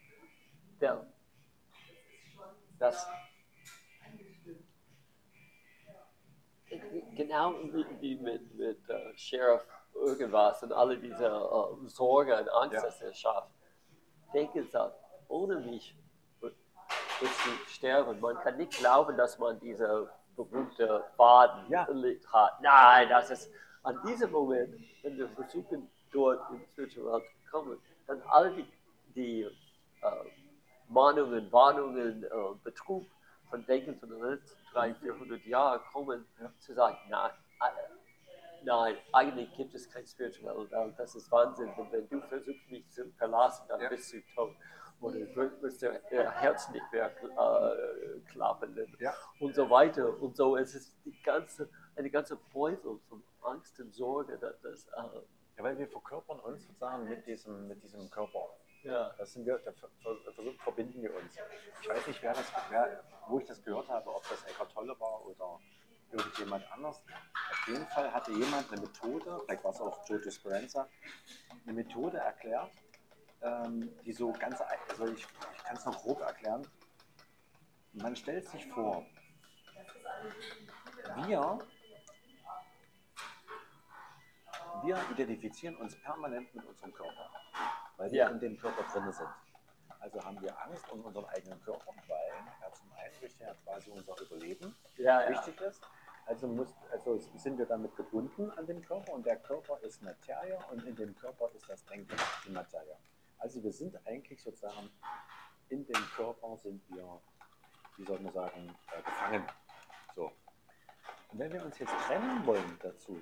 S1: Der, das genau wie, mit, mit äh, Sheriff irgendwas und alle diese äh, Sorge und Angst,
S2: Ja.
S1: das er schafft. Denke sagt, ohne mich sie sterben. Man kann nicht glauben, dass man diese berühmte Faden
S2: Ja.
S1: hat. Nein, das ist an diesem Moment, wenn wir versuchen, dort in Spiritual zu kommen, dann all die, die äh, Mahnungen, Warnungen, äh, Betrug von Denken von den letzten 300, 400 Jahren kommen,
S2: Ja.
S1: zu sagen, nein, nein, eigentlich gibt es kein spirituelle Welt, das ist Wahnsinn. Und wenn du versuchst, mich zu verlassen, dann
S2: Ja.
S1: bist du tot. Oder wirst äh, Herz nicht mehr äh, klappen
S2: Ja.
S1: und so weiter und so. Es ist die ganze, eine ganze Beutel von Angst und Sorge, dass das, äh,
S2: ja. Weil wir verkörpern uns sozusagen mit diesem, mit diesem Körper.
S1: ja,
S2: Das sind wir, da ver, ver, versuch- verbinden wir uns. Ich weiß nicht, wer das, wer, wo ich das gehört habe, ob das Eckhart Tolle war oder irgendjemand anders. Auf jeden Fall hatte jemand eine Methode, vielleicht war es auch Joe Dispenza, eine Methode erklärt, ähm, die so ganz, also ich, ich kann es noch grob erklären. Man stellt sich vor, wir, wir identifizieren uns permanent mit unserem Körper, weil wir
S1: Ja.
S2: in dem Körper drin sind. Also haben wir Angst um unseren eigenen Körper, weil ja, zum einen wichtig ja quasi unser Überleben
S1: ja.
S2: wichtig ist. Also, muss, also sind wir damit gebunden an den Körper und der Körper ist Materie und in dem Körper ist das Denken die Materie. Also wir sind eigentlich sozusagen in dem Körper sind wir, wie soll man sagen, äh, gefangen. So. Und wenn wir uns jetzt trennen wollen dazu,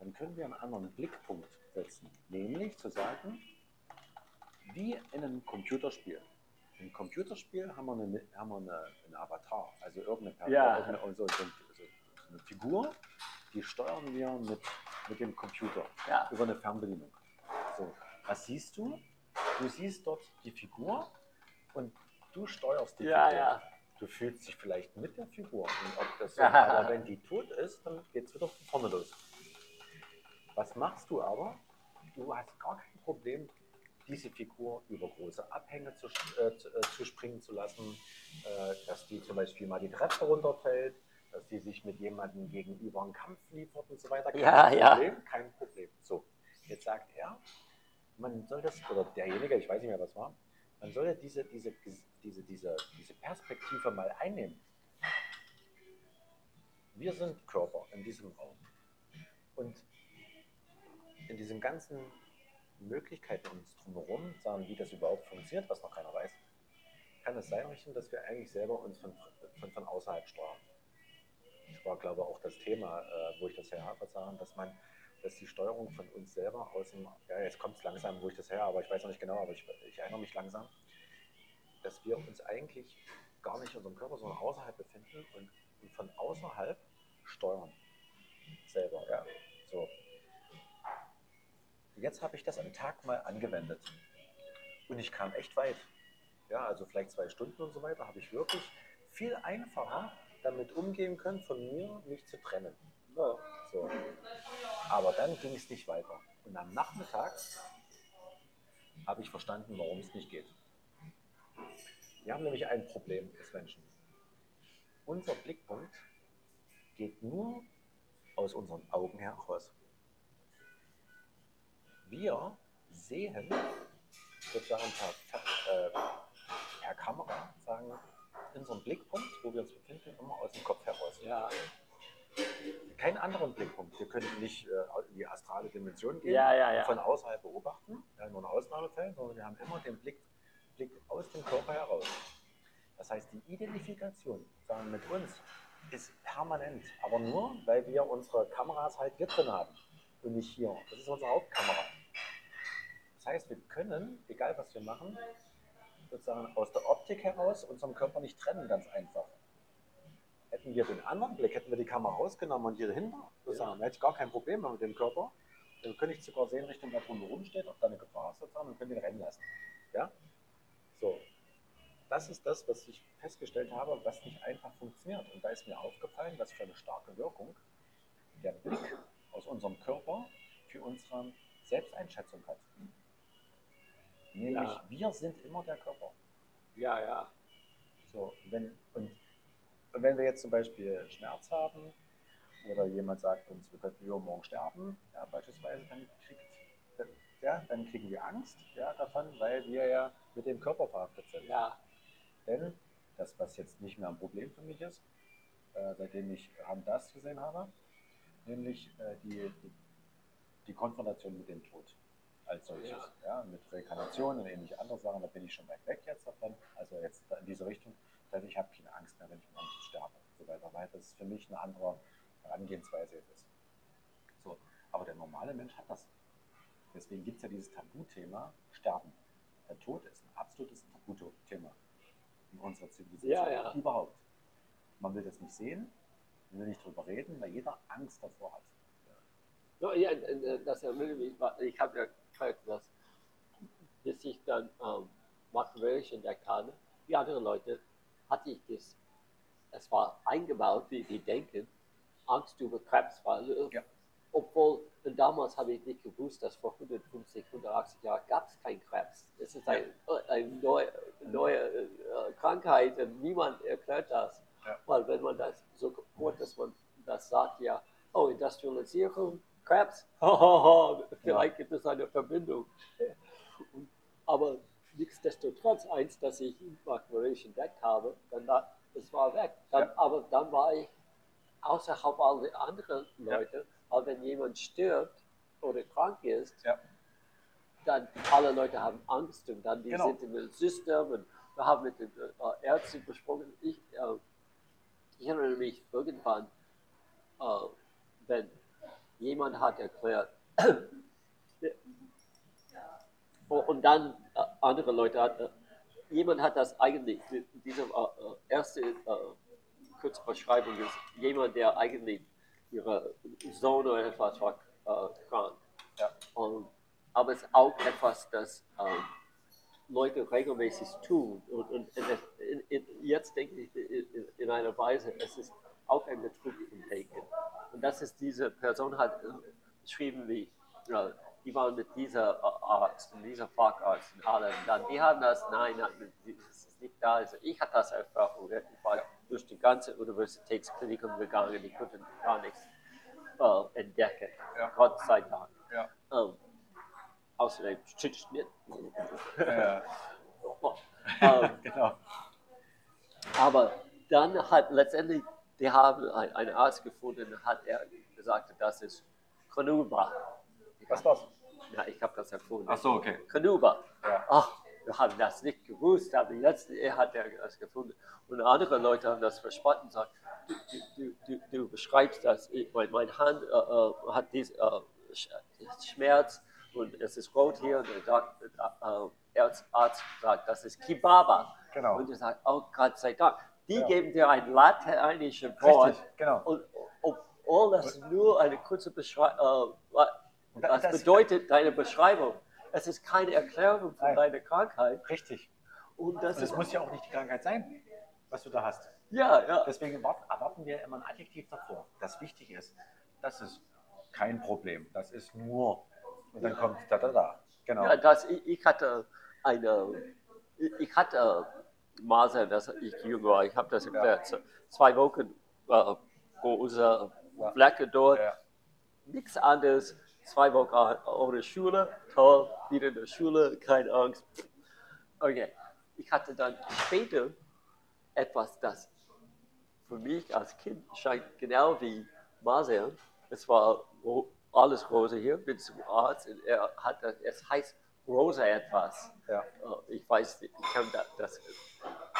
S2: dann können wir einen anderen Blickpunkt setzen. Nämlich zu sagen, wie in einem Computerspiel. Im Computerspiel haben wir eine, wir eine, einen Avatar, also irgendeine, Person,
S1: Ja.
S2: irgendeine so, so eine Figur, die steuern wir mit, mit dem Computer
S1: Ja.
S2: über eine Fernbedienung. So, was siehst du? Du siehst dort die Figur und du steuerst die
S1: Ja,
S2: Figur.
S1: ja.
S2: Du fühlst dich vielleicht mit der Figur. Und ob das so, aber wenn die tot ist, dann geht es wieder von vorne los. Was machst du aber? Du hast gar kein Problem, diese Figur über große Abhänge zu, äh, zu, äh, zu springen zu lassen, äh, dass die zum Beispiel mal die Treppe runterfällt, dass die sich mit jemandem gegenüber einen Kampf liefert und so weiter. Kein
S1: Ja, ja.
S2: Problem, kein Problem. So, jetzt sagt er, man soll das, oder derjenige, ich weiß nicht mehr, was war, man soll ja diese, diese, diese, diese, diese Perspektive mal einnehmen. Wir sind Körper in diesem Raum. Und in diesen ganzen Möglichkeiten uns drumherum, sagen, wie das überhaupt funktioniert, was noch keiner weiß, kann es sein, dass wir eigentlich selber uns von, von, von außerhalb steuern. Das war, glaube ich, auch das Thema, äh, wo ich das her habe, dass man, dass die Steuerung von uns selber aus dem, ja, jetzt kommt es langsam, wo ich das her, aber ich weiß noch nicht genau, aber ich, ich erinnere mich langsam, dass wir uns eigentlich gar nicht in unserem Körper, sondern außerhalb befinden und, und von außerhalb steuern. Selber, ja. So. Jetzt habe ich das am Tag mal angewendet. Und ich kam echt weit. Ja, also vielleicht zwei Stunden und so weiter, habe ich wirklich viel einfacher damit umgehen können, von mir mich zu trennen. Ja, so. Aber dann ging es nicht weiter. Und am Nachmittag habe ich verstanden, warum es nicht geht. Wir haben nämlich ein Problem als Menschen. Unser Blickpunkt geht nur aus unseren Augen heraus. Wir sehen sozusagen per, äh, per Kamera sagen, unseren Blickpunkt, wo wir uns befinden, immer aus dem Kopf heraus.
S1: Ja,
S2: Keinen anderen Blickpunkt. Wir können nicht äh, in die astrale Dimension gehen
S1: Ja, ja, ja.
S2: und von außerhalb beobachten, ja, nur in Ausnahmefällen, sondern wir haben immer den Blick, Blick aus dem Körper heraus. Das heißt, die Identifikation sagen, mit uns ist permanent, aber nur, weil wir unsere Kameras halt hier drin haben und nicht hier. Das ist unsere Hauptkamera. Das heißt, wir können, egal was wir machen, sozusagen aus der Optik heraus unserem Körper nicht trennen, ganz einfach. Hätten wir den anderen Blick, hätten wir die Kamera rausgenommen und hier dahinter, sozusagen, dann hätte ich gar kein Problem mehr mit dem Körper. Dann könnte ich sogar sehen, Richtung da drunter rumsteht, ob da eine Gefahr ist sozusagen, und könnte ihn rennen lassen. Ja? So. Das ist das, was ich festgestellt habe, was nicht einfach funktioniert. Und da ist mir aufgefallen, was für eine starke Wirkung der Blick aus unserem Körper für unsere Selbsteinschätzung hat. Nämlich,
S1: Ja.
S2: wir sind immer der Körper.
S1: ja, ja.
S2: So, wenn, und wenn wir jetzt zum Beispiel Schmerz haben oder jemand sagt uns, wir könnten übermorgen sterben, ja, beispielsweise, dann, kriegt, ja, dann kriegen wir Angst ja, davon, weil wir ja mit dem Körper verhaftet sind.
S1: Ja,
S2: Denn das, was jetzt nicht mehr ein Problem für mich ist, äh, seitdem ich Das gesehen habe, nämlich äh, die, die, die Konfrontation mit dem Tod als solches. Ja. mit Rekarnation und ähnliche andere Sachen, da bin ich schon weit weg jetzt davon. Also jetzt in diese Richtung. Das heißt, ich habe keine Angst mehr, wenn ich morgen sterbe und so weiter, weil das für mich eine andere Herangehensweise jetzt ist. So, aber der normale Mensch hat das. Deswegen gibt es ja dieses Tabuthema Sterben. Der Tod ist ein absolutes Tabuthema in unserer Zivilisation.
S1: Ja, ja.
S2: Überhaupt. Man will das nicht sehen, man will nicht drüber reden, weil jeder Angst davor hat.
S1: No, ja, äh, das erinnert mich, ich habe ja gesagt, dass bis ich dann ähm, entdeckt habe, wie andere Leute, hatte ich das, es war eingebaut, wie die denken, Angst über Krebs war. Also,
S2: Ja.
S1: Obwohl, damals habe ich nicht gewusst, dass vor 150, 180 Jahren gab es keinen Krebs. Es ist ein, eine neue, neue äh, Krankheit und niemand erklärt das.
S2: Ja.
S1: Weil wenn man das so gut, dass man das sagt, ja, oh, Industrialisierung, <laughs> Hahaha, vielleicht gibt es eine Verbindung. Und- Aber nichtsdestotrotz, eins, das ich in Machiavelli entdeckt habe, dann da, das war weg. Dann,
S2: Ja.
S1: Aber dann war ich außerhalb alle anderen Leute, weil wenn jemand stirbt oder krank ist,
S2: Ja.
S1: dann alle Leute haben Angst und dann die
S2: Genau.
S1: sind in dem System und wir haben mit den äh, Ärzten besprochen. Ich, äh, ich erinnere mich irgendwann, äh, wenn jemand hat erklärt, <clears throat> Oh, und dann äh, andere Leute hat, äh, jemand hat das eigentlich, diese äh, erste äh, Kurzbeschreibung ist jemand, der eigentlich ihre Sohn oder etwas war krank.
S2: Ja.
S1: Und, aber es ist auch etwas, das ähm, Leute regelmäßig tun. Und, und in, in, in, jetzt denke ich in, in einer Weise, es ist auch ein Betrug von Denken. Und das ist diese Person hat äh, beschrieben, wie die waren mit dieser äh, Arzt und dieser Facharzt und allem. Dann, die haben das, nein, nein, das ist nicht da. Also ich hatte das Erfahrung. Ich war durch die ganze Universitätsklinikum gegangen, die konnten gar nichts äh, entdecken.
S2: Ja.
S1: Gott sei Dank.
S2: Ja.
S1: Ähm, außerdem Schnitt.
S2: Ja, <laughs>
S1: ähm, <laughs>
S2: genau.
S1: aber dann hat letztendlich, die haben ein- einen Arzt gefunden, hat er gesagt, das ist Kanuba.
S2: Was war's?
S1: Ja, ich habe das erfunden.
S2: Ach so, okay.
S1: Kanuba.
S2: Ja.
S1: Ach, wir haben das nicht gewusst, aber jetzt er hat er das gefunden. Und andere Leute haben das verspottet und gesagt, du, du, du, du beschreibst das, ich, mein, meine Hand äh, äh, hat diesen äh, Sch- Schmerz und es ist rot hier und der Doc- äh, Arzt, Arzt sagt, das ist Kibaba.
S2: Genau.
S1: Und er sagt, oh Gott sei Dank. Die
S2: Ja.
S1: geben dir ein lateinisches Wort
S2: Richtig, genau.
S1: und obwohl das nur eine kurze Beschreibung äh,
S2: Und da-
S1: was
S2: das-
S1: bedeutet deine Beschreibung? Es ist keine Erklärung von
S2: Nein.
S1: deiner Krankheit.
S2: Richtig.
S1: Und das
S2: Und
S1: ist,
S2: muss ja auch nicht die Krankheit sein, was du da hast.
S1: ja, ja,
S2: Deswegen erwart- erwarten wir immer ein Adjektiv davor. Das wichtig ist, das ist kein Problem. Das ist nur. Und dann kommt da, da, da. Genau.
S1: Ja, das, ich, ich hatte eine, ich hatte Masern, als ich jung war. Ich habe das erklärt. So, Zwei Wochen äh, große
S2: Ja.
S1: Flecke dort,
S2: Ja.
S1: nichts anderes. Zwei Wochen ohne Schule, toll, wieder in der Schule, keine Angst. Okay, ich hatte dann später etwas, das für mich als Kind scheint genau wie Masern. Es war alles rosa hier, bin zum Arzt und er hat das, es heißt rosa etwas.
S2: Ja.
S1: Äh, Ich weiß nicht, ich kann da- das.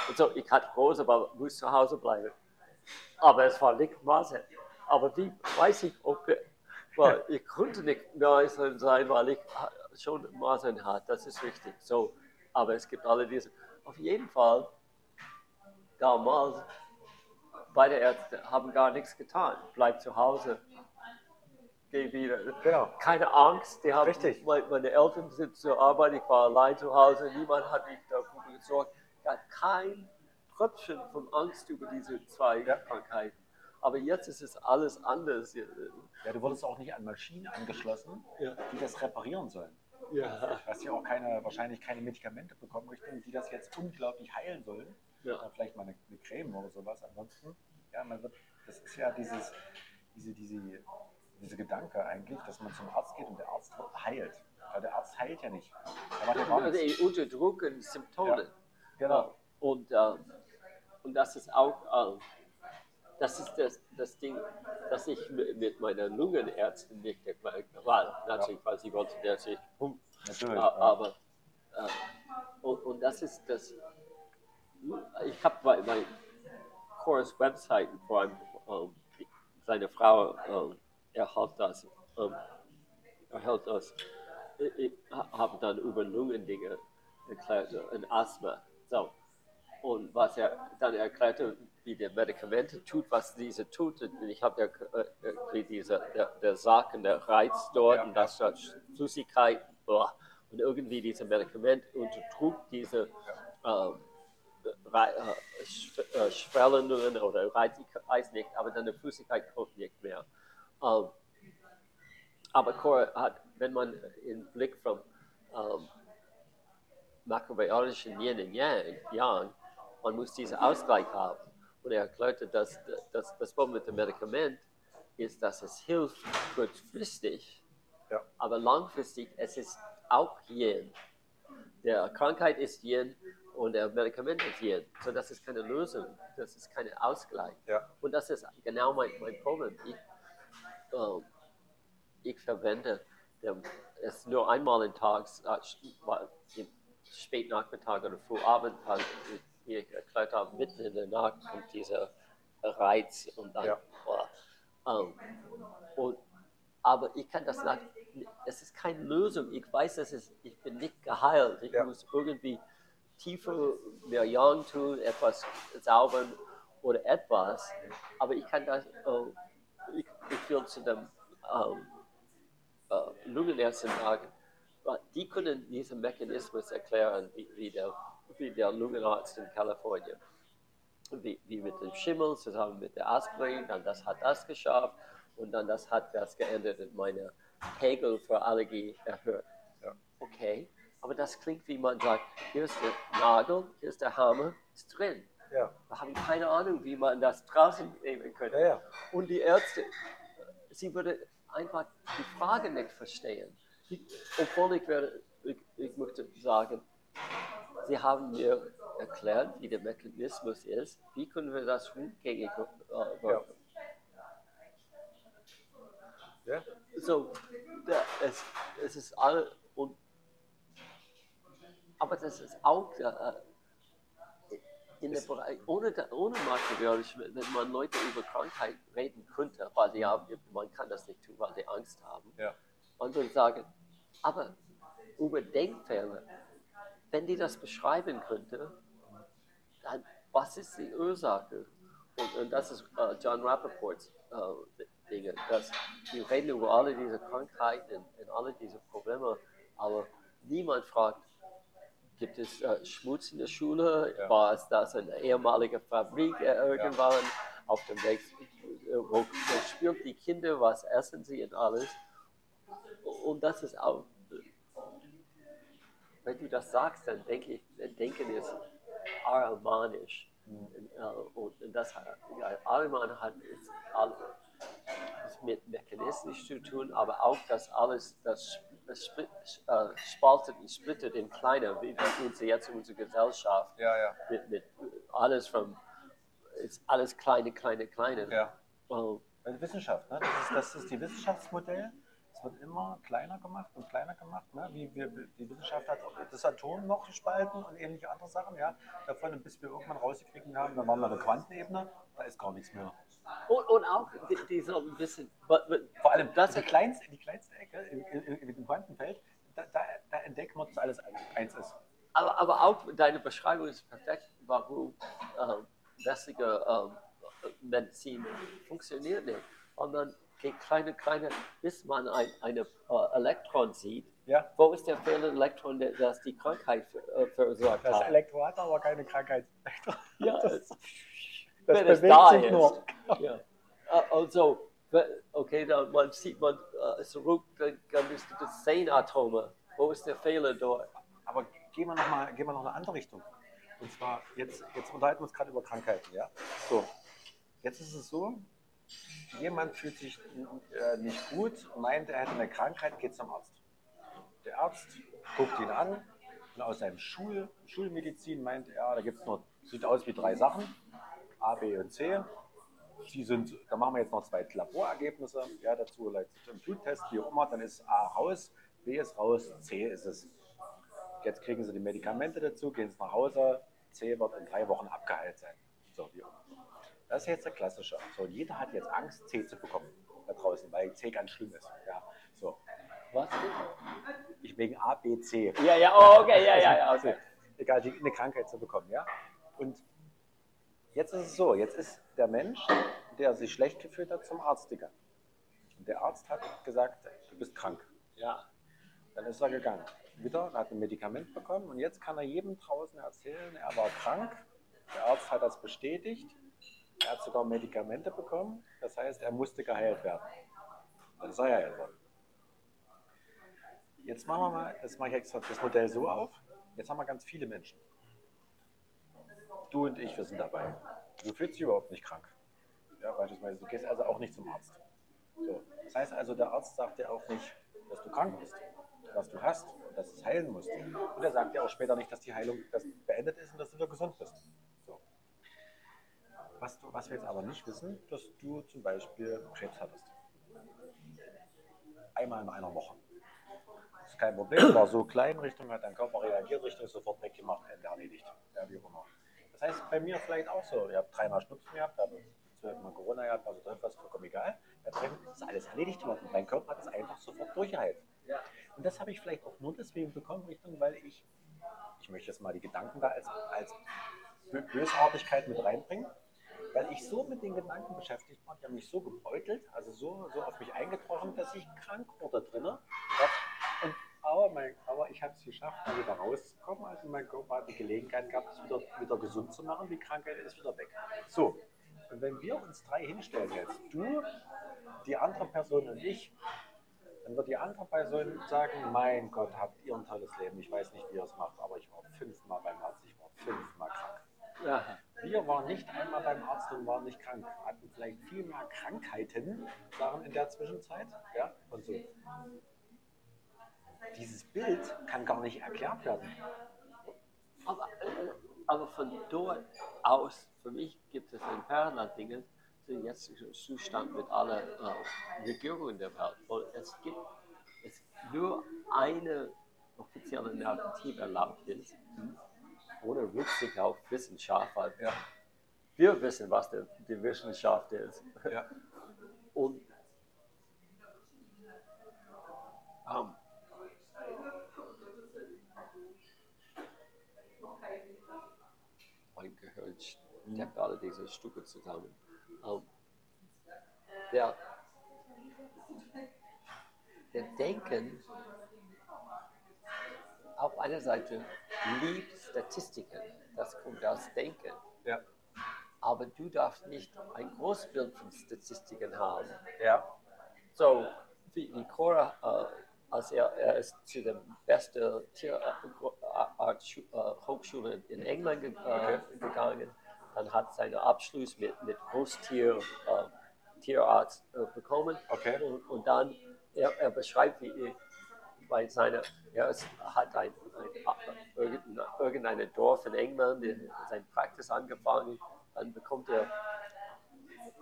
S1: Und so, ich hatte rosa, aber muss zu Hause bleiben. Aber es war nicht Masern. Aber wie weiß ich, ob weil ich konnte nicht Masern sein, weil ich schon Masern hatte. Das ist richtig. So, aber es gibt alle diese. Auf jeden Fall, damals, beide Ärzte haben gar nichts getan. Bleib zu Hause. Wieder.
S2: Genau.
S1: Keine Angst. Die haben,
S2: Richtig.
S1: Meine, Eltern sind zur Arbeit. Ich war allein zu Hause. Niemand hat mich dafür gesorgt. Ich hatte kein Tröpfchen von Angst über diese zwei
S2: Ja.
S1: Krankheiten. Aber jetzt ist es alles anders. Ja.
S2: Du wurdest auch nicht an Maschinen angeschlossen,
S1: Ja.
S2: die das reparieren sollen.
S1: Ja.
S2: Hast ja auch keine, wahrscheinlich keine Medikamente bekommen, Richtung, die das jetzt unglaublich heilen sollen.
S1: Ja.
S2: Vielleicht mal eine, eine Creme oder sowas. Ansonsten, ja, man wird, das ist ja dieses, diese, diese, diese Gedanke eigentlich, dass man zum Arzt geht und der Arzt heilt. Aber der Arzt heilt ja nicht. Der macht ja gar
S1: Also
S2: nichts.
S1: unterdrücken Symptome.
S2: Genau.
S1: Und, ähm, und das ist auch, ähm, das ist das, das Ding, das ich mit, meiner Lungenärztin nicht erklärt habe. Natürlich, weil sie wollte natürlich pumpen.
S2: Natürlich.
S1: A- Aber, äh, und, und das ist das, ich habe bei, bei Chorus Website, vor allem die- seine Frau ähm, erhält das, ähm, erhält das. Ich, ich habe dann über Lungendinge erklärt und Asthma. So. Und was er dann erklärte, wie der Medikamente tut, was diese tut. Und ich habe ja äh, äh, dieser der, der Saken, der Reiz dort
S2: Ja.
S1: und das hat Flüssigkeit. boah. Und irgendwie diese Medikament untertrug diese ähm, Rei- äh, Sch- äh, Schwellungen oder Reiz, ich weiß nicht, aber dann die Flüssigkeit kommt nicht mehr. Ähm, aber Cora hat, wenn man im Blick vom ähm, makrobiotischen Yin und Yang, Yang, man muss diesen Ausgleich haben. Und er erklärte, dass, dass das Problem mit dem Medikament ist, dass es hilft kurzfristig,
S2: Ja.
S1: aber langfristig es ist auch Yin. Der Krankheit ist Yin und der Medikament ist Yin. So, das ist keine Lösung, das ist kein Ausgleich.
S2: Ja.
S1: Und das ist genau mein, mein Problem. Ich, ähm, ich verwende dem, es nur einmal im Tag, äh, Spätnachmittag oder Frühabend, wie ich erklärt habe, mitten in der Nacht kommt dieser Reiz und dann.
S2: Ja.
S1: boah, ähm, und, aber ich kann das nicht, es ist keine Lösung. Ich weiß, es, ich bin nicht geheilt. Ich
S2: Ja.
S1: muss irgendwie tiefer mehr Yang tun, etwas zaubern oder etwas. Aber ich kann das, äh, ich will zu dem ähm, äh, Lungenärzten sagen, weil die können diesen Mechanismus erklären, wie, wie, der, wie der Lungenarzt in Kalifornien. Wie, wie mit dem Schimmel zusammen mit der Aspirin, dann das hat das geschafft und dann das hat das geändert und meine Pegel für Allergie erhöht.
S2: Ja.
S1: Okay, aber das klingt wie man sagt, hier ist der Nagel, hier ist der Hammer, ist drin.
S2: Ja.
S1: Wir haben keine Ahnung, wie man das draußen nehmen könnte.
S2: Ja.
S1: Und die Ärzte, sie würde einfach die Frage nicht verstehen. Ich, obwohl ich, werde, ich, ich möchte sagen, sie haben mir erklärt, wie der Mechanismus ist. Wie können wir das rückgängig äh, wirken?
S2: Ja.
S1: So, da, es, es ist all und aber das ist auch äh, in der Bereich, ohne, ohne makrobiologisch, wenn man Leute über Krankheit reden könnte, weil die haben, man kann das nicht tun, weil die Angst haben.
S2: Ja.
S1: Man würde sagen, aber über Denkfehler, wenn die das beschreiben könnte, dann was ist die Ursache? Und, und das ist äh, John Rappaports äh, Dinge, dass wir reden über alle diese Krankheiten und alle diese Probleme, aber niemand fragt, gibt es äh, Schmutz in der Schule?
S2: Ja.
S1: War es das eine ehemalige Fabrik äh, irgendwann auf dem Weg? Äh, wo, wo spielen die Kinder? Was essen sie und alles? Und das ist auch wenn du das sagst, dann denke ich, dann denken ist aramanisch. Und, äh, und das hat, ja, Araman hat ist ist mit mechanistisch zu tun, aber auch das alles, das spaltet und splittet in kleine, wie wie unsere, jetzt unsere Gesellschaft,
S2: Ja, ja.
S1: mit, mit alles von, ist alles kleine, kleine, kleine.
S2: ja.
S1: Oh,
S2: Also Wissenschaft, ne? das, ist, das ist die Wissenschaftsmodell. Es wird immer kleiner gemacht und kleiner gemacht. Ne? Wie wir, die Wissenschaft hat das Atom noch gespalten und ähnliche andere Sachen. Ja? Davon, bis wir irgendwann rausgekriegt haben, dann waren wir eine Quantenebene, da ist gar nichts mehr.
S1: Und, und auch die, die so ein bisschen,
S2: Vor allem
S1: Das
S2: das die, kleinste, die kleinste Ecke in, in, in, dem Quantenfeld, da, da, da entdeckt man, dass alles eins ist.
S1: aber, aber auch deine Beschreibung ist perfekt, warum ähm, westliche ähm, Medizin funktioniert nicht. Und dann geht kleine, kleine, bis man ein eine, äh, Elektron sieht.
S2: Ja?
S1: Wo ist der fehlende Elektron, der, das die Krankheit äh, verursacht
S2: Das
S1: hat?
S2: Elektro hat aber keine Krankheit.
S1: Ja, <laughs>
S2: das,
S1: es-
S2: das
S1: wenn es
S2: bewegt
S1: da
S2: sich
S1: ist.
S2: nur. <laughs>
S1: Ja. Äh, Also, okay, dann man sieht man äh, zurück, dann, dann bist du das zehn Atome. Wo ist der Fehler dort?
S2: Aber gehen wir noch mal, gehen wir noch eine andere Richtung. Und zwar, jetzt, jetzt unterhalten wir uns gerade über Krankheiten, ja? So, jetzt ist es so, jemand fühlt sich äh, nicht gut, meint, er hätte eine Krankheit, geht zum Arzt. Der Arzt guckt ihn an und aus seinem Schul, Schulmedizin meint er, da gibt es nur, sieht aus wie drei Sachen, A, B und C. Die sind, da machen wir jetzt noch zwei Laborergebnisse, ja, dazu like, ein Bluttest, wie auch immer, dann ist A raus, B ist raus, C ist es. Jetzt kriegen sie die Medikamente dazu, gehen sie nach Hause, C wird in drei Wochen abgeheilt sein. So, wie auch immer. Das ist jetzt der klassische. So, jeder hat jetzt Angst, C zu bekommen da draußen, weil C ganz schlimm ist. Ja, so.
S1: Was?
S2: Ich wegen A, B, C.
S1: Ja, ja, oh, okay, ja, ja, ja, okay.
S2: Egal, die, eine Krankheit zu bekommen, ja. Und jetzt ist es so, jetzt ist der Mensch, der sich schlecht gefühlt hat, zum Arzt gegangen. Und der Arzt hat gesagt, du bist krank.
S1: Ja.
S2: Dann ist er gegangen. Wieder, hat ein Medikament bekommen und jetzt kann er jedem draußen erzählen, er war krank. Der Arzt hat das bestätigt. Er hat sogar Medikamente bekommen. Das heißt, er musste geheilt werden. Dann ist er geheilt worden. Jetzt machen wir mal, das mache ich extra das Modell so auf. Jetzt haben wir ganz viele Menschen. Du und ich, wir sind dabei. Du fühlst dich überhaupt nicht krank. Ja, beispielsweise, du gehst also auch nicht zum Arzt. So. Das heißt also, der Arzt sagt dir auch nicht, dass du krank bist, was du hast und dass es heilen musst. Und er sagt dir auch später nicht, dass die Heilung dass beendet ist und dass du wieder gesund bist. So. Was, du, was wir jetzt aber nicht wissen, dass du zum Beispiel Krebs hattest. Einmal in einer Woche. Das ist kein Problem, war so klein, Richtung hat dein Körper reagiert, Richtung sofort weggemacht, erledigt. Ja, wie auch immer. Das heißt, bei mir vielleicht auch so. Ich habe dreimal Schnupfen gehabt, habe zwölfmal Corona gehabt, also sonst was vollkommen egal. Ja, dreimal ist alles erledigt worden. Mein Körper hat es einfach sofort durchgeheilt.
S1: Ja.
S2: Und das habe ich vielleicht auch nur deswegen bekommen, Richtung, weil ich, ich möchte jetzt mal die Gedanken da als, als Bö- Bösartigkeit mit reinbringen, weil ich so mit den Gedanken beschäftigt war, die haben mich so gebeutelt, also so, so auf mich eingetroffen, dass ich krank wurde drinnen. Und aber, mein, aber ich habe es geschafft, da wieder rauszukommen. Also mein Körper hat die Gelegenheit gehabt, es wieder, wieder gesund zu machen. Die Krankheit ist wieder weg. So, und wenn wir uns drei hinstellen jetzt, du, die andere Person und ich, dann wird die andere Person sagen, mein Gott, habt ihr ein tolles Leben. Ich weiß nicht, wie ihr es macht, aber ich war fünfmal beim Arzt, ich war fünfmal krank.
S1: ja.
S2: Wir waren nicht einmal beim Arzt und waren nicht krank, hatten vielleicht viel mehr Krankheiten, Sachen in der Zwischenzeit. Ja, und so. Dieses Bild kann gar nicht erklärt werden.
S1: Aber, äh, aber von dort aus, für mich gibt es ein paar Dinge, den jetzigen Zustand mit aller äh, Regierungen der Welt. Und es gibt es nur eine offizielle Narrativ erlaubt ist, ohne Rücksicht auf Wissenschaft. Weil
S2: Ja.
S1: Wir wissen, was der, die Wissenschaft ist.
S2: Ja.
S1: Und ähm, mein Gehirn steckt alle diese Stücke zusammen. Ähm, der, der Denken auf einer Seite liebt Statistiken, das kommt aus Denken.
S2: Ja.
S1: Aber du darfst nicht ein Großbild von Statistiken haben.
S2: Ja.
S1: So, wie, wie Cora als er, er ist zu der besten Tierarzt-Hochschule in England ge äh, gegangen, dann hat seinen Abschluss mit, mit Großtier, äh, Tierarzt äh, bekommen
S2: Okay.
S1: und, und dann, er, er beschreibt, wie er bei seiner, er ist, hat ein, ein, irgendein, irgendein Dorf in England, der sein Praxis angefangen, dann bekommt er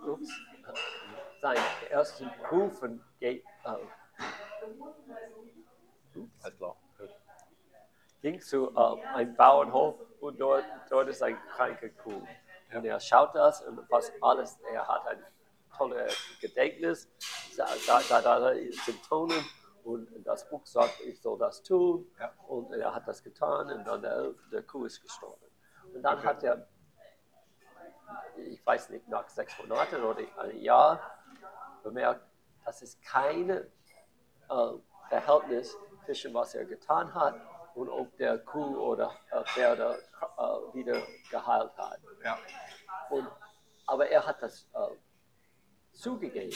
S1: ups, seinen ersten Beruf und geht, äh.
S2: Gut.
S1: ging zu äh, einem Bauernhof und dort, dort ist ein kranker Kuh. Und er schaut das und was alles, er hat ein tolles Gedächtnis, da, da, da, Symptome und das Buch sagt, ich soll das tun
S2: Ja.
S1: und er hat das getan und dann der, der Kuh ist gestorben. Und dann
S2: Okay.
S1: hat er, ich weiß nicht, nach sechs Monaten oder ein Jahr bemerkt, dass es keine äh, Verhältnis zwischen was er getan hat und ob der Kuh oder äh, Pferde äh, wieder geheilt hat.
S2: Ja.
S1: Und, aber er hat das äh, zugegeben.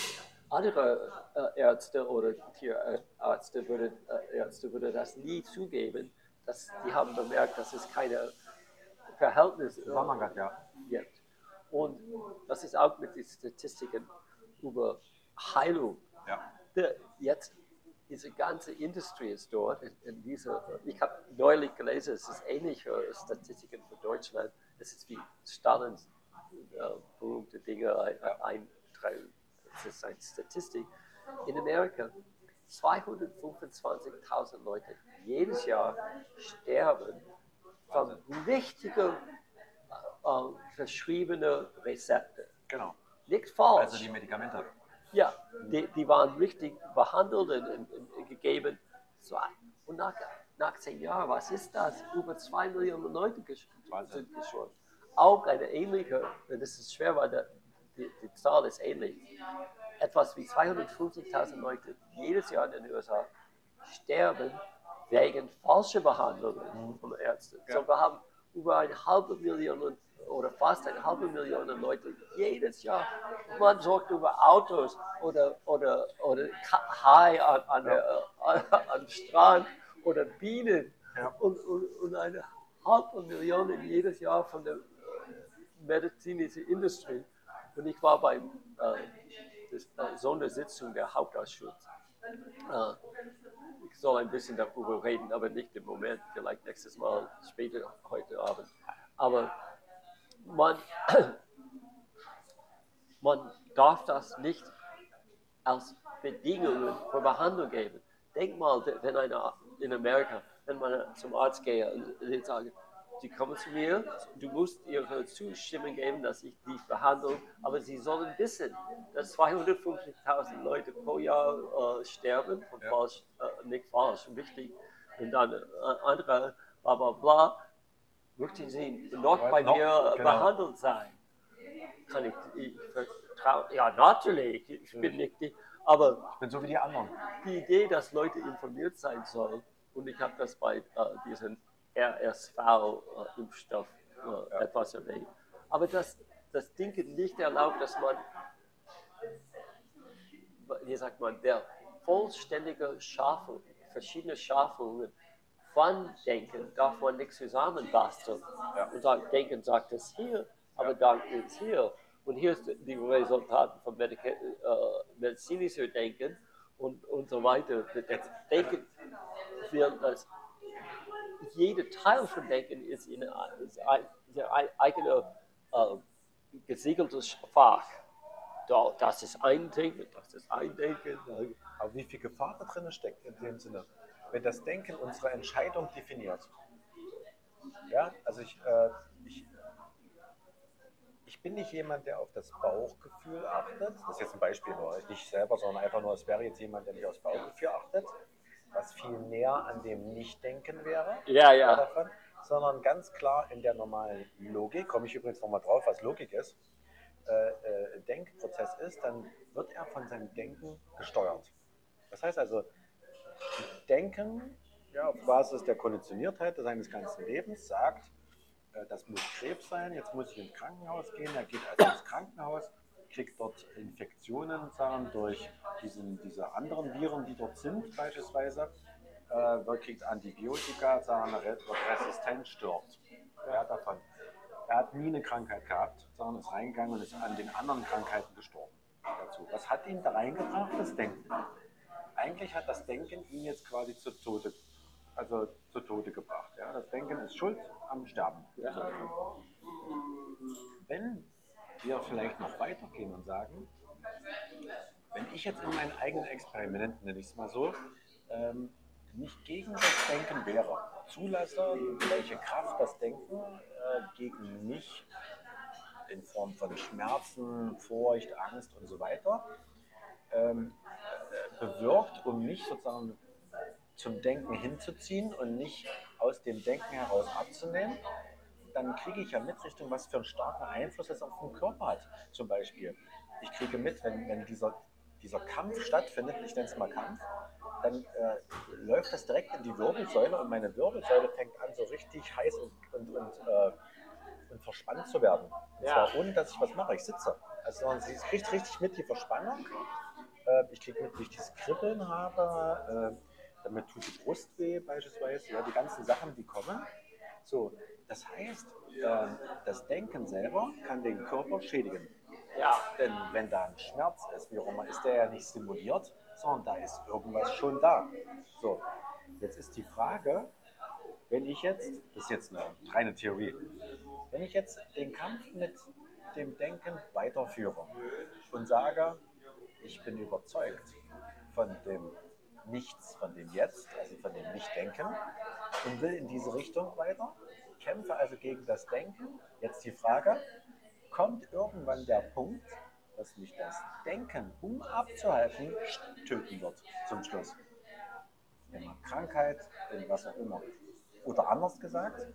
S1: Andere äh, Ärzte oder Tierärzte würde, äh, Ärzte würde das nie zugeben. Dass, die haben bemerkt, dass es keine Verhältnis äh,
S2: Zusammenhang, ja.
S1: gibt. Und das ist auch mit den Statistiken über Heilung.
S2: Ja.
S1: Der, jetzt, diese ganze Industrie ist dort. In, dieser, ich habe neulich gelesen, es ist ähnlich für Statistiken für Deutschland. Es ist wie Stalins äh, berühmte Dinge ein, ein, ein, es ist eine Statistik. In Amerika 225.000 Leute jedes Jahr sterben von richtigen äh, verschriebenen Rezepten.
S2: Genau.
S1: Nicht falsch.
S2: Also die Medikamente.
S1: Ja, die, die waren richtig behandelt und, und, und gegeben. So, und nach, nach zehn Jahren, was ist das? Über zwei Millionen Leute ges
S2: Wahnsinn.
S1: sind gestorben. Auch eine ähnliche, das ist schwer, weil der, die, die Zahl ist ähnlich. Etwas wie 250.000 Leute jedes Jahr in den USA sterben wegen falscher Behandlungen von Ärzten.
S2: Ja.
S1: So, wir haben über eine halbe Million oder fast eine halbe Million Leute jedes Jahr. Man sorgt über Autos oder, oder, oder Hai an, an der, äh, am Strand oder Bienen
S2: Ja.
S1: und, und, und eine halbe Million jedes Jahr von der äh, medizinischen Industrie. Und ich war bei äh, der äh, Sondersitzung der Hauptausschuss. Äh, ich soll ein bisschen darüber reden, aber nicht im Moment, vielleicht nächstes Mal später heute Abend. Aber man, <clears throat> man darf das nicht als Bedingungen für Behandlung geben. Denk mal, wenn einer in Amerika, wenn man zum Arzt geht und sie sagen, Sie kommen zu mir, du musst ihre Zustimmung geben, dass ich dich behandle, aber sie sollen wissen, dass 250.000 Leute pro Jahr äh, sterben, und
S2: Ja.
S1: falsch, äh, nicht falsch, wichtig, und dann äh, andere, bla bla bla, möchten sie noch bei
S2: Noch,
S1: mir
S2: genau.
S1: behandelt sein? Kann ich, ich vertraue, ja natürlich, ich bin nicht die, aber
S2: Ich bin so wie die anderen.
S1: die Idee, dass Leute informiert sein sollen, und ich habe das bei äh, diesem RSV-Impfstoff äh, etwas erwähnt, aber dass das Ding nicht erlaubt, dass man, wie sagt man, der vollständige Schaffung, verschiedene Schaffungen von Denken darf man nicht zusammenbasteln.
S2: Ja.
S1: Und sagen, Denken sagt es hier, aber dann ist hier. Und hier ist die Resultate von Medika äh, medizinischer Denken und, und so weiter. Das Denken wird als jeder Teil von Denken ist in ist ein, ist ein eigener äh, gesiegeltes Fach. Da, das ist ein Denken, das ist ein Denken.
S2: Aber wie viel Gefahr da drin steckt in dem Sinne, wenn das Denken unsere Entscheidung definiert. Ja, also ich, äh, ich, ich bin nicht jemand, der auf das Bauchgefühl achtet. Das ist jetzt ein Beispiel nur, nicht selber, sondern einfach nur, es wäre jetzt jemand, der nicht aufs Bauchgefühl achtet, was viel näher an dem Nicht-Denken wäre
S1: Ja, ja.
S2: davon, sondern ganz klar in der normalen Logik, komme ich übrigens nochmal drauf, was Logik ist, äh, äh, Denkprozess ist, dann wird er von seinem Denken gesteuert. Das heißt also, Denken ja, auf Basis der Konditioniertheit seines ganzen Lebens sagt, äh, das muss Krebs sein, jetzt muss ich ins Krankenhaus gehen, er geht also ins Krankenhaus kriegt dort Infektionen sagen, durch diesen, diese anderen Viren, die dort sind beispielsweise, äh, kriegt Antibiotika, sagen, wird resistent, stirbt. Ja, davon. Er hat nie eine Krankheit gehabt, sondern ist reingegangen und ist an den anderen Krankheiten gestorben. Dazu. Was hat ihn da reingebracht? Das Denken. Eigentlich hat das Denken ihn jetzt quasi zu Tode, also zu Tode gebracht. Ja? Das Denken ist schuld am Sterben. Ja. Wenn wir vielleicht noch weitergehen und sagen, wenn ich jetzt in meinen eigenen Experimenten, nenne ich es mal so, ähm, nicht gegen das Denken wäre, zulasse, welche Kraft das Denken äh, gegen mich in Form von Schmerzen, Furcht, Angst und so weiter ähm, äh, bewirkt, um mich sozusagen zum Denken hinzuziehen und nicht aus dem Denken heraus abzunehmen, dann kriege ich ja mit Richtung, was für einen starken Einfluss das auf den Körper hat. Zum Beispiel, ich kriege mit, wenn, wenn dieser, dieser Kampf stattfindet, ich nenne es mal Kampf, dann äh, läuft das direkt in die Wirbelsäule und meine Wirbelsäule fängt an, so richtig heiß und, und, und, äh, und verspannt zu werden. Und ja. zwar ohne, dass ich was mache. Ich sitze. Also sie kriegt richtig mit die Verspannung. Äh, ich kriege mit, ich dieses Kribbeln habe. Äh, damit tut die Brust weh beispielsweise. Ja, die ganzen Sachen, die kommen. So, das heißt, äh, das Denken selber kann den Körper schädigen. Ja. Denn wenn da ein Schmerz ist, wie auch immer, ist der ja nicht simuliert, sondern da ist irgendwas schon da. So, jetzt ist die Frage, wenn ich jetzt, das ist jetzt eine reine Theorie, wenn ich jetzt den Kampf mit dem Denken weiterführe und sage, ich bin überzeugt von dem Nichts, von dem Jetzt, also von dem Nicht-Denken und will in diese Richtung weiter, kämpfe also gegen das Denken. Jetzt die Frage, kommt irgendwann der Punkt, dass mich das Denken, um abzuhalten, töten wird zum Schluss. In einer Krankheit, in was auch immer. Oder anders gesagt,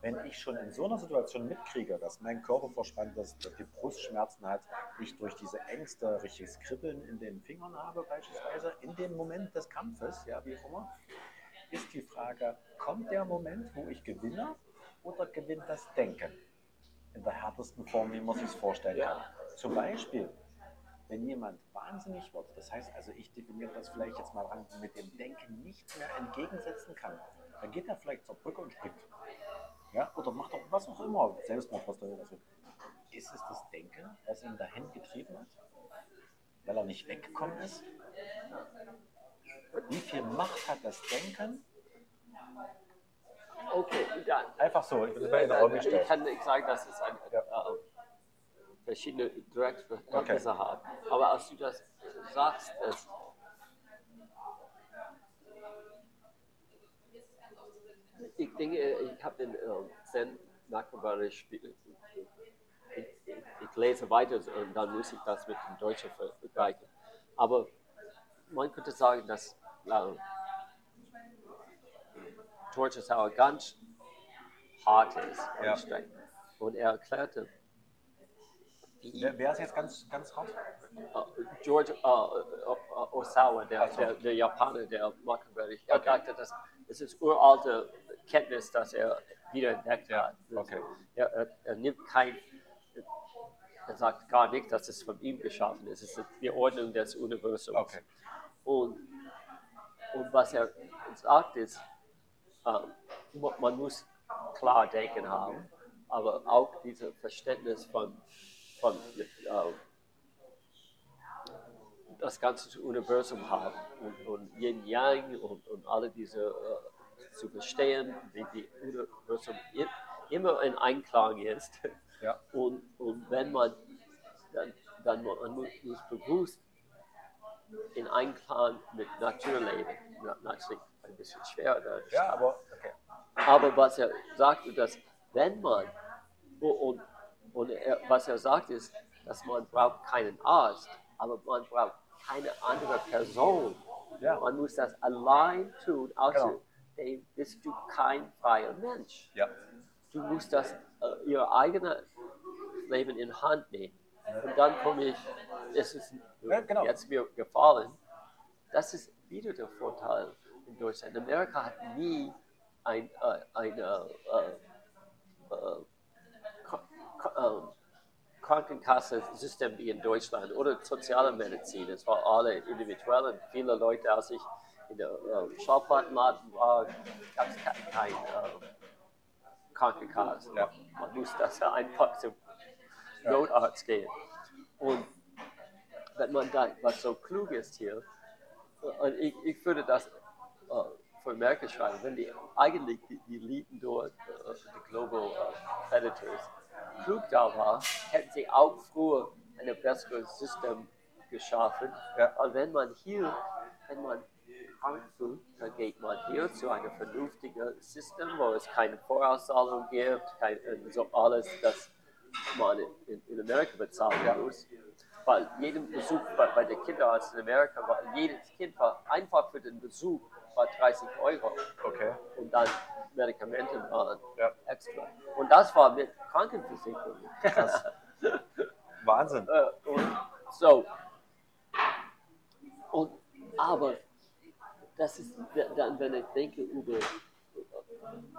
S2: wenn ich schon in so einer Situation mitkriege, dass mein Körper verspannt ist, dass die Brustschmerzen hat, ich durch diese Ängste richtiges Kribbeln in den Fingern habe beispielsweise, in dem Moment des Kampfes, ja, wie auch immer, ist die Frage, kommt der Moment, wo ich gewinne oder gewinnt das Denken? In der härtesten Form, wie man sich vorstellen kann. Zum Beispiel, wenn jemand wahnsinnig wird, das heißt also, ich definiere das vielleicht jetzt mal an, mit dem Denken nicht mehr entgegensetzen kann, dann geht er vielleicht zur Brücke und springt. Ja, oder macht doch was auch immer, Selbstmord, was da also, Ist es das Denken, was ihn dahin getrieben hat? Weil er nicht weggekommen ist? Wie viel Macht hat das Denken?
S1: Okay, dann.
S2: Einfach so, ich, ich, ich
S1: kann nicht sagen, dass es ein, ja. äh, verschiedene Direktverhältnisse okay. haben. Aber als du das sagst, dass ich denke, ich habe den äh, Zen Nackenbarisch ich, ich, ich, lese weiter und dann muss ich das mit dem Deutschen vergleichen. Aber man könnte sagen, dass äh, George Sauer ganz hart ist ja. und er erklärte,
S2: Wer, wer, ist jetzt ganz, ganz hart?
S1: Uh, George uh, uh, Osawa, der, so. der, der, Japaner, der Machiavelli. Er okay. sagte, dass es ist uralte Kenntnis, dass er wieder entdeckt ja. hat. Okay. Er, er, er, nimmt kein, er sagt gar nicht, dass es von ihm geschaffen ist. Es ist die Ordnung des Universums.
S2: Okay.
S1: Und, und was er sagt ist, man muss klar denken haben, aber auch dieses Verständnis von von äh, das ganze Universum haben und, und Yin Yang und, und alle diese äh, zu verstehen, wie die Universum immer in Einklang ist.
S2: Ja.
S1: Und, und wenn man dann, dann man muss bewusst in Einklang mit Natur leben. Natürlich ein bisschen schwer.
S2: Ja, aber okay.
S1: Aber was er sagt, dass wenn man und, und er, was er sagt ist, dass man braucht keinen Arzt, aber man braucht keine andere Person. Ja. Man muss das allein tun, außerdem genau. bist du kein freier Mensch.
S2: Ja.
S1: Du musst das äh, ihr eigenes Leben in Hand nehmen. Und dann komme ich, es ist ja, genau. jetzt mir gefallen, das ist wieder der Vorteil in Deutschland. Amerika hat nie ein, äh, eine äh, äh, Krankenkassensystem wie in Deutschland oder soziale Medizin. Es war alle individuell und viele Leute, als ich in der äh, Schallplattenladen war, gab es kein, äh, Krankenkasse.
S2: Ja.
S1: Man muss das einfach zum Notarzt gehen. Und wenn man da was so klug ist hier, und ich, ich würde das äh, für Amerika schreiben, wenn die eigentlich die, die Eliten dort, äh, die Global äh, Predators, klug da war, hätten sie auch früher ein besseres System geschaffen.
S2: Ja.
S1: Und wenn man hier, wenn man fühlt, dann geht man hier zu einem vernünftigen System, wo es keine Vorauszahlung gibt, kein, äh, so alles, das man in, in Amerika bezahlen muss. Weil jedem Besuch bei, bei der Kinderarzt in Amerika war, jedes Kind war einfach für den Besuch war 30 Euro
S2: Okay.
S1: und dann Medikamente waren
S2: Ja.
S1: extra. Und das war mit Krankenversicherung.
S2: Krass. <laughs> Wahnsinn.
S1: Äh, und so. Und, aber das ist dann, wenn ich denke über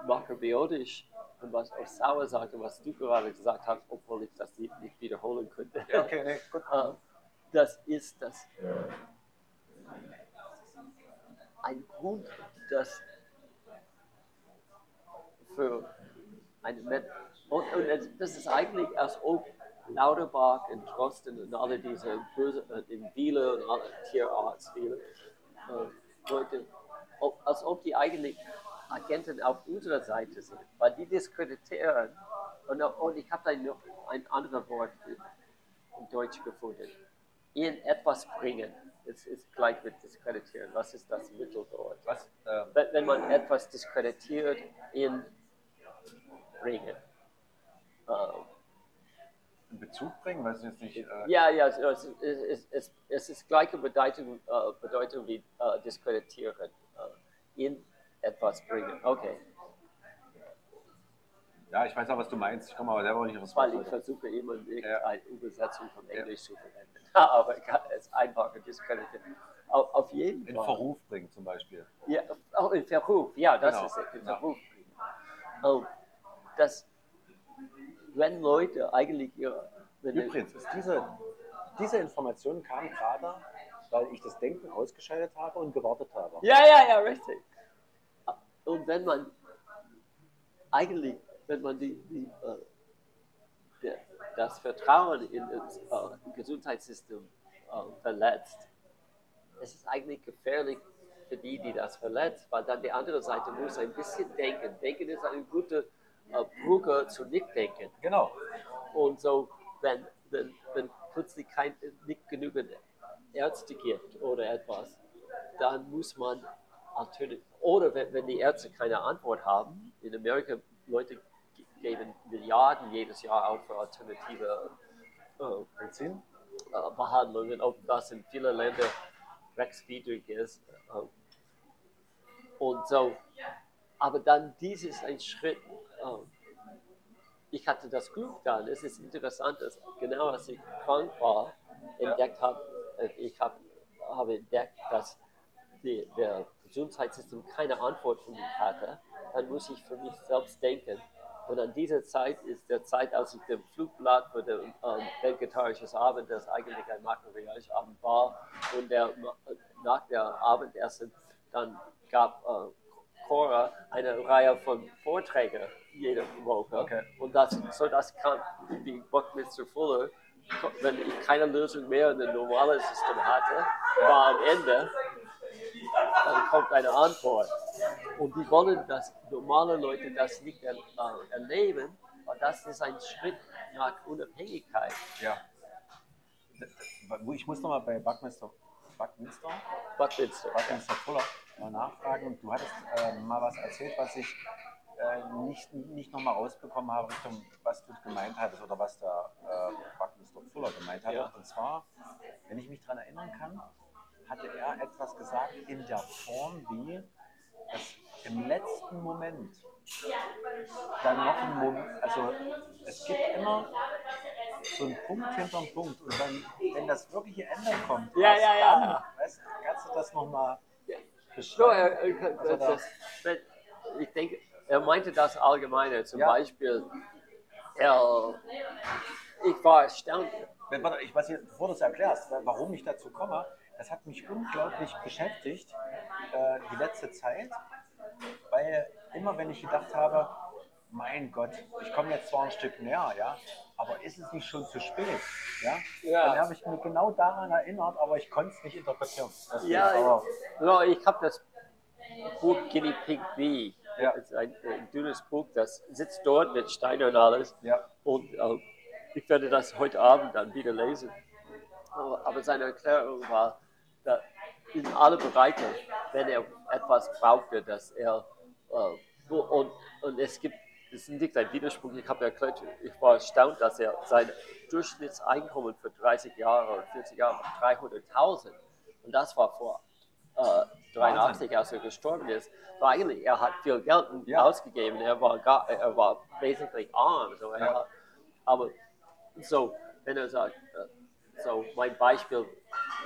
S1: makrobiotisch und was auch Sauer sagte, was du gerade gesagt hast, obwohl ich das nicht, nicht wiederholen könnte.
S2: Okay, nee, gut. <laughs>
S1: Äh, das ist das ein Grund, dass für eine Mensch und, und das ist eigentlich, als ob Lauterbach und Drosten und alle diese böse, äh, in Wiele und alle Tierarzt, Wiele, äh, Leute, ob, als ob die eigentlich Agenten auf unserer Seite sind, weil die diskreditieren. Und, und ich habe da noch ein anderes Wort in Deutsch gefunden. In etwas bringen. Es ist gleich mit diskreditieren. Was ist das Mittel dort?
S2: Was? Äh,
S1: Wenn, man etwas diskreditiert, in bringen. Äh,
S2: in Bezug bringen, weiß ich jetzt nicht. Äh,
S1: ja, ja, es, es, es, es, es ist gleiche Bedeutung, äh, Bedeutung wie äh, diskreditieren. Äh, in etwas bringen. Okay.
S2: Ja, ich weiß auch, was du meinst. Ich komme aber selber nicht auf das
S1: Weil ich versuche immer
S2: Ja.
S1: eine Übersetzung von Englisch zu verwenden. <laughs> Aber ich kann es einfacher diskreditieren. Auf, auf jeden
S2: In
S1: Fall.
S2: Verruf bringen zum Beispiel.
S1: Ja, auch in Verruf, ja, das
S2: Genau,
S1: ist es, in
S2: ja.
S1: Verruf bringen. Oh, das, wenn Leute eigentlich ihre,
S2: Übrigens ist diese, diese Information kam gerade, weil ich das Denken ausgeschaltet habe und gewartet habe.
S1: Ja, ja, ja, richtig. Und wenn man eigentlich, wenn man die, die, äh, das Vertrauen in das äh, Gesundheitssystem äh, verletzt, es ist eigentlich gefährlich für die, die das verletzt, weil dann die andere Seite muss ein bisschen denken. Denken ist eine gute äh, Brücke zu Nichtdenken.
S2: Genau.
S1: Und so, wenn, wenn, wenn plötzlich kein, nicht genügend Ärzte gibt oder etwas, dann muss man alternativ, oder wenn, wenn die Ärzte keine Antwort haben, in Amerika, Leute geben Milliarden jedes Jahr auch für alternative äh, äh, Behandlungen, ob das in vielen Ländern rechtswidrig ist. Äh, und so, aber dann dies ist ein Schritt. Äh, ich hatte das Glück dann. Es ist interessant, dass genau als ich krank war, entdeckt habe, ich hab, habe entdeckt, dass die, der Gesundheitssystem keine Antwort für mich hatte. Dann muss ich für mich selbst denken. Und an dieser Zeit ist der Zeit, als ich dem Flugblatt für den ähm, vegetarisches Abend, das eigentlich ein makrobiologisches Abend war, und der, nach der Abendessen dann gab äh, Cora eine Reihe von Vorträgen jede Woche.
S2: Okay.
S1: Und das, so das kann, wie Buckminster Fuller, wenn ich keine Lösung mehr in dem normalen System hatte, war am Ende, dann kommt eine Antwort. Und die wollen, dass normale Leute das nicht er, äh, erleben, aber das ist ein Schritt nach Unabhängigkeit.
S2: Ja. Ich muss nochmal bei Buckminster, Buckminster,
S1: Buckminster.
S2: Buckminster Fuller mal nachfragen. Du hattest äh, mal was erzählt, was ich äh, nicht, nicht nochmal rausbekommen habe, Richtung, was du gemeint hattest oder was der äh, Buckminster Fuller gemeint hat.
S1: Ja.
S2: Und zwar, wenn ich mich daran erinnern kann, hatte er etwas gesagt in der Form wie, dass im letzten Moment dann noch ein Moment, also es gibt immer so einen Punkt hinterm Punkt und dann, wenn das wirkliche Ende kommt,
S1: Ja, ja, ja.
S2: dann, weißt, kannst du das nochmal
S1: So,
S2: beschreiben?
S1: er, er,
S2: Also
S1: das, das, ich denke, er meinte das allgemeine. Zum
S2: Ja.
S1: Beispiel, er, ich war erstaunt.
S2: Wenn- Warte, ich weiß nicht, bevor du es erklärst, warum ich dazu komme, das hat mich unglaublich beschäftigt, äh, die letzte Zeit, weil immer wenn ich gedacht habe, mein Gott, ich komme jetzt zwar ein Stück näher, ja, aber ist es nicht schon zu spät, ja?
S1: Ja.
S2: Dann habe ich mich genau daran erinnert, aber ich konnte es nicht interpretieren. Deswegen,
S1: Ja,
S2: aber,
S1: ich habe das Buch Guinea Pig B.
S2: Ja.
S1: Das ist ein, ein dünnes Buch, das sitzt dort mit Steinen und alles.
S2: ja,
S1: Und äh, ich werde das heute Abend dann wieder lesen. Aber seine Erklärung war, dass in alle Bereiche, wenn er etwas brauchte, dass er äh, und, und es gibt, es nicht ein Widerspruch, ich habe erklärt, ich war erstaunt, dass er sein Durchschnittseinkommen für 30 Jahre oder 40 Jahre war 300.000 und das war vor äh, 83, als er gestorben ist. War eigentlich, er hat viel Geld
S2: Ja.
S1: ausgegeben, er war, gar, er war basically arm. So
S2: Ja.
S1: hat, aber so, wenn er sagt, äh, so mein Beispiel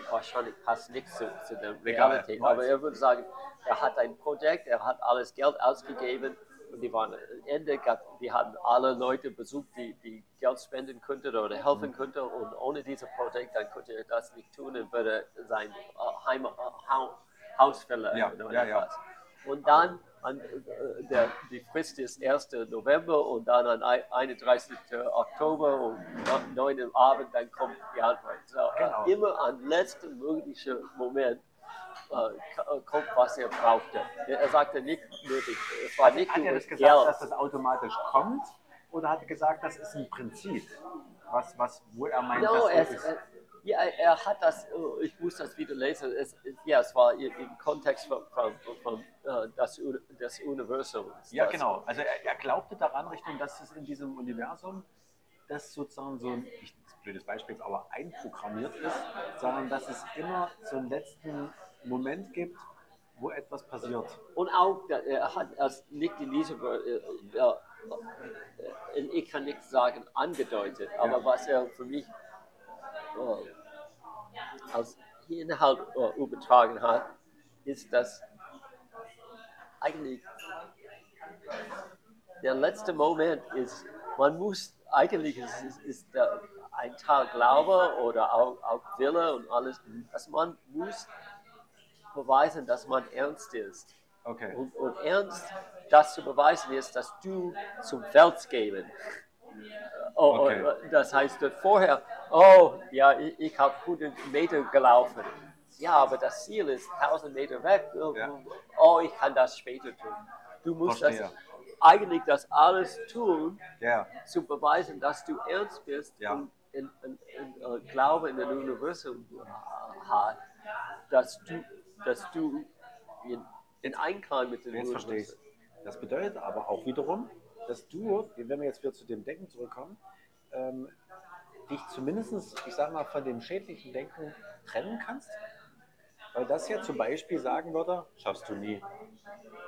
S1: wahrscheinlich passt nicht zu, zu der Realität,
S2: weiß.
S1: aber er würde sagen, er hat ein Projekt, er hat alles Geld ausgegeben und die waren am Ende, gab, die haben alle Leute besucht, die, die Geld spenden könnten oder helfen
S2: Mhm.
S1: könnten und ohne dieses Projekt, dann könnte er das nicht tun und würde sein äh, Heim, äh, Hau- Haus verlieren
S2: Ja, ja, ja.
S1: Und dann, an, äh, der, die Frist ist 1. November und dann an ein- 31. Oktober um 9 Uhr Abend, dann kommt die Antwort. So, äh,
S2: Genau.
S1: Immer am letzten möglichen Moment äh, kommt, was er brauchte. Er, sagte nicht nötig, es war nicht
S2: Hat er das gesagt,
S1: Geld.
S2: dass das automatisch kommt? Oder hat er gesagt, das ist ein Prinzip? Was, was, wo er meint,
S1: No,
S2: dass
S1: es,
S2: ist.
S1: Ja, er hat das, äh, ich muss das wieder lesen, es, ja, es war im Kontext von, von, von äh, das, des Universums.
S2: Ja, genau. Also er, er glaubte daran, Richtung, dass es in diesem Universum, das sozusagen so ein, ich, blödes Beispiel, aber einprogrammiert ist, sondern dass es immer so einen letzten Moment gibt, wo etwas passiert.
S1: Und auch, er hat als nicht in diesem, äh, äh, ich kann nichts sagen, angedeutet, aber
S2: Ja.
S1: was er für mich als Inhalt übertragen hat, ist, dass eigentlich der letzte Moment ist, man muss, eigentlich ist, ist, ist der, ein Teil Glaube oder auch, auch Wille und alles, dass man muss beweisen, dass man ernst ist.
S2: Okay.
S1: Und, und ernst, das zu beweisen ist, dass du zum Feld geben. Oh,
S2: Okay.
S1: oh, das heißt, dass vorher, oh, ja, ich, ich habe 100 Meter gelaufen. Ja, aber das Ziel ist 1000 Meter weg.
S2: Ja.
S1: Oh, ich kann das später tun. Du musst das, eigentlich das alles tun,
S2: Ja,
S1: zu beweisen, dass du ernst bist
S2: Ja.
S1: und in, in, in, äh, Glaube in das Universum äh, hat, dass du, dass du in, in Einklang mit dem
S2: verstehe ich Das bedeutet aber auch wiederum, dass du, wenn wir jetzt wieder zu dem Denken zurückkommen, ähm, dich zumindest, ich sage mal, von dem schädlichen Denken trennen kannst. Weil das ja zum Beispiel sagen würde, schaffst du nie,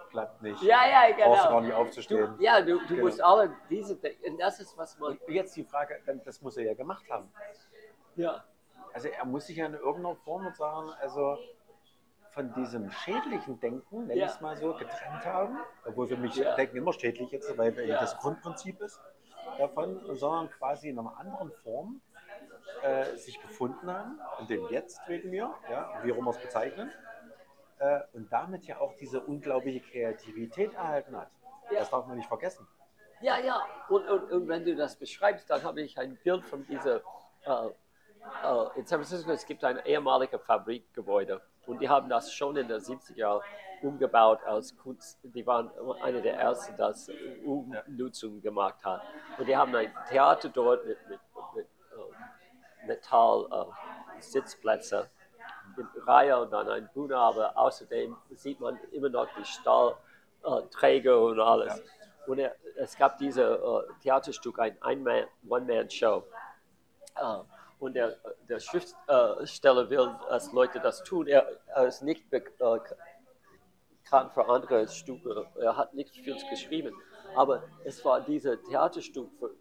S2: klappt nicht,
S1: Ja, ja, genau.
S2: brauchst du gar nicht
S1: Du,
S2: aufzustehen.
S1: ja, du, du
S2: Genau.
S1: musst alle diese, und das ist, was man,
S2: Und jetzt die Frage, das muss er ja gemacht haben.
S1: ja,
S2: Also er muss sich ja in irgendeiner Form sagen, also von diesem schädlichen Denken, nenne ich es mal so, getrennt haben, obwohl für mich. Denken immer schädlich ist, weil das Grundprinzip ist davon, sondern quasi in einer anderen Form äh, sich gefunden haben, in dem Jetzt wegen mir, ja, wie auch immer es bezeichnen, äh, und damit ja auch diese unglaubliche Kreativität erhalten hat.
S1: Ja.
S2: Das darf man nicht vergessen.
S1: ja, ja. Und, und, und wenn du das beschreibst, dann habe ich ein Bild von dieser, äh, äh, in San Francisco, es gibt ein ehemaliges Fabrikgebäude und die haben das schon in den 70er Jahren umgebaut als Kunst. Die waren eine der ersten, die das Umnutzung gemacht hat. Und die haben ein Theater dort mit, mit, mit äh, Metall äh, in Reihe und dann ein Bühne, aber außerdem sieht man immer noch die Stahlträger und alles.
S2: Ja.
S1: Und er, es gab diese äh, Theaterstück, ein One-Man-Show. Äh, und der, der Schriftsteller will, dass Leute das tun. Er, er ist nicht be- äh, bekannt für andere Stücke. Er hat nicht viel geschrieben. Aber es war dieses Theaterstück, für,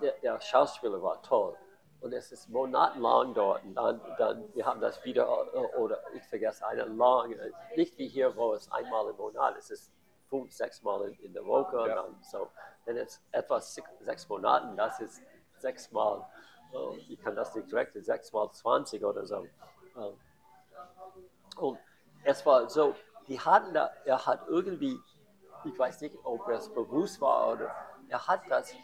S1: der, der Schauspieler war toll. Und es ist monatelang dort. Und dann, dann, wir haben das wieder, äh, oder ich vergesse, eine lange, nicht wie hier, wo es einmal im Monat ist, es ist fünf, sechs Mal in, der Woche.
S2: Ja.
S1: Und dann so, wenn es etwa sech, sechs Monaten, das ist sechs Mal, ich kann das nicht direkt, sechs Mal 20 oder so. Äh, und es war so, die hatten da, er hat irgendwie, ich weiß nicht, ob es bewusst war oder er hat das äh,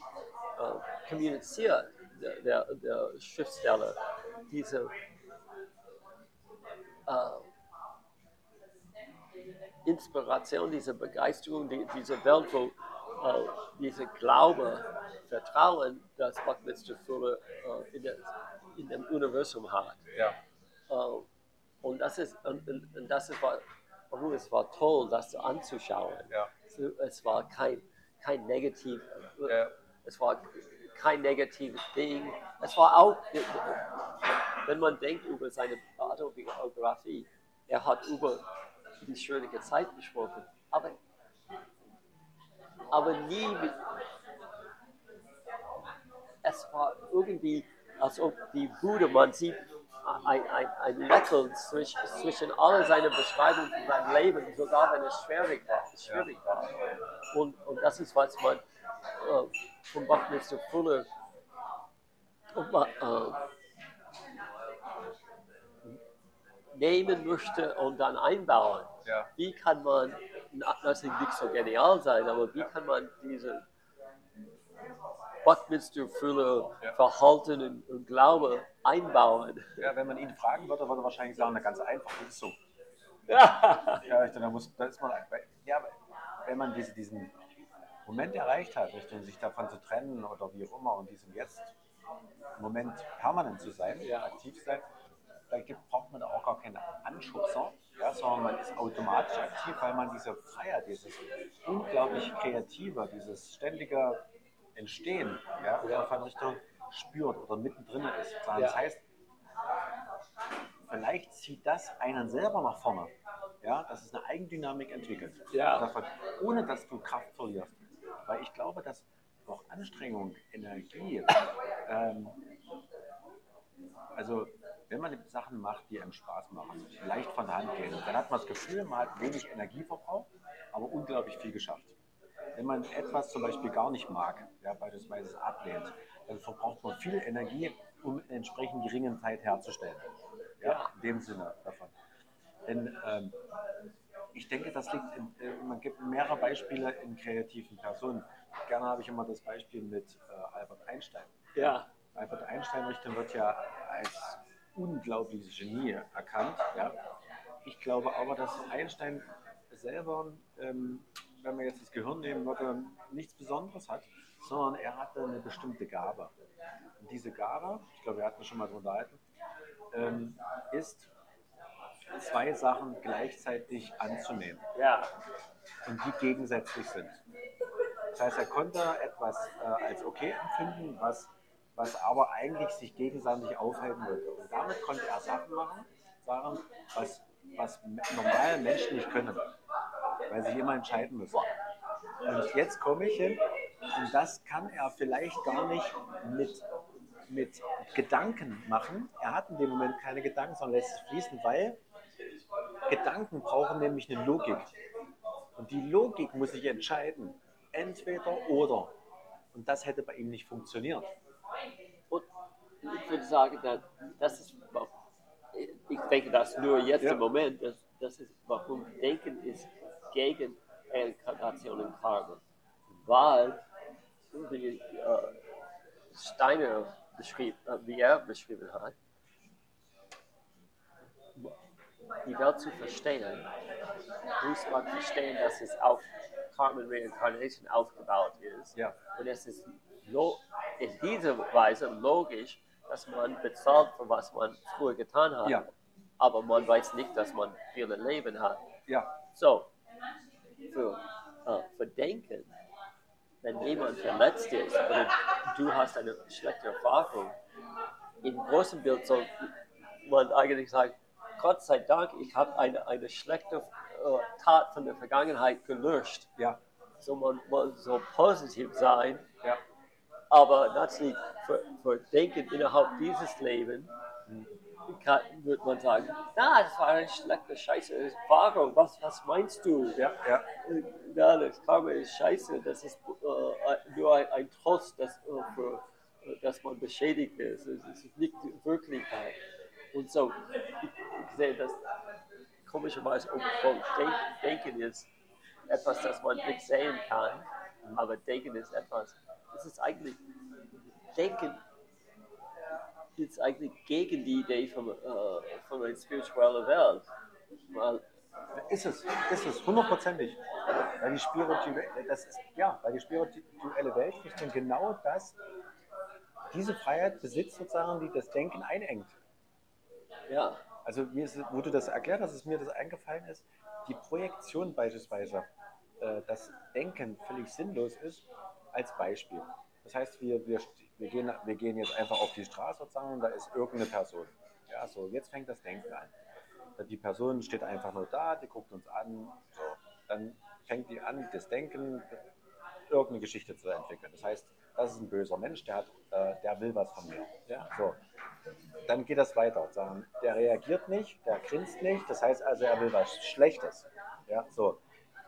S1: kommuniziert, der, der, der Schriftsteller, diese äh, Inspiration, diese Begeisterung, die, diese Welt, wo äh, diese Glaube, Vertrauen, das Buckminster Fuller äh, in, der, in, dem Universum hat.
S2: Ja.
S1: Äh, und das ist, und, und das ist war, warum es war toll, das anzuschauen.
S2: Ja.
S1: Es, war kein, kein negativ,
S2: Ja.
S1: es war kein negatives Ding. Es war auch, wenn man denkt über seine Autobiografie, er hat über die schwierige Zeit gesprochen, aber, aber nie es war irgendwie, als ob die Bude, man sieht ein, ein, ein Lächeln zwischen, zwischen all seinen Beschreibungen von seinem Leben, sogar wenn es schwierig war. Schwierig war. Und, und das ist, was man äh, von Buckminster Fuller äh, nehmen möchte und dann einbauen.
S2: Ja.
S1: Wie kann man, na, das ist nicht so genial sein, aber wie kann man diese Buckminster Fuller
S2: Ja.
S1: Verhalten und, und Glaube einbauen?
S2: ja, wenn man ihn fragen würde, würde er wahrscheinlich sagen, na ganz einfach, das ist so. <laughs>
S1: Ja,
S2: Ja, ich, da muss, da ist man, ja, wenn man diese, diesen Moment erreicht hat, Richtung sich davon zu trennen oder wie auch immer und diesem jetzt Moment permanent zu sein,
S1: Ja.
S2: aktiv zu sein, da braucht man da auch gar keine Anschubser, ja, sondern man ist automatisch aktiv, weil man diese Freiheit, dieses unglaublich kreative, dieses ständige Entstehen ja,
S1: Ja.
S2: von Richtung spürt oder mittendrin ist. Das
S1: Ja.
S2: heißt, vielleicht zieht das einen selber nach vorne. Ja, dass es eine Eigendynamik entwickelt.
S1: Ja.
S2: Davon, ohne dass du Kraft verlierst. Weil ich glaube, dass auch Anstrengung, Energie, ähm, also wenn man Sachen macht, die einem Spaß machen, leicht von der Hand gehen, dann hat man das Gefühl, man hat wenig Energieverbrauch, aber unglaublich viel geschafft. Wenn man etwas zum Beispiel gar nicht mag, ja, beispielsweise es ablehnt, dann verbraucht man viel Energie, um entsprechend geringen Zeit herzustellen. Ja, in dem Sinne davon. Denn ähm, ich denke, das liegt, in, äh, man gibt mehrere Beispiele in kreativen Personen. Gerne habe ich immer das Beispiel mit äh, Albert Einstein.
S1: ja,
S2: Albert Einstein Richtung wird ja als unglaubliches Genie erkannt. Ja. Ich glaube aber, dass Einstein selber, ähm, wenn man jetzt das Gehirn nehmen würde, nichts Besonderes hat, sondern er hatte eine bestimmte Gabe. Und diese Gabe, ich glaube, wir hatten schon mal drüber unterhalten, ähm, ist zwei Sachen gleichzeitig anzunehmen
S1: ja,
S2: und die gegensätzlich sind. Das heißt, er konnte etwas äh, als okay empfinden, was, was aber eigentlich sich gegenseitig aufhalten würde. Und damit konnte er Sachen machen, Sachen, was, was normale Menschen nicht können, weil sie immer entscheiden müssen. Und jetzt komme ich hin und das kann er vielleicht gar nicht mit, mit Gedanken machen. Er hat in dem Moment keine Gedanken, sondern lässt es fließen, weil Gedanken brauchen nämlich eine Logik. Und die Logik muss sich entscheiden, entweder oder. Und das hätte bei ihm nicht funktioniert.
S1: Und ich würde sagen, dass, das ist, ich denke das nur jetzt
S2: Ja.
S1: im Moment, das, das ist, warum Denken ist gegen Reinkarnation und Karma. Weil, wie äh, Steiner beschrieb, äh, wie er beschrieben hat, die Welt zu verstehen, muss man verstehen, dass es auf Karma Reincarnation aufgebaut ist.
S2: Ja.
S1: Und es ist in dieser Weise logisch, dass man bezahlt für was man früher getan hat.
S2: Ja.
S1: Aber man weiß nicht, dass man viele Leben hat.
S2: Ja,
S1: So, für, äh, für Denken, wenn jemand verletzt ist oder du hast eine schlechte Erfahrung, im großen Bild soll man eigentlich sagen, Gott sei Dank, ich habe eine, eine schlechte äh, Tat von der Vergangenheit gelöscht.
S2: ja,
S1: So man, man soll positiv sein,
S2: ja,
S1: aber natürlich für, für Denken innerhalb dieses Lebens kann, wird man sagen, na, das war eine schlechte Scheiße Erfahrung. Was, was meinst du?
S2: ja, ja,
S1: Ja, das Karma ist scheiße. Das ist äh, nur ein, ein Trost das, äh, für, dass man beschädigt ist. Es ist nicht die Wirklichkeit. Und so, ich, ich sehe das komischerweise von Denken ist etwas, das man nicht sehen kann, aber Denken ist etwas, es ist eigentlich, Denken ist eigentlich gegen die Idee von, äh, von einer spirituellen Welt. Weil,
S2: Ist es, ist es, hundertprozentig. Weil die spirituelle, das ist, ja, weil die spirituelle Weltrichtung genau das, diese Freiheit besitzt sozusagen, die das Denken einengt.
S1: ja,
S2: Also mir ist, wo du das erklärt hast, ist mir das eingefallen ist, die Projektion beispielsweise, äh, dass Denken völlig sinnlos ist, als Beispiel. Das heißt, wir, wir, wir, gehen, wir gehen jetzt einfach auf die Straße sozusagen und da ist irgendeine Person. Ja, so, jetzt fängt das Denken an. Die Person steht einfach nur da, die guckt uns an, so. dann fängt die an, das Denken, irgendeine Geschichte zu entwickeln. Das heißt, das ist ein böser Mensch, der, hat, äh, der will was von mir. Ja, so. Dann geht das weiter. Sagen, der reagiert nicht, der grinst nicht, das heißt also, er will was Schlechtes. Ja, so.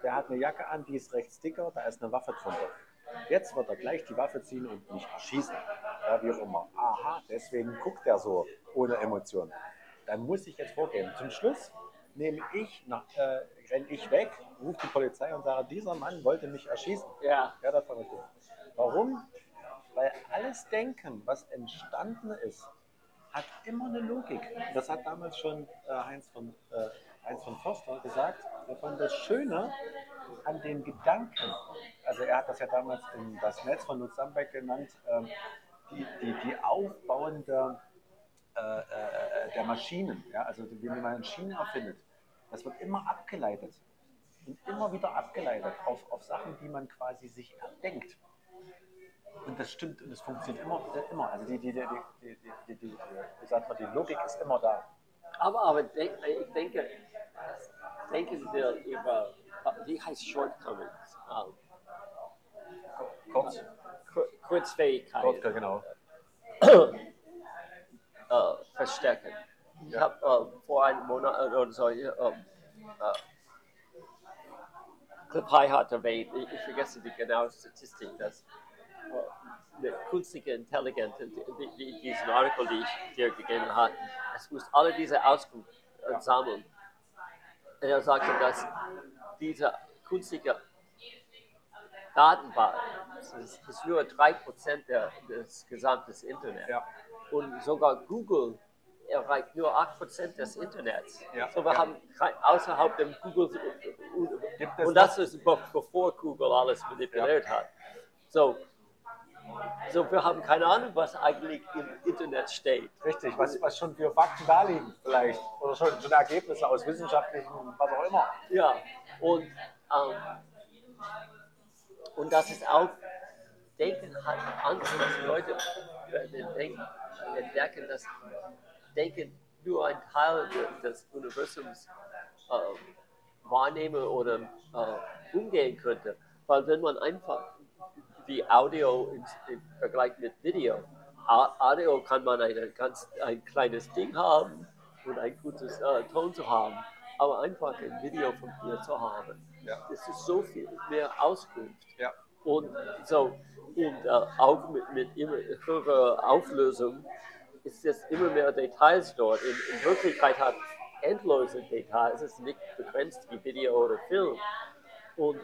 S2: Der hat eine Jacke an, die ist rechts dicker, da ist eine Waffe drunter. Jetzt wird er gleich die Waffe ziehen und mich erschießen. Ja, wie auch immer. Aha, deswegen guckt er so ohne Emotionen. Dann muss ich jetzt vorgehen. Zum Schluss nehme ich, nach, äh, renne ich weg, rufe die Polizei und sage, dieser Mann wollte mich erschießen.
S1: ja,
S2: Ja, das war richtig. Warum? Weil alles Denken, was entstanden ist, hat immer eine Logik. Das hat damals schon äh, Heinz, von, äh, Heinz von Förster gesagt. Er fand das Schöne an den Gedanken, also er hat das ja damals in das Netz von Lutz Sambeck genannt, ähm, die, die, die aufbauende äh, äh, der Maschinen, ja, also wie man Maschinen erfindet, das wird immer abgeleitet und immer wieder abgeleitet auf, auf Sachen, die man quasi sich erdenkt. Und das stimmt und es funktioniert immer, immer. Also die, die, die, die, die, die, die, man, die Logik ist immer da.
S1: aber, aber ich denke, denken wir über, wie heißt Shortcomings? Ähm,
S2: Kurz,
S1: Kur- Kurzfähigkeit.
S2: kurz genau.
S1: äh, verstärken. Ich
S2: Ja.
S1: habe äh, vor einem Monat oder so äh, Cliff High hat erwähnt, ich, ich vergesse die genaue Statistik, dass eine künstliche Intelligenz, die, die, diesen Artikel, die ich dir gegeben habe, es muss alle diese Auskunft sammeln. Er sagte, dass diese künstliche Datenbank das ist, ist nur 3% der, des gesamten Internets.
S2: Ja.
S1: Und sogar Google erreicht nur 8% des Internets.
S2: Ja,
S1: So wir
S2: ja.
S1: haben kein, außerhalb dem Google und das ist be- bevor Google alles manipuliert hat. So, so wir haben keine Ahnung, was eigentlich im Internet steht.
S2: Richtig, was, was schon für Fakten da liegen vielleicht. Oder schon, schon Ergebnisse aus wissenschaftlichen, was auch immer.
S1: Ja, und, ähm, und das ist auch, Denken hat Angst, dass Leute äh, denken, entdecken, dass Denken nur ein Teil de- des Universums äh, wahrnehmen oder äh, umgehen könnte. Weil wenn man einfach wie Audio im, im Vergleich mit Video, Audio kann man ein, ganz, ein kleines Ding haben und ein gutes äh, Ton zu haben, aber einfach ein Video von dir zu haben.
S2: Ja.
S1: Das ist so viel mehr Auskunft.
S2: Ja.
S1: Und so, und äh, auch mit, mit immer höherer Auflösung ist es immer mehr Details dort. In, in Wirklichkeit hat endlose Details, es ist nicht begrenzt wie Video oder Film. Und,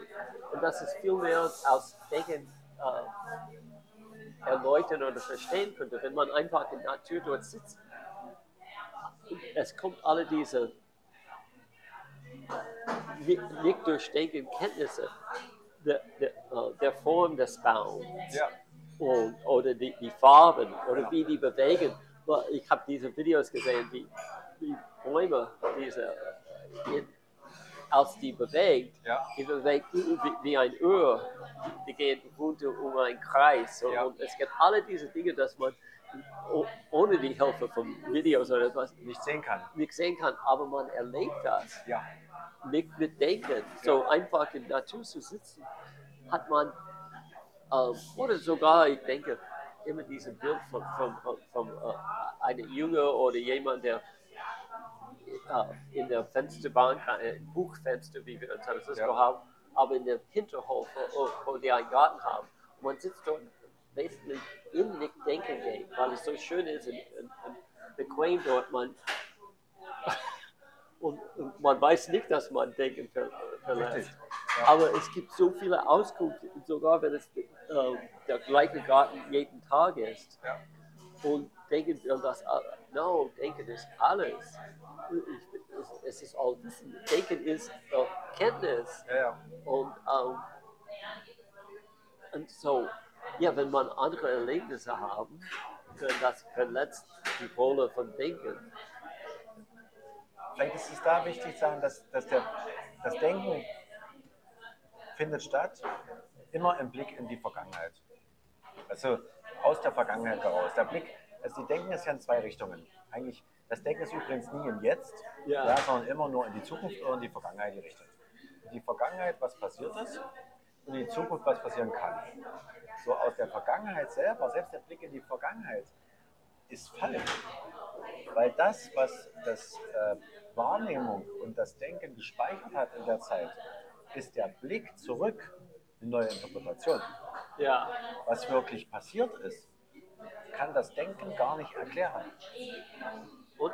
S1: und das ist viel mehr als Denken äh, erläutern oder verstehen könnte, wenn man einfach in der Natur dort sitzt. Es kommt alle diese nicht, nicht durch Denken Kenntnisse der, der, äh, der Form des Baums
S2: Ja.
S1: und, oder die, die Farben oder wie die bewegen. Ich habe diese Videos gesehen, wie, wie Bäume, diese, in, als die bewegt,
S2: Ja.
S1: die bewegt wie, wie ein Öhr, die gehen runter um einen Kreis. Und,
S2: Ja.
S1: und es gibt alle diese Dinge, dass man ohne die Hilfe von Videos oder etwas
S2: Nicht sehen kann.
S1: nicht sehen kann, aber man erlebt das
S2: Ja.
S1: nicht mit Denken. So einfach in der Natur zu sitzen, hat man, ähm, oder sogar, ich denke, immer dieses Bild von, von, von äh, einem Junge oder jemand, der in der Fensterbank, äh, ein Buchfenster, wie wir in San Francisco
S2: Ja.
S1: haben, aber in der Hinterhof, wo, wo die einen Garten haben. Und man sitzt dort basically in nicht Denken geht, weil es so schön ist und, und, und bequem dort man <laughs> und, und, man weiß nicht, dass man Denken ver, verletzt. Aber es gibt so viele Auskünfte, sogar wenn es äh, der gleiche Garten jeden Tag ist.
S2: Ja.
S1: Und denken wir das, no, Denken ist alles. Ich, es, ist all Wissen. Denken ist äh, Kenntnis.
S2: Ja, ja.
S1: Und, ähm, und so, ja, wenn man andere Erlebnisse haben, dann das verletzt die Rolle von Denken.
S2: Vielleicht ist es da wichtig zu sagen, dass, dass der, das Denken findet statt, immer im Blick in die Vergangenheit. Also aus der Vergangenheit heraus. Der Blick, also die Denken ist ja in zwei Richtungen. Eigentlich, das Denken ist übrigens nie im Jetzt,
S1: Ja.
S2: ja, sondern immer nur in die Zukunft oder in die Vergangenheit gerichtet. In die Vergangenheit, was passiert ist, und in die Zukunft, was passieren kann. So aus der Vergangenheit selber, selbst der Blick in die Vergangenheit, ist falsch. Weil das, was das äh, Wahrnehmung und das Denken gespeichert hat in der Zeit, ist der Blick zurück, eine neue Interpretation.
S1: Ja,
S2: Was wirklich passiert ist, kann das Denken gar nicht erklären.
S1: und,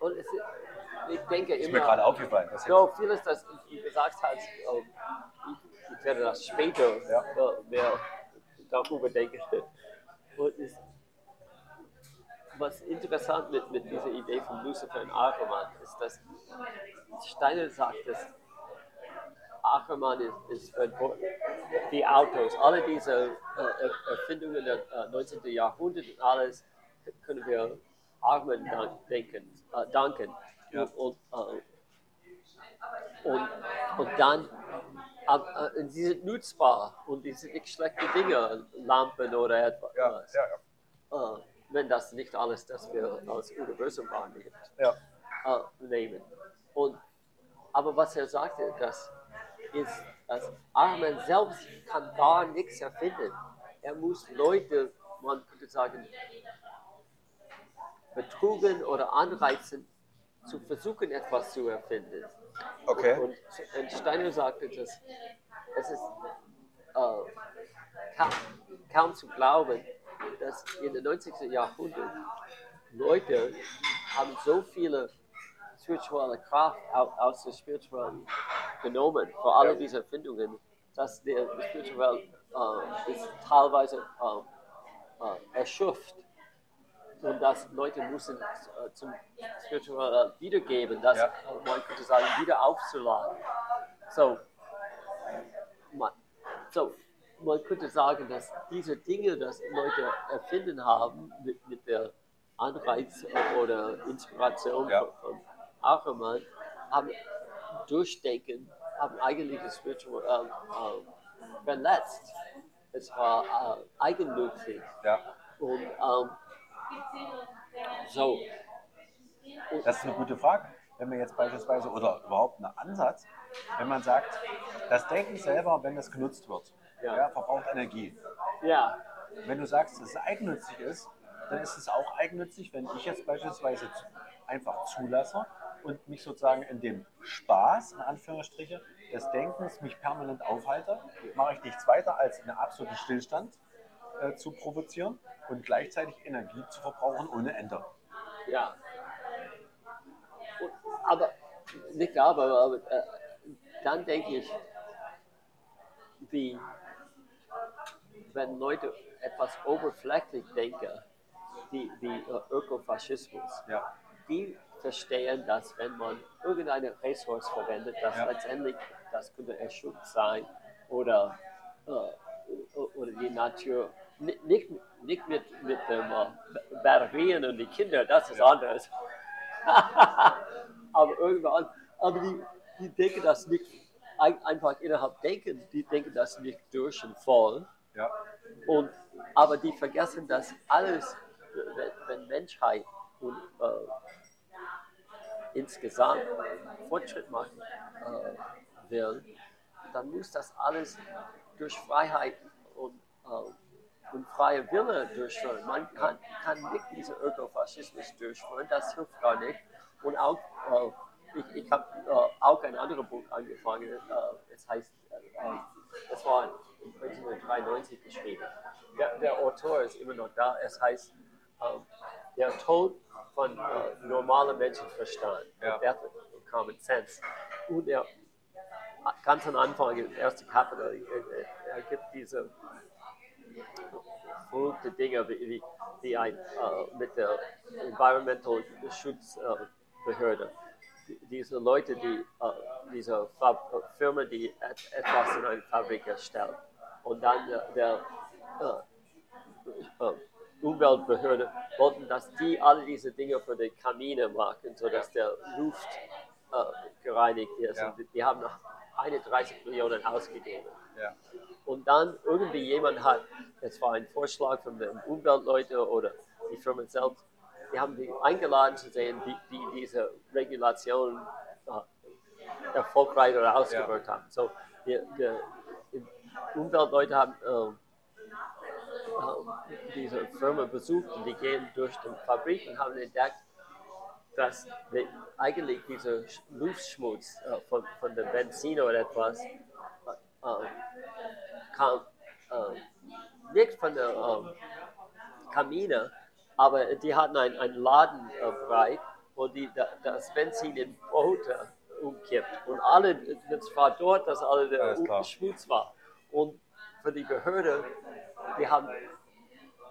S1: und es, ich denke
S2: Ist mir
S1: immer,
S2: gerade aufgefallen. Das
S1: so vieles, das du gesagt hast, ähm, ich, werde das später
S2: Ja.
S1: mehr darüber denken. Und es, was interessant mit, mit dieser Idee von Lucifer und Ackermann ist, dass Steiner sagt, dass Ackermann ist, ist für die Autos, alle diese äh, Er- Erfindungen des äh, 19. Jahrhunderts und alles können wir Ackermann dank, denken, äh, danken.
S2: Ja.
S1: Und, und, äh, und, und dann, äh, äh, sie sind nutzbar und die sind nicht schlechte Dinge, Lampen oder etwas.
S2: ja, ja.
S1: Äh, wenn das nicht alles, das wir als Universum wahrnehmen äh, nehmen. Und, aber was er sagte, das ist, dass Armen selbst kann gar nichts erfinden. Er muss Leute, man könnte sagen, betrugen oder anreizen, zu versuchen, etwas zu erfinden.
S2: Okay.
S1: Und, und Steiner sagte, dass es ist äh, kaum, kaum zu glauben, dass in den 90. Jahrhundert Leute haben so viele spirituelle Kraft au- aus der spirituellen genommen, für alle diese Erfindungen, dass der spirituell äh, ist teilweise äh, äh, erschöpft. Und dass Leute müssen äh, zum spirituell wiedergeben, das
S2: Ja.
S1: äh, man könnte sagen, wieder aufzuladen. So, man, so, man könnte sagen, dass diese Dinge, dass Leute erfinden haben mit, mit der Anreiz oder Inspiration
S2: Ja.
S1: von, von Ackermann, haben Durchdenken, haben eigentlich das Spiritual ähm, ähm, verletzt. Es war äh, eigennützig.
S2: ja.
S1: Und ähm, so,
S2: Das ist eine gute Frage. Wenn man jetzt beispielsweise, oder überhaupt ein Ansatz, wenn man sagt, das Denken selber, wenn es genutzt wird,
S1: Ja.
S2: ja. verbraucht Energie.
S1: ja,
S2: Wenn du sagst, dass es eigennützig ist, dann ist es auch eigennützig, wenn ich jetzt beispielsweise einfach zulasse und mich sozusagen in dem Spaß, in Anführungsstriche, des Denkens mich permanent aufhalte, mache ich nichts weiter als einen absoluten Stillstand äh, zu provozieren und gleichzeitig Energie zu verbrauchen ohne Ende.
S1: Ja. Und, aber, nicht aber, aber äh, dann denke ich, wie, wenn Leute etwas oberflächlich denken, wie, wie äh, Ökofaschismus,
S2: Ja,
S1: die verstehen, dass wenn man irgendeine Ressource verwendet, dass
S2: Ja.
S1: letztendlich das könnte Erschutz sein oder, äh, oder die Natur. Ni- Nicht, nicht mit, mit dem äh, Batterien und die Kinder, das ist anders. <laughs> aber irgendwann, aber die, die denken das nicht ein- einfach innerhalb denken, die denken das nicht durch und voll.
S2: ja,
S1: Und, aber die vergessen, dass alles, wenn, wenn Menschheit und, äh, insgesamt Fortschritt machen äh, will, dann muss das alles durch Freiheit und, äh, und freie Wille durchführen. Man kann, kann nicht diesen Ökofaschismus durchführen, das hilft gar nicht. Und auch, äh, ich, ich habe äh, auch ein anderes Buch angefangen, äh, es heißt, äh, es war 1993 geschrieben. Der, der Autor ist immer noch da. Es heißt Der Tod von äh, normalem Menschenverstand,
S2: Ja.
S1: Of Common Sense. Und er ganz am Anfang, im ersten Kapitel, er, er gibt diese verrückte Dinge wie, wie, wie ein, äh, mit der Environmental Schutzbehörde. Die- diese Leute, die äh, diese Fab Firma, die et etwas in eine Fabrik erstellt und dann der, der äh, äh, Umweltbehörde wollten, dass die alle diese Dinge für die Kamine machen, sodass der Luft äh, gereinigt ist.
S2: Ja.
S1: Und die haben noch 31 Millionen ausgegeben.
S2: Ja.
S1: Und dann irgendwie jemand hat, es war ein Vorschlag von den Umweltleuten oder die Firma selbst, die haben die eingeladen zu sehen, wie, wie diese Regulation äh, erfolgreich oder ausgewirkt haben. So, die, die, Umweltleute haben ähm, äh, diese Firma besucht und die gehen durch die Fabrik und haben entdeckt, dass die, eigentlich dieser Sch- Luftschmutz äh, von, von dem Benzin oder etwas äh, äh, kam äh, nicht von der ähm, Kamine, aber die hatten einen, einen Laden äh, bereit, wo die da, das Benzin in Boote umkippt. Und alle, das war dort, dass alle der. Schmutz war. Und für die Behörde, die haben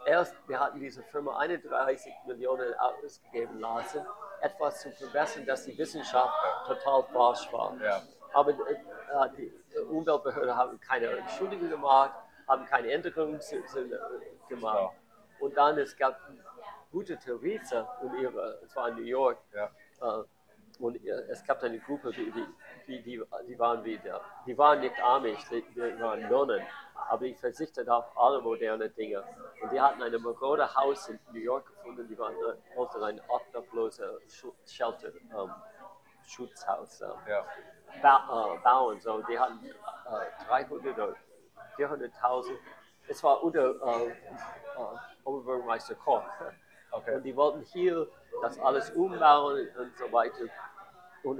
S1: erst, wir hatten diese Firma 31 Millionen ausgegeben lassen, etwas zu verbessern, dass die Wissenschaft total falsch war.
S2: Ja.
S1: Aber äh, die Umweltbehörde haben keine Entschuldigung gemacht, haben keine Änderungen äh, gemacht. Und dann es gab gute Theresa und ihre, es war in New York,
S2: Ja.
S1: äh, und äh, es gab eine Gruppe, die, die, die, die, waren wie der, die waren nicht Amish, die, die waren Nonnen, aber die verzichteten auf alle moderne Dinge. Und die hatten ein marode Haus in New York gefunden, die waren, äh, ein obdachloser Shelter, ähm, Schutzhaus ähm,
S2: Ja.
S1: ba äh, bauen. So, die hatten äh, 300 oder 400.000. Es war unter äh, Oberbürgermeister Koch.
S2: Okay.
S1: Und die wollten hier das alles umbauen und so weiter. Und,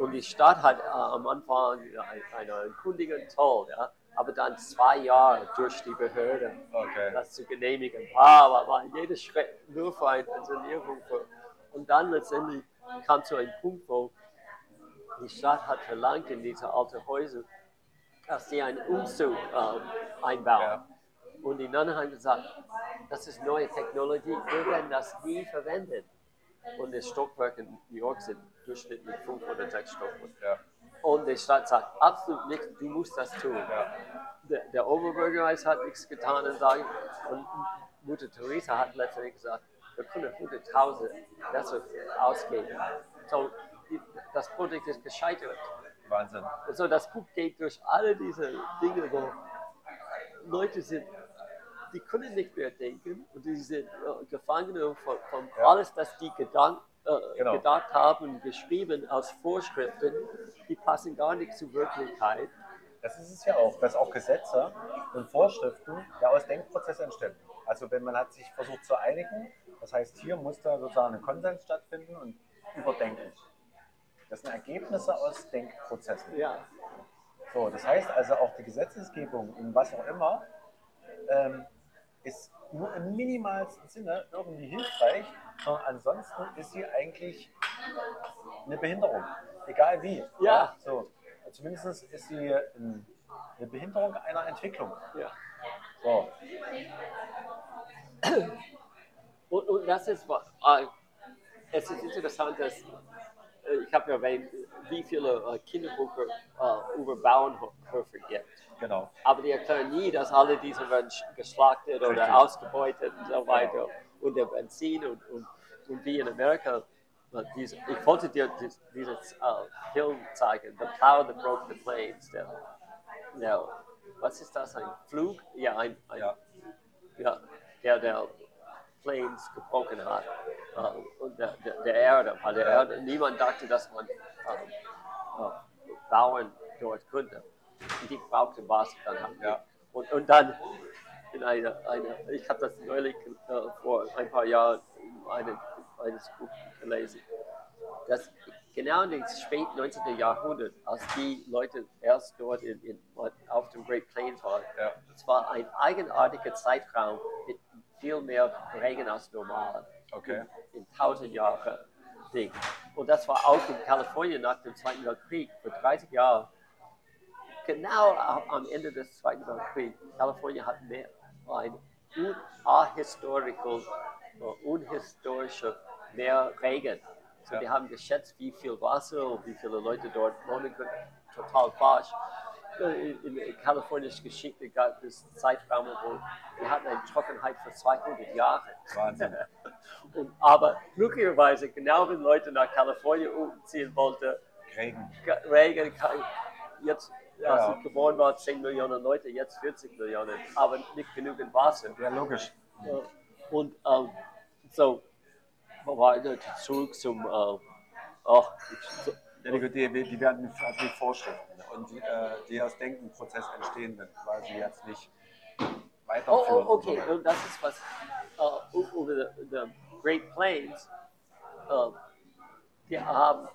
S1: und die Stadt hat am Anfang ein- eine Erkundigung toll, ja, aber dann zwei Jahre durch die Behörde,
S2: Okay.
S1: das zu genehmigen. Wow, war, war jeder Schritt nur für eine. Für, und dann letztendlich kam zu einem Punkt, wo die Stadt hat verlangt in diese alten Häuser, dass sie einen Umzug ähm, einbauen.
S2: Ja.
S1: Und die Nonnen haben gesagt, das ist neue Technologie, wir werden das nie verwenden. Und das Stockwerk in New York sind durchschnittlich fünf oder sechs Stockwerke.
S2: Ja.
S1: Und die Stadt sagt, absolut nicht, du musst das tun.
S2: Ja.
S1: Der, der Oberbürgermeister hat nichts getan und, sagen, und Mutter Teresa hat letztendlich gesagt, wir können 100.000 besser ausgeben. So, das Projekt ist gescheitert.
S2: Wahnsinn.
S1: Also das Buch geht durch alle diese Dinge, wo Leute sind, die können nicht mehr denken und die sind äh, Gefangene von, von
S2: Ja.
S1: alles, das die gedank, äh,
S2: Genau.
S1: gedacht haben, geschrieben als Vorschriften, die passen gar nicht zur Wirklichkeit.
S2: Das ist es ja auch, dass auch Gesetze und Vorschriften ja aus Denkprozessen entstehen. Also wenn man hat sich versucht zu einigen, das heißt, hier muss da sozusagen ein Konsens stattfinden und überdenken. Das sind Ergebnisse aus Denkprozessen.
S1: Ja,
S2: So, das heißt also auch die Gesetzesgebung in was auch immer ähm, ist nur im minimalsten Sinne irgendwie hilfreich, sondern ansonsten ist sie eigentlich eine Behinderung, egal wie.
S1: Ja.
S2: So, zumindest ist sie ein- eine Behinderung einer Entwicklung.
S1: ja.
S2: So,
S1: Und, und das ist, äh, es ist interessant, dass äh, ich habe erwähnt, wie viele äh, Kinderbücher äh, über Bauernhöfe gibt.
S2: genau.
S1: Aber die erklären nie, dass alle diese werden sch- geschlachtet oder
S2: Richtig.
S1: ausgebeutet und so weiter. Und der Benzin und, und, und wie in Amerika. Diese, ich wollte dir dies- dieses äh, Film zeigen, The Plow That Broke the Planes. Der, der, was ist das? Ein Flug? Ja, ein, ein
S2: Ja.
S1: ja, der der Planes gebrochen hat äh, und der, der, der Erde, weil der Erde, niemand dachte, dass man äh, bauen dort könnte. Und die brauchte Wasser dann haben die.
S2: Ja.
S1: Und, und dann in einer, eine, ich habe das neulich äh, vor ein paar Jahren in einem, eines Buch gelesen, dass genau in den späten 19. Jahrhundert, als die Leute erst dort in, in, auf dem Great Plains waren,
S2: Ja.
S1: es war ein eigenartiger Zeitraum mit viel mehr Regen als normal.
S2: Okay.
S1: In tausend Jahren Ding. Und das war auch in Kalifornien nach dem Zweiten Weltkrieg, vor 30 Jahren. Genau am Ende des Zweiten Weltkriegs, Kalifornien hat mehr ein ahistorical, äh, unhistorischer mehr Regen. So,
S2: Ja.
S1: Die haben geschätzt, wie viel Wasser und wie viele Leute dort wohnen können. Total falsch. Äh, In, in Kaliforniens Geschichte gab es Zeitraum, wo wir hatten eine Trockenheit für 200 Jahre.
S2: Wahnsinn. <laughs>
S1: Und, aber glücklicherweise, genau wenn Leute nach Kalifornien umziehen wollten,
S2: Regen.
S1: Regen, kann- jetzt,
S2: Ja.
S1: als ich geboren war, 10 Millionen Leute, jetzt 40 Millionen, aber nicht genügend Wasser.
S2: Ja, logisch.
S1: Äh, Und ähm, so, ich? zurück zum, äh, ach, ich, so,
S2: die, die, die werden die Vorschriften und die, äh, die aus Denkenprozess entstehen, dann quasi jetzt nicht
S1: oh,
S2: weiterführen.
S1: oh, okay, und das ist was, äh, u- über die, die Great Plains, äh, die haben,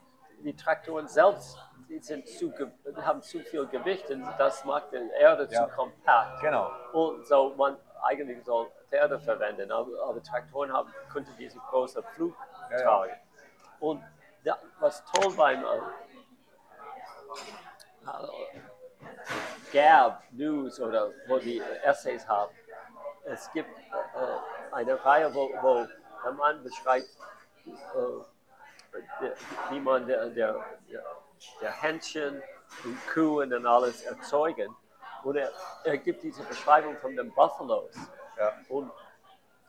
S1: die Traktoren selbst, sind zu, die haben zu viel Gewicht und das macht die Erde
S2: Ja.
S1: zu kompakt.
S2: Genau.
S1: Und so man eigentlich soll Pferde verwenden, aber, aber Traktoren haben, könnten diese große Flug
S2: Ja, ja.
S1: tragen. Und da, was toll beim Gab News oder wo die Essays haben, es gibt äh, eine Reihe, wo, wo der Mann beschreibt, äh, wie man der, der, der, der Händchen und Kühen und alles erzeugen. Und er, er gibt diese Beschreibung von den Buffalos.
S2: Ja.
S1: Und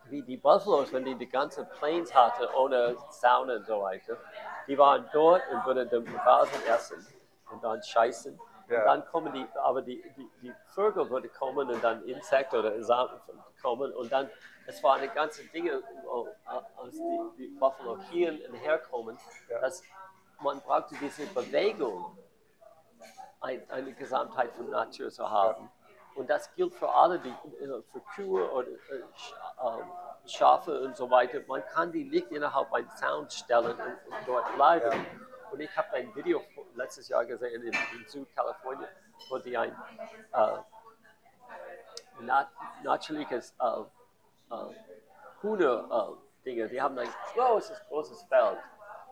S1: wie die Buffalos, wenn die die ganze Plains hatten, ohne Zaun und so weiter, die waren dort und würden den Rasen essen und dann scheißen.
S2: Ja.
S1: Und dann kommen die, aber die, die, die Vögel würden kommen und dann Insekten oder Samen kommen und dann, es waren eine ganze Dinge, als die, die Buffalo hier und herkommen,
S2: Ja.
S1: dass man brauchte diese Bewegung, ein, eine Gesamtheit von Natur zu haben. Und das gilt für alle, die, äh, für Kühe oder äh, ähm, Schafe und so weiter. Man kann die nicht innerhalb eines Sound stellen und, und dort bleiben.
S2: Ja.
S1: Und ich habe ein Video letztes Jahr gesehen in, in Südkalifornien, wo die ein äh, nat natürliches äh, äh, Hühner-Dinge, die haben ein großes, großes Feld.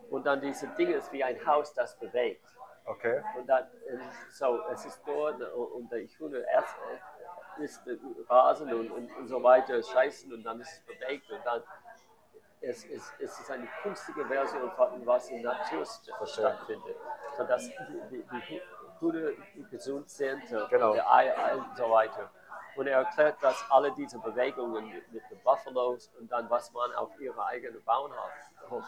S1: Und dann diese Dinge ist wie ein Haus, das bewegt.
S2: Okay.
S1: Und dann, äh, so, es ist dort und, und die Hunde essen, ist äh, Rasen und, und, und so weiter, scheißen und dann ist es bewegt und dann es ist, es ist eine kunstige Version von was in Natur st- stattfindet. So dass die, die, die Hunde gesund sind, äh,
S2: Genau.
S1: die Eier und so weiter. Und er erklärt, dass alle diese Bewegungen mit, mit den Buffalos und dann was man auf ihre eigene Bauernhof kann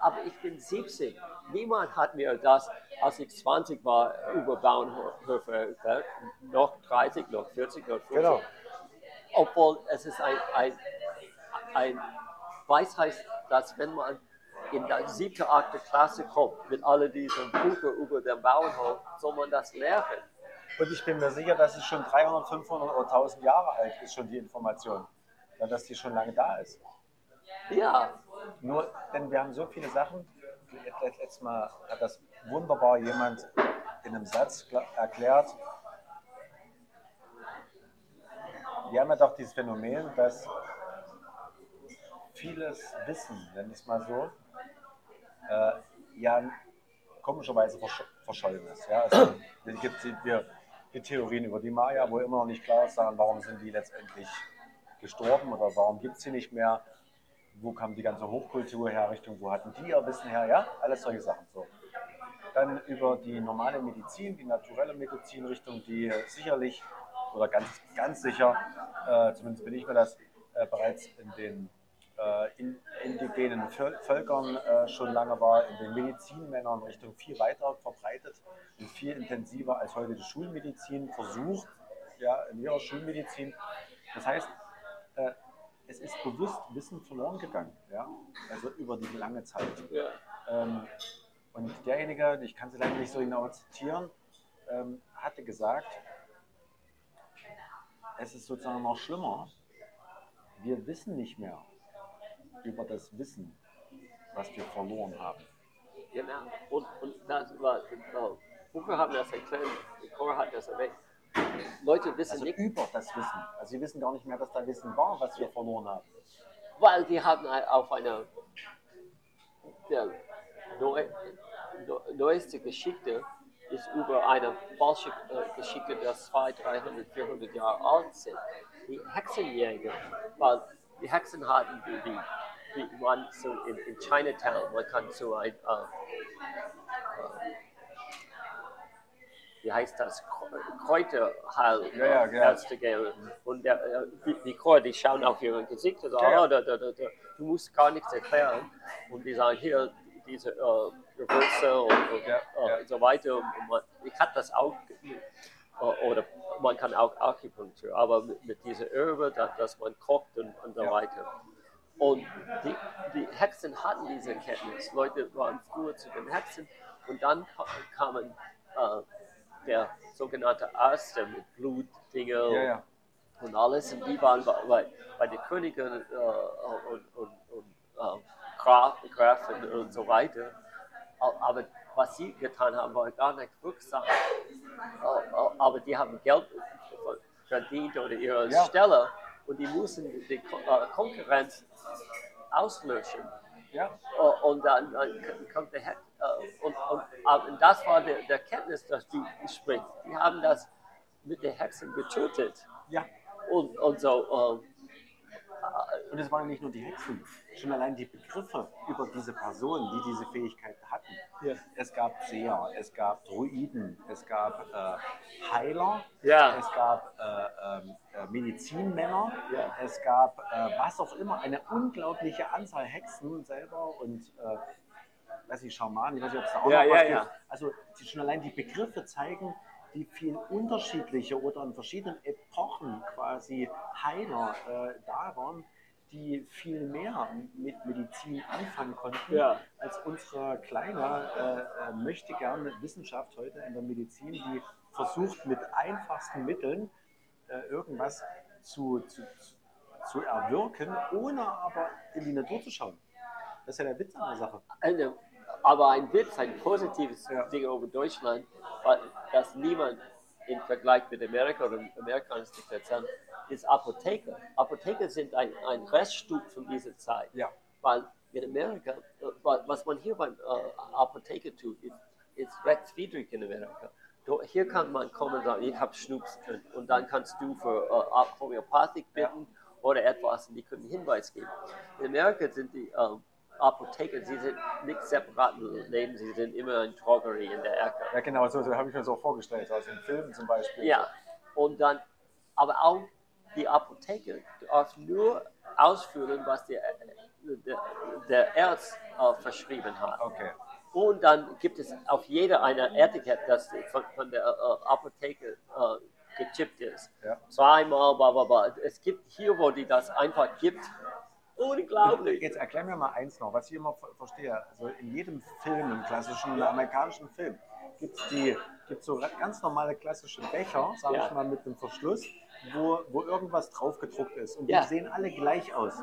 S1: aber ich bin 70. Niemand hat mir das, als ich 20 war, über Bauernhöfe erklärt. Noch 30, noch 40, noch 50.
S2: Genau.
S1: Obwohl es ist ein, ein, ein Weisheit, dass wenn man in der siebten, achte Klasse kommt, mit all diesen Büchern über den Bauernhof, soll man das lernen.
S2: Und ich bin mir sicher, dass es schon 300, 500 oder 1000 Jahre alt ist, schon die Information. Dass die schon lange da ist.
S1: Ja,
S2: Nur, denn wir haben so viele Sachen. Let- Letztes Mal hat das wunderbar jemand in einem Satz erklärt. Wir haben ja doch dieses Phänomen, dass vieles Wissen, nenne ich es mal so, äh, ja komischerweise versch verschollen ist. Ja? Also, es gibt die, wir, die Theorien über die Maya, wo immer noch nicht klar ist, warum sind die letztendlich gestorben oder warum gibt es sie nicht mehr wo kam die ganze Hochkultur her, Richtung, wo hatten die ihr Wissen her, ja, alles solche Sachen. So. Dann über die normale Medizin, die naturelle Medizin, Richtung, die sicherlich oder ganz, ganz sicher, äh, zumindest bin ich mir das, äh, bereits in den äh, in, indigenen Völ Völkern äh, schon lange war, in den Medizinmännern Richtung viel weiter verbreitet und viel intensiver als heute die Schulmedizin versucht, ja, in ihrer Schulmedizin. Das heißt, äh, es ist bewusst Wissen verloren gegangen, ja? also über die lange Zeit.
S1: ja.
S2: Ähm, und derjenige, ich kann sie leider nicht so genau zitieren, ähm, hatte gesagt, es ist sozusagen noch schlimmer. Wir wissen nicht mehr über das Wissen, was wir verloren haben.
S1: Genau. Und, und das war, genau. Uwe hat das erklärt, Cora hat das erwähnt. Leute wissen
S2: Also
S1: nicht,
S2: über das Wissen. Also sie wissen gar nicht mehr, dass da Wissen war, was wir verloren haben.
S1: weil die haben halt auf einer der neu, neu, neueste Geschichte ist über eine falsche äh, Geschichte, das 200, 300, 400 Jahre alt sind. Die Hexenjäger, weil die Hexen hatten wie, wie, wie man so in, in Chinatown, man kann so ein, äh, äh, wie heißt das, Kräuterheil
S2: Ja, ja.
S1: Ärzte gehen. Und der, äh, die, die Kräuter, die schauen auf ihr Gesicht und sagen,
S2: Ja, ja.
S1: oh, da, da, da, du musst gar nichts erklären. Und die sagen, hier, diese äh, Gewürze und, und,
S2: Ja,
S1: äh, und so weiter. Und man, ich hatte das auch, äh, oder man kann auch Akupunktur, aber mit, mit dieser Öre, da, dass man kocht und, und so weiter. Und die, die Hexen hatten diese Kenntnis. Leute waren früher zu den Hexen und dann ka- kamen äh, der sogenannte Ärzte mit Blutdinge
S2: Ja, ja.
S1: und alles. Und die waren bei, bei, den Königen äh, und, und, und äh, Graf, Grafen und so weiter. Aber was sie getan haben, war gar nicht. Äh, Aber die haben Geld verdient oder ihre
S2: Ja.
S1: Stelle und die mussten die äh, Konkurrenz auslöschen.
S2: Ja,
S1: Und dann, dann kommt der Hex. Äh, und, und, aber das war der, der Kenntnis, dass du sprichst. Die haben das mit den Hexen getötet.
S2: ja.
S1: Und, und so. Äh,
S2: Und es waren nicht nur die Hexen, schon allein die Begriffe über diese Personen, die diese Fähigkeiten hatten.
S1: Ja.
S2: Es gab Seher, es gab Druiden, es gab äh, Heiler,
S1: Ja.
S2: es gab äh, ähm, äh, Medizinmänner,
S1: Ja.
S2: es gab äh, was auch immer, eine unglaubliche Anzahl Hexen selber und äh, weiß ich, Schamanen, ich weiß nicht, ob es da auch
S1: Ja,
S2: noch was
S1: ja,
S2: gibt.
S1: ja.
S2: Also die schon allein die Begriffe zeigen, wie viel unterschiedliche oder in verschiedenen Epochen quasi Heiler äh, da waren, die viel mehr mit Medizin anfangen konnten,
S1: Ja.
S2: als unsere kleine äh, äh, möchte gerne Wissenschaft heute in der Medizin, die versucht mit einfachsten Mitteln äh, irgendwas zu, zu, zu, erwirken, ohne aber in die Natur zu schauen. Das ist ja der Witz an der Sache.
S1: eine, aber ein Witz, ein positives
S2: Ja.
S1: Ding über Deutschland, dass niemand im Vergleich mit Amerika oder amerikanischen Diktatur ist Apotheker. Apotheker sind ein, ein Reststück von dieser Zeit.
S2: Ja.
S1: Weil in Amerika, äh, wa- was man hier beim äh, Apotheker tut, ist, ist rechtswidrig in Amerika. Hier kann man kommen und sagen, ich habe Schnups und, und dann kannst du für äh, Homöopathik bitten oder etwas und die können einen Hinweis geben. In Amerika sind die ähm, Apotheker, sie sind nicht separaten Läden, sie sind immer eine Drogerie in der Ecke.
S2: Ja, genau, so, so habe ich mir so vorgestellt, also in Filmen zum Beispiel.
S1: Ja, und dann, aber auch die Apotheker darf nur ausführen, was der, der, der Arzt äh, verschrieben hat.
S2: Okay.
S1: Und dann gibt es auf jeder eine Etikett, das von, von der äh, Apotheke äh, gechippt ist.
S2: Ja.
S1: Zweimal, bla bla bla. Es gibt hier, wo die das einfach gibt. Unglaublich.
S2: Jetzt erklär mir mal eins noch, was ich immer ver- verstehe. Also in jedem Film, im klassischen amerikanischen Film, gibt es die gibt's so ganz normale klassische Becher, sage
S1: Ja.
S2: ich mal, mit einem Verschluss, wo, wo irgendwas drauf gedruckt ist. Und
S1: Ja.
S2: die sehen alle gleich aus.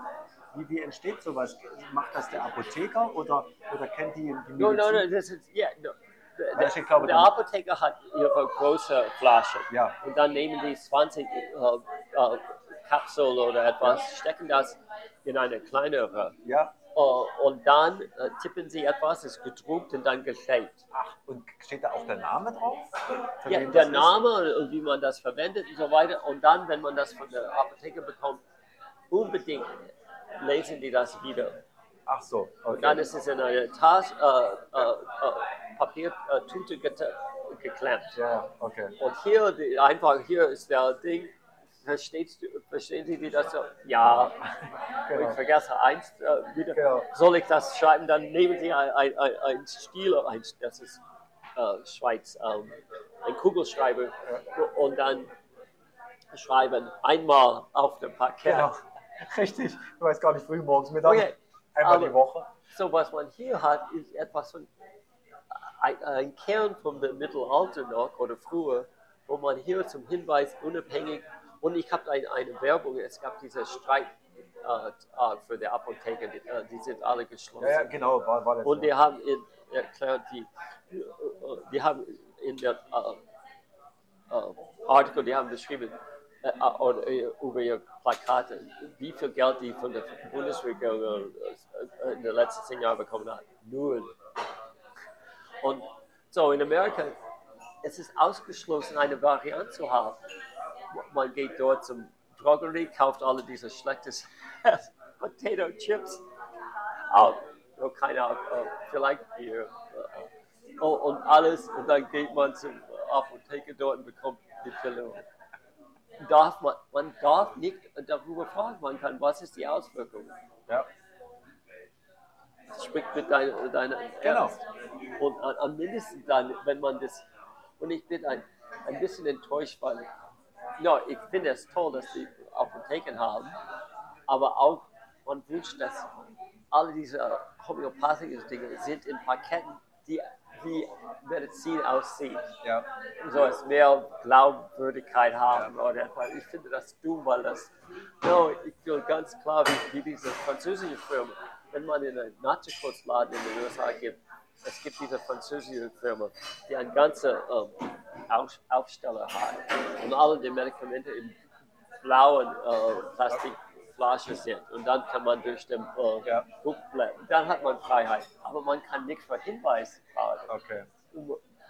S2: Wie, wie entsteht sowas? Macht das der Apotheker oder, oder kennt die die Medizin?
S1: No, no, no, das ist, ja, no. Der,
S2: glaube,
S1: der Apotheker hat ihre große Flasche.
S2: Ja.
S1: Und dann nehmen die 20 äh, äh, Kapseln oder etwas, stecken das in eine kleinere.
S2: Ja,
S1: Äh, und dann äh, tippen sie etwas, ist gedruckt und dann geschenkt.
S2: ach, und steht da auch der Name drauf?
S1: Ja, der? Name und wie man das verwendet und so weiter. Und dann, wenn man das von der Apotheke bekommt, unbedingt lesen die das wieder.
S2: Ach so,
S1: Und dann
S2: okay.
S1: ist es in eine Tasche, äh, äh, äh, Papiertüte geklemmt.
S2: Ja, okay.
S1: Und hier, die, einfach hier ist der Ding. Verstehst du, verstehen Sie, wie das so? Ja,
S2: Genau.
S1: ich vergesse eins äh, wieder.
S2: Genau.
S1: Soll ich das schreiben? Dann nehmen Sie ein, ein, ein, ein Stiel, ein, das ist äh, Schweiz, ähm, ein Kugelschreiber und dann schreiben einmal auf dem Paket.
S2: Genau. <laughs> Richtig. Du weißt gar nicht früh morgens, Mittag.
S1: Okay,
S2: Einmal
S1: aber-
S2: die Woche.
S1: So, was man hier hat, ist etwas von ein, ein Kern vom Mittelalter noch oder früher, wo man hier zum Hinweis unabhängig und ich habe ein, eine Werbung, es gab diese Streit äh, äh, für die Apotheker, die, äh, die sind alle geschlossen.
S2: Ja, ja, genau, war, war das
S1: Und die haben in, erklärt, die, äh, die haben in der äh, äh, Artikel, die haben beschrieben, oder, über ihre Plakate, wie viel Geld die von der Bundesregierung in den letzten zehn Jahren bekommen hat. Null. Und so in Amerika, es ist ausgeschlossen, eine Variante zu haben. Man geht dort zum Drogerie, kauft alle diese schlechten <laughs> Potato Chips. Auch, oh, keine Ahnung, äh, vielleicht Bier. Äh, oh, und alles, und dann geht man zur Apotheke dort und bekommt die Pille. Darf man, man darf nicht darüber fragen, man kann, was ist die Auswirkung?
S2: Ja.
S1: Sprich mit deiner, deiner
S2: Genau.
S1: Und am am mindesten dann, wenn man das, und ich bin ein, ein bisschen enttäuscht, weil, ja, ich finde es toll, dass die Apotheken haben, aber auch, man wünscht, dass alle diese homöopathischen Dinge sind in Paketen, die wie Medizin aussieht.
S2: Ja.
S1: So es mehr Glaubwürdigkeit haben oder etwas. Ich finde das dumm, weil das, no, ich will ganz klar, wie, wie diese französische Firma, wenn man in einen Nachtschutzladen in den USA gibt, es gibt diese französische Firma, die einen ganzen ähm, Auf, Aufsteller hat und alle die Medikamente in blauen äh, Plastikflaschen sind und dann kann man durch den äh,
S2: Ja.
S1: Blättern. Dann hat man Freiheit, aber man kann nicht für Hinweis fragen.
S2: Okay.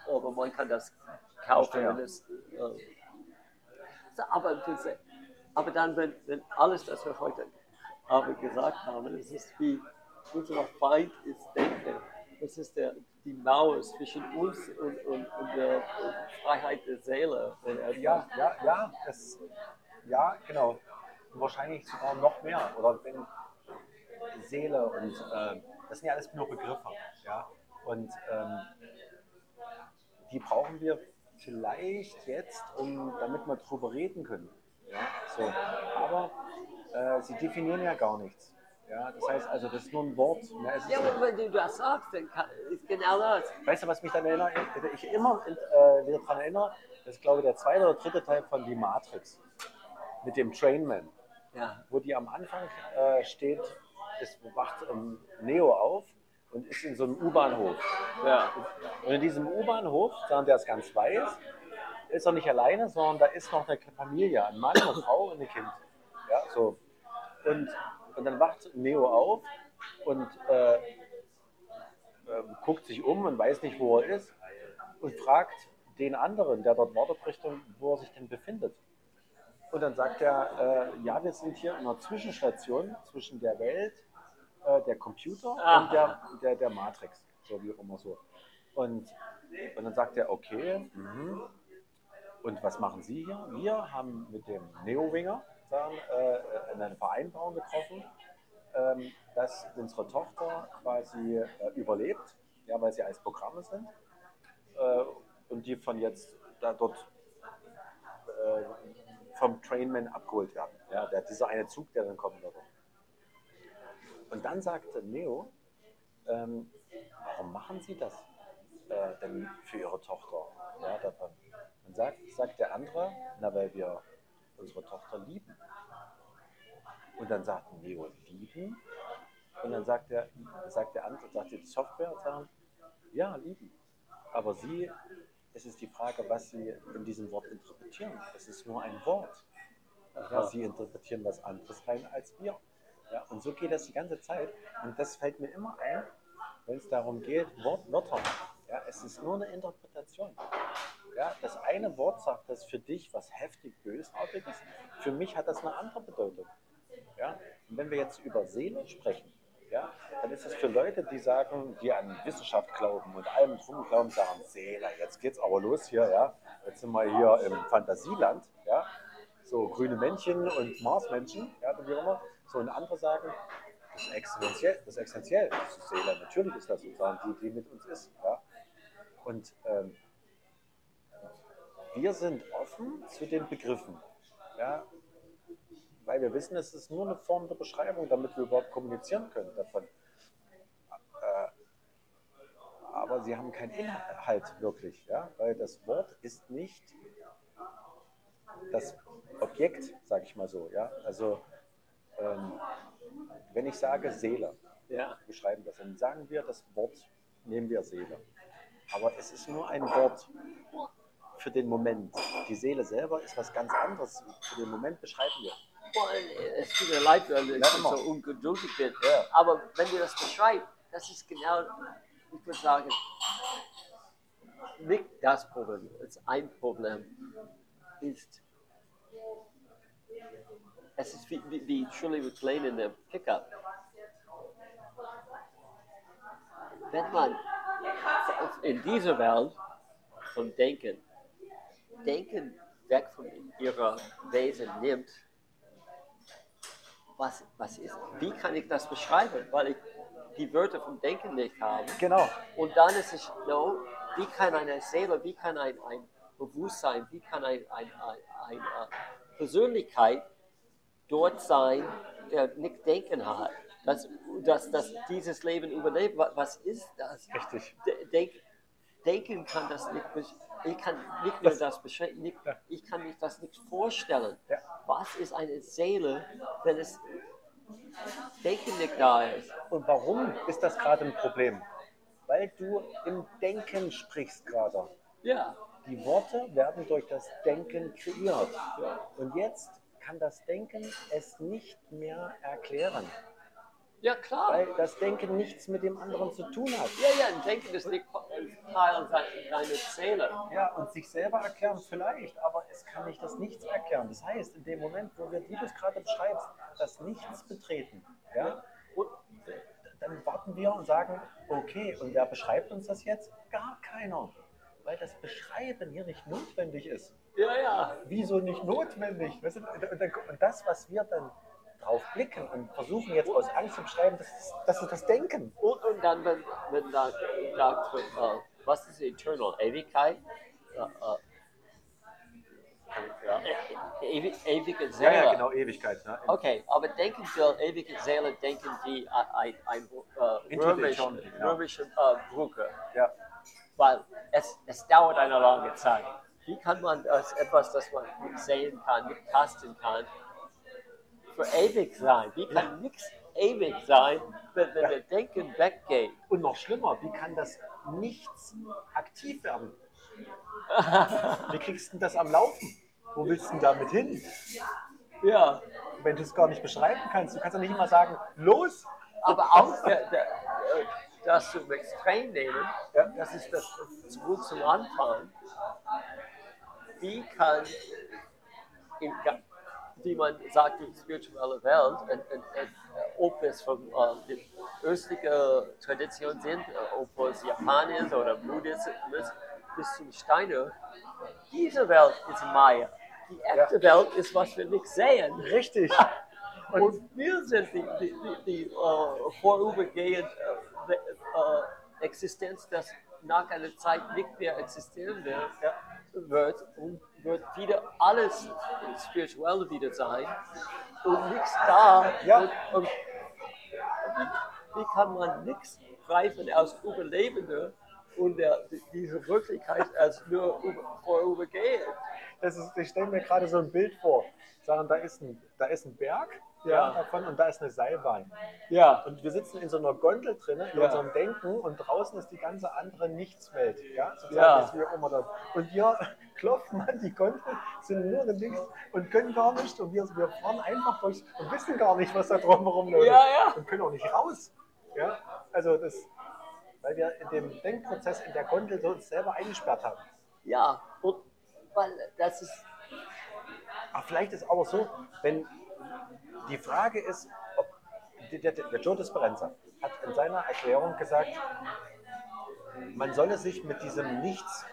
S1: Aber man kann das kaufen, wenn es. Äh, so, aber, aber dann, wenn, wenn alles, das wir heute Abend gesagt haben, es ist wie unser Feind ist Denken. Das ist der, die Mauer zwischen uns und, und, und der Freiheit der Seele.
S2: Ja, ja, ja, das, ja, genau. Wahrscheinlich sogar noch mehr. Oder wenn Seele und äh, das sind ja alles nur Begriffe. Ja? Und ähm, die brauchen wir vielleicht jetzt, um, damit wir drüber reden können. Ja? So. Aber äh, sie definieren ja gar nichts. Ja? Das heißt also, das ist nur ein Wort. Ist
S1: Ja, aber wenn du das sagst, dann kann, ist genau das.
S2: Weißt du, was mich dann erinnert? Ich immer äh, wieder daran erinnere, das ist, glaube ich, der zweite oder dritte Teil von Die Matrix mit dem Trainman,
S1: Ja.
S2: wo die am Anfang äh, steht, es wacht ähm, Neo auf und ist in so einem U-Bahnhof.
S1: Ja.
S2: Und in diesem U-Bahnhof, sondern der ist ganz weiß, ist er nicht alleine, sondern da ist noch eine Familie, ein Mann, eine Frau und ein Kind. Ja, so. Und, und dann wacht Neo auf und äh, äh, guckt sich um und weiß nicht, wo er ist und fragt den anderen, der dort wartet, Richtung, wo er sich denn befindet. Und dann sagt er, äh, ja, wir sind hier in einer Zwischenstation zwischen der Welt, äh, der Computer und der, der, der Matrix, so wie auch immer so. Und, und dann sagt er, okay, mhm. und was machen Sie hier? Wir haben mit dem Neo-Winger sagen, äh, eine Vereinbarung getroffen, ähm, dass unsere Tochter quasi äh, überlebt, ja, weil sie als Programme sind äh, und die von jetzt da dort äh, vom Trainman abgeholt werden. Ja, der, dieser eine Zug, der dann kommen würde. Und dann sagte Neo, ähm, warum machen Sie das äh, denn für Ihre Tochter? Ja, davon. Dann sagt, sagt der andere, na, weil wir unsere Tochter lieben. Und dann sagt Neo, lieben? Und dann sagt der, sagt der andere, sagt die Software, sagen, ja, lieben. Aber Sie, es ist die Frage, was Sie in diesem Wort interpretieren. Es ist nur ein Wort. Ja, Sie interpretieren was anderes rein als wir. Ja, und so geht das die ganze Zeit. Und das fällt mir immer ein, wenn es darum geht, Wort, Wörter. Ja, es ist nur eine Interpretation. Ja, das eine Wort sagt das für dich was heftig Bösartiges. Für mich hat das eine andere Bedeutung. Ja? Und wenn wir jetzt über Seele sprechen, ja, dann ist es für Leute, die sagen, die an Wissenschaft glauben und allem drum glauben, sagen, Seele, jetzt geht's aber los hier, ja. Jetzt sind wir hier im Fantasieland, ja. So grüne Männchen und Marsmännchen, ja, wie immer. So und andere sagen, das ist existenziell, das ist existenziell, das ist Seele, natürlich ist das sozusagen die, die mit uns ist, ja. Und ähm, wir sind offen zu den Begriffen, ja, weil wir wissen, es ist nur eine Form der Beschreibung, damit wir überhaupt kommunizieren können davon. Äh, aber sie haben keinen Inhalt wirklich, ja? weil das Wort ist nicht das Objekt, sage ich mal so. Ja? Also ähm, wenn ich sage Seele,
S1: Ja.
S2: beschreiben das, dann sagen wir das Wort nehmen wir Seele. Aber es ist nur ein Wort für den Moment. Die Seele selber ist was ganz anderes. Für den Moment beschreiben wir.
S1: Boah, es tut mir leid, weil ich
S2: Ja,
S1: so ungeduldig bin.
S2: Ja.
S1: Aber wenn du das beschreibst, das ist genau, ich würde sagen, nicht das Problem. Es ist ein Problem. Ist, es ist wie, wie, wie Shirley MacLaine in der Pickup. Wenn man in dieser Welt vom Denken, Denken weg von ihrer Wesen nimmt, was, was ist, wie kann ich das beschreiben? Weil ich die Wörter vom Denken nicht habe.
S2: Genau.
S1: Und dann ist es, no, wie kann eine Seele, wie kann ein, ein Bewusstsein, wie kann ein, ein, ein, eine Persönlichkeit dort sein, der nicht Denken hat, dass, dass, dass dieses Leben überlebt? Wa- Was ist das?
S2: Richtig.
S1: De- Denk, denken kann das nicht, besch- ich kann nicht nur das nicht,
S2: Ja.
S1: ich kann mich das nicht vorstellen.
S2: Ja.
S1: Was ist eine Seele, wenn es Denken nicht da ist?
S2: Und warum ist das gerade ein Problem? Weil du im Denken sprichst gerade.
S1: Ja,
S2: Die Worte werden durch das Denken kreiert. Und jetzt kann das Denken es nicht mehr erklären,
S1: ja klar.
S2: weil das Denken nichts mit dem anderen zu tun hat.
S1: Ja, ja, ein Denken ist nicht Teil se- deiner Seele.
S2: Ja, und sich selber erklären vielleicht, aber es kann nicht das Nichts erklären. Das heißt, in dem Moment, wo wir, wie du es gerade beschreibst, das Nichts betreten, ja, und dann warten wir und sagen, okay, und wer beschreibt uns das jetzt? Gar keiner. Weil das Beschreiben hier nicht notwendig ist.
S1: Ja, ja.
S2: Wieso nicht notwendig? Und, das, was wir dann drauf blicken und versuchen jetzt aus Angst zu beschreiben, das ist das, ist das Denken.
S1: Und, und dann, wenn, wenn da gesagt wird, äh, was ist Eternal? Ewigkeit? Äh, äh,
S2: Ja,
S1: e- ewig, ewige Seele.
S2: genau, Ewigkeit. Ne?
S1: Okay, aber denken wir, ewige Seele, denken wie ein, ein, ein äh, römisch,
S2: genau.
S1: römische äh, Brücke.
S2: Ja.
S1: Weil es, es dauert eine lange Zeit. Wie kann man das etwas, das man sehen kann, nicht tasten kann, für ewig sein? Wie kann nichts ewig sein, wenn, wenn der Denken weggeht?
S2: Und noch schlimmer, wie kann das Nichts aktiv werden? <laughs> Wie kriegst du das am Laufen? Wo willst du denn damit hin?
S1: Ja,
S2: Wenn du es gar nicht beschreiben kannst. Du kannst ja nicht immer sagen, los!
S1: aber auch der, der, äh, das zum Extrem nehmen,
S2: Ja.
S1: das ist das zurück zum Anfang. Wie kann, in, wie man sagt, die spirituelle Welt, und, und, und, äh, ob es von äh, der östlichen Tradition sind, äh, ob es Japan ist oder Buddhismus, bis zum Steiner, diese Welt ist Maya. Die echte Welt ist, was wir nicht sehen.
S2: Richtig. <laughs>
S1: Und, wir sind die, die, die, die äh, vorübergehend äh, äh, Existenz, das nach einer Zeit nicht mehr existieren wird, wird und wird wieder alles spirituell wieder sein und nichts da.
S2: Ja.
S1: Und, und wie, kann man nichts greifen als Überlebende und der, diese Wirklichkeit als nur über-?
S2: Das ist, ich stelle mir gerade so ein Bild vor. Sagen, da ist ein, da ist ein Berg
S1: Ja.
S2: davon und da ist eine Seilbahn.
S1: Ja.
S2: Und wir sitzen in so einer Gondel drin, in
S1: Ja.
S2: unserem Denken und draußen ist die ganze andere Nichtswelt. Ja, sozusagen
S1: Ja.
S2: auch immer das. Und wir <laughs> klopfen an die Gondel, sind nur in links und können gar nicht. Und wir, wir fahren einfach durch und wissen gar nicht, was da drumherum läuft.
S1: Ja, ja.
S2: Und können auch nicht raus. Ja, also das, weil wir in dem Denkprozess in der Gondel so uns selber eingesperrt haben.
S1: Ja, und weil das ist
S2: Aber vielleicht ist aber so, wenn die Frage ist, ob der, der, Joe Disperenza hat in seiner Erklärung gesagt, man solle sich mit diesem Nichts,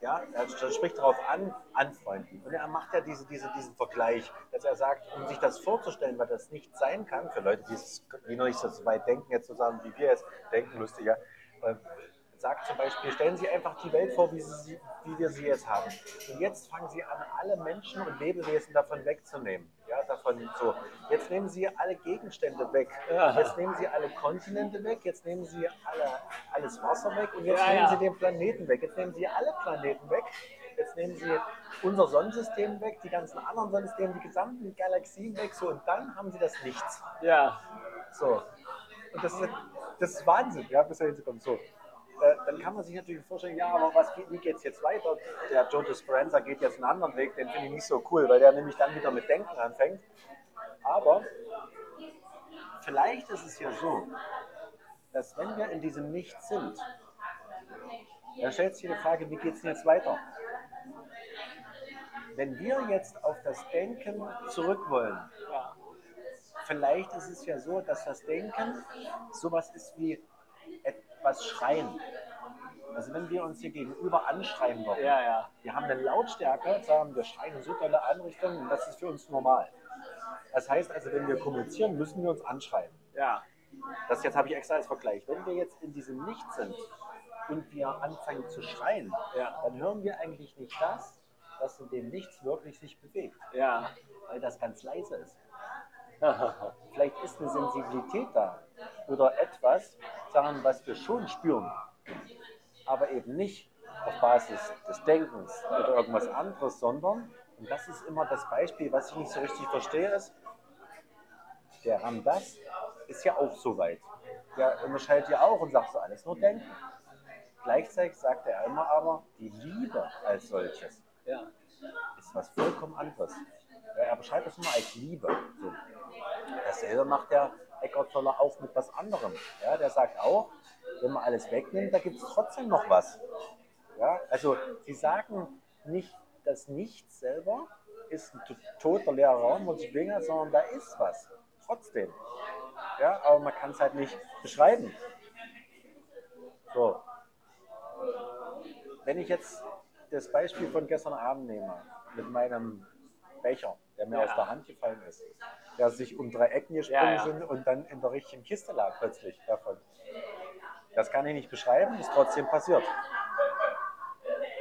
S2: ja, er spricht darauf an, anfreunden. Und er macht ja diese, diese, diesen Vergleich, dass er sagt, um sich das vorzustellen, weil das nicht sein kann, für Leute, die, es, die noch nicht so weit denken, jetzt zusammen, wie wir jetzt denken, lustiger, äh, sagt zum Beispiel, stellen Sie einfach die Welt vor, wie, sie, wie wir sie jetzt haben. Und jetzt fangen Sie an, alle Menschen und Lebewesen davon wegzunehmen. Ja, davon so. Jetzt nehmen Sie alle Gegenstände weg.
S1: Ja.
S2: Jetzt nehmen Sie alle Kontinente weg. Jetzt nehmen Sie alle, alles Wasser weg. Und jetzt
S1: Ja,
S2: nehmen. Sie den Planeten weg. Jetzt nehmen Sie alle Planeten weg. Jetzt nehmen Sie unser Sonnensystem weg, die ganzen anderen Sonnensysteme, die gesamten Galaxien weg. So, und dann haben Sie das Nichts.
S1: ja.
S2: So. Und das ist, das ist Wahnsinn, ja, bis dahin zu kommen. So. Äh, dann kann man sich natürlich vorstellen, ja, aber was, wie geht es jetzt weiter? Der Joe Dispenza geht jetzt einen anderen Weg, den finde ich nicht so cool, weil der nämlich dann wieder mit Denken anfängt. Aber vielleicht ist es ja so, dass wenn wir in diesem Nichts sind, dann stellt sich die Frage, wie geht es denn jetzt weiter? Wenn wir jetzt auf das Denken zurück wollen, vielleicht ist es ja so, dass das Denken sowas ist wie etwas schreien. Also wenn wir uns hier gegenüber anschreien wollen,
S1: Ja, ja.
S2: wir haben eine Lautstärke, sagen wir schreien in so tolle Einrichtungen und das ist für uns normal. Das heißt also, wenn wir kommunizieren, müssen wir uns anschreien.
S1: Ja.
S2: Das jetzt habe ich extra als Vergleich. Wenn wir jetzt in diesem Nichts sind und wir anfangen zu schreien,
S1: Ja.
S2: dann hören wir eigentlich nicht das, was in dem Nichts wirklich sich bewegt,
S1: Ja.
S2: weil das ganz leise ist. Vielleicht ist eine Sensibilität da oder etwas, sagen, was wir schon spüren, aber eben nicht auf Basis des Denkens oder irgendwas anderes, sondern, und das ist immer das Beispiel, was ich nicht so richtig verstehe, ist, der Ramdas ist ja auch so weit. Der unterscheidet ja auch und sagt so alles nur Denken. Gleichzeitig sagt er immer aber, die Liebe als solches
S1: ja.
S2: ist was vollkommen anderes. Er beschreibt es immer als Liebe. So. Dasselbe macht der Eckhart Tolle auch mit was anderem. Ja, der sagt auch, wenn man alles wegnimmt, da gibt es trotzdem noch was. Ja, also sie sagen nicht, das Nichts selber ist ein to- toter leerer Raum, wo sich sondern da ist was. Trotzdem. Ja, aber man kann es halt nicht beschreiben. So. Wenn ich jetzt das Beispiel von gestern Abend nehme, mit meinem Becher, der mir
S1: Ja.
S2: aus der Hand gefallen ist, der sich um drei Ecken gesprungen
S1: Ja,
S2: sind und dann in der richtigen Kiste lag plötzlich davon. Das kann ich nicht beschreiben, ist trotzdem passiert.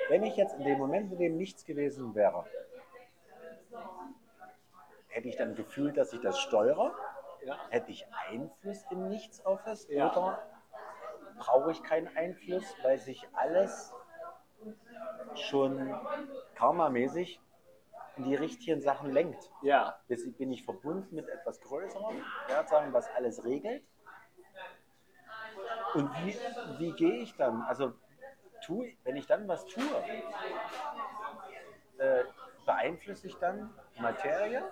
S2: Wenn ich jetzt in dem Moment, in dem nichts gewesen wäre, hätte ich dann gefühlt, dass ich das steuere? Hätte ich Einfluss in nichts auf es? Oder brauche ich keinen Einfluss, weil sich alles schon karmamäßig in die richtigen Sachen lenkt?
S1: Ja.
S2: Bin ich verbunden mit etwas Größerem, ja, sagen, was alles regelt? Und wie, wie gehe ich dann? Also, tue, wenn ich dann was tue, äh, beeinflusse ich dann Materie?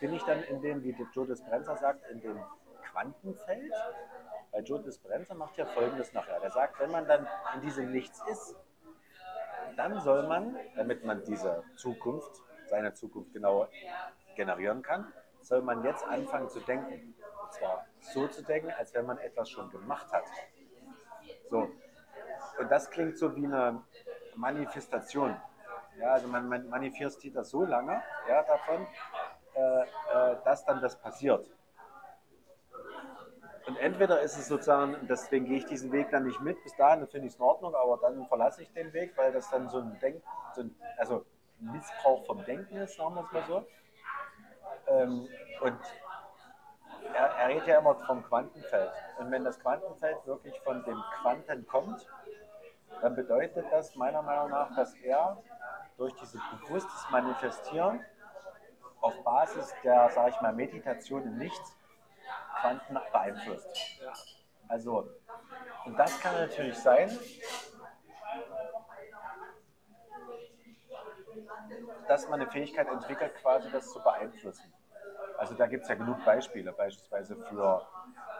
S2: Bin ich dann in dem, wie Joe Dispenza sagt, in dem Quantenfeld? Weil Joe Dispenza macht ja Folgendes nachher. Der sagt, wenn man dann in diesem Nichts ist, dann soll man, damit man diese Zukunft, seine Zukunft genau generieren kann, soll man jetzt anfangen zu denken. Und zwar so zu denken, als wenn man etwas schon gemacht hat. So. Und das klingt so wie eine Manifestation. Ja, also man, man manifestiert das so lange ja, davon, äh, äh, dass dann das passiert. Und entweder ist es sozusagen, deswegen gehe ich diesen Weg dann nicht mit, bis dahin finde ich es in Ordnung, aber dann verlasse ich den Weg, weil das dann so ein Denk, so ein, also Missbrauch vom Denken ist, sagen wir es mal so. Ähm, und er, er redet ja immer vom Quantenfeld. Und wenn das Quantenfeld wirklich von dem Quanten kommt, dann bedeutet das meiner Meinung nach, dass er durch dieses bewusstes Manifestieren auf Basis der, sage ich mal, Meditation im Nichts Quanten beeinflusst. Also, und das kann natürlich sein, dass man eine Fähigkeit entwickelt, quasi das zu beeinflussen. Also da gibt es ja genug Beispiele, beispielsweise für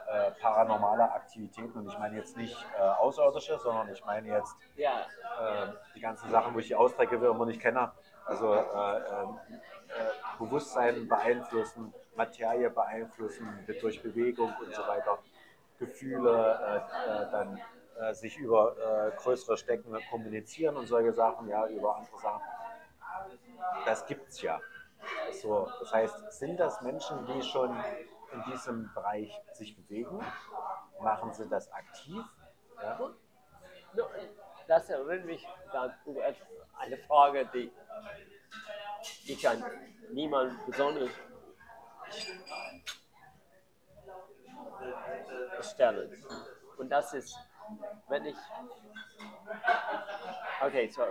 S2: äh, paranormale Aktivitäten. Und ich meine jetzt nicht äh, außerirdische, sondern ich meine jetzt
S1: Ja.
S2: äh, die ganzen Sachen, wo ich die Austräge immer nicht kenne. Also äh, ähm, äh, Bewusstsein beeinflussen, Materie beeinflussen be- durch Bewegung und so weiter. Gefühle, äh, dann sich über größere Stecken kommunizieren und solche Sachen, ja, über andere Sachen. Das gibt es ja. So, das heißt, sind das Menschen, die schon in diesem Bereich sich bewegen? Machen sie das aktiv? Ja?
S1: Das erinnert mich über eine Frage, die ich an niemand besonders stelle. Und das ist, wenn ich, okay, so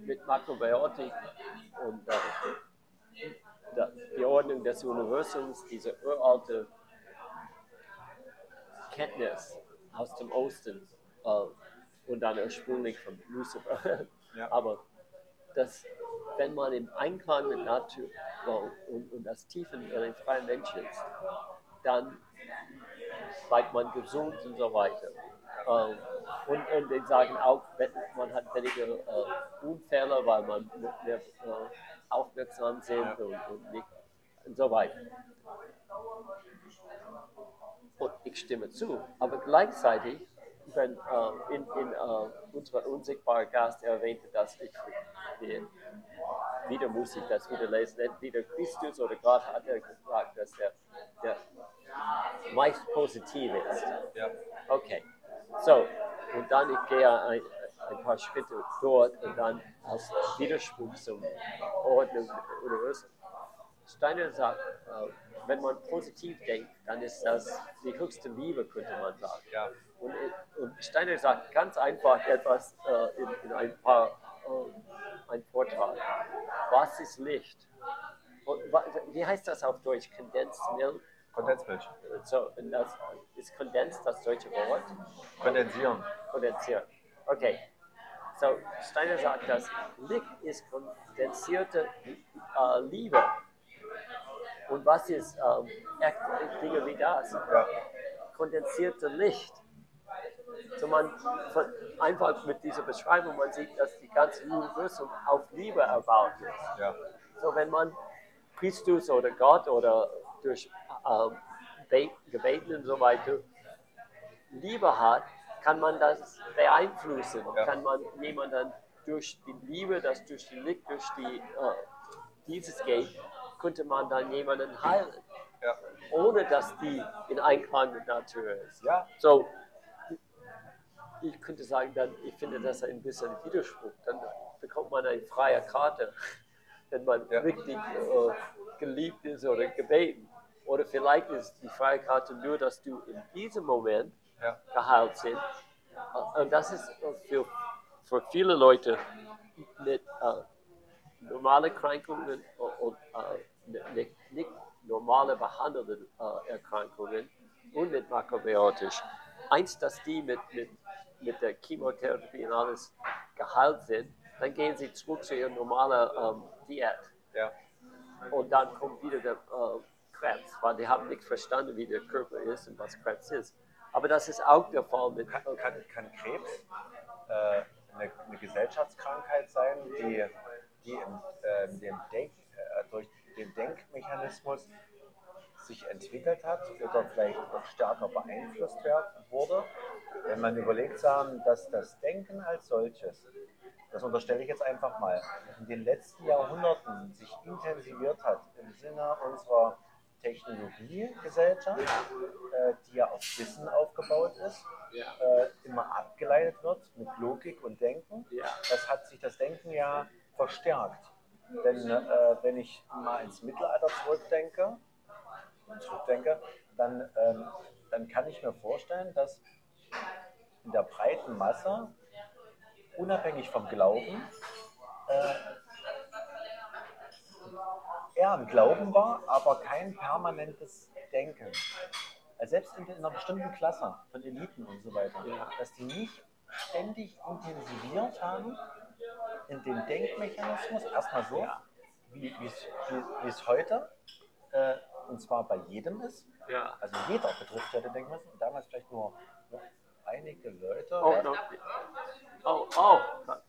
S1: mit Makrobiotik und äh, die Ordnung des Universums, diese uralte Kenntnis aus dem Osten, äh, und dann ursprünglich von Lucifer. <laughs>
S2: Ja.
S1: Aber das, wenn man im Einklang mit Natur und, und das tief in ein freier Mensch ist, dann bleibt man gesund und so weiter. Ähm, und, und die sagen auch, man hat weniger äh, Unfälle, weil man mehr äh, aufmerksam sind und, und, nicht, und so weiter. Und ich stimme zu. Aber gleichzeitig, wenn äh, in, in äh, unserer unsichtbaren Gast erwähnte, dass ich die, wieder muss ich das wieder lesen, entweder Christus oder Gott hat er gesagt, dass er der meist positiv ist. Okay, so, und dann ich gehe ein, ein paar Schritte dort und dann als Widerspruch zum Ordnung des Universums. Steiner sagt, äh, wenn man positiv denkt, dann ist das die höchste Liebe, könnte man sagen.
S2: Ja.
S1: Und, und Steiner sagt ganz einfach etwas äh, in, in ein paar, äh, ein Vortrag. Was ist Licht? Und, wie heißt das auf Deutsch? Condensed Milk?
S2: Kondensmilch.
S1: So, das ist Condensed das deutsche Wort?
S2: Kondensieren.
S1: kondensiert. Okay. So, Steiner sagt, dass Licht ist kondensierte äh, Liebe. Und was ist ähm, Dinge wie das?
S2: Ja.
S1: Kondensierte Licht. So man von, einfach mit dieser Beschreibung, man sieht, dass die ganze Universum auf Liebe erbaut ist.
S2: Ja.
S1: So, wenn man Christus oder Gott oder durch Be- Gebeten und so weiter Liebe hat, kann man das beeinflussen.
S2: Ja.
S1: Kann man jemanden durch die Liebe, das durch die Licht, durch die, äh, dieses geht, könnte man dann jemanden heilen,
S2: Ja.
S1: ohne dass die in Einklang mit Natur ist.
S2: Ja.
S1: So, ich könnte sagen, dann, ich finde das ein bisschen Widerspruch. Dann bekommt man eine freie Karte, <laughs> wenn man
S2: Ja.
S1: richtig äh, geliebt ist oder gebeten. Oder vielleicht ist die freie Karte nur, dass du in diesem Moment
S2: Ja.
S1: geheilt sind. Äh, Und das ist für, für viele Leute mit äh, normale Erkrankungen und, äh, nicht, nicht normale behandelte äh, Erkrankungen und mit makrobiotisch. Eins, dass die mit, mit, mit der Chemotherapie und alles geheilt sind, dann gehen sie zurück zu ihrer normalen ähm, Diät.
S2: Ja.
S1: Und dann kommt wieder der äh, Krebs, weil die haben nicht verstanden, wie der Körper ist und was Krebs ist. Aber das ist auch der Fall mit
S2: Kann, kann, kann Krebs äh, eine, eine Gesellschaftskrankheit sein, die, die im, ähm, dem Denk, äh, durch den Denkmechanismus sich entwickelt hat oder vielleicht noch stärker beeinflusst werden, wurde. Wenn man überlegt, sagen, dass das Denken als solches, das unterstelle ich jetzt einfach mal, in den letzten Jahrhunderten sich intensiviert hat im Sinne unserer Technologiegesellschaft, äh, die ja auf Wissen aufgebaut ist, äh, immer abgeleitet wird mit Logik und Denken. Das hat sich das Denken ja verstärkt. Denn äh, wenn ich mal ins Mittelalter zurückdenke, zurückdenke dann, ähm, dann kann ich mir vorstellen, dass in der breiten Masse, unabhängig vom Glauben, eher ein Glauben war, aber kein permanentes Denken. Also selbst in, in einer bestimmten Klasse von Eliten und so weiter,
S1: Ja.
S2: dass die nicht ständig intensiviert haben in den Denkmechanismus, erstmal so,
S1: Ja.
S2: wie es- heute, äh, und zwar bei jedem ist.
S1: Ja.
S2: Also jeder betrifft ja den Denkmechanismus, damals vielleicht nur, nur einige Leute.
S1: Oh,
S2: Ja,
S1: no. oh, oh,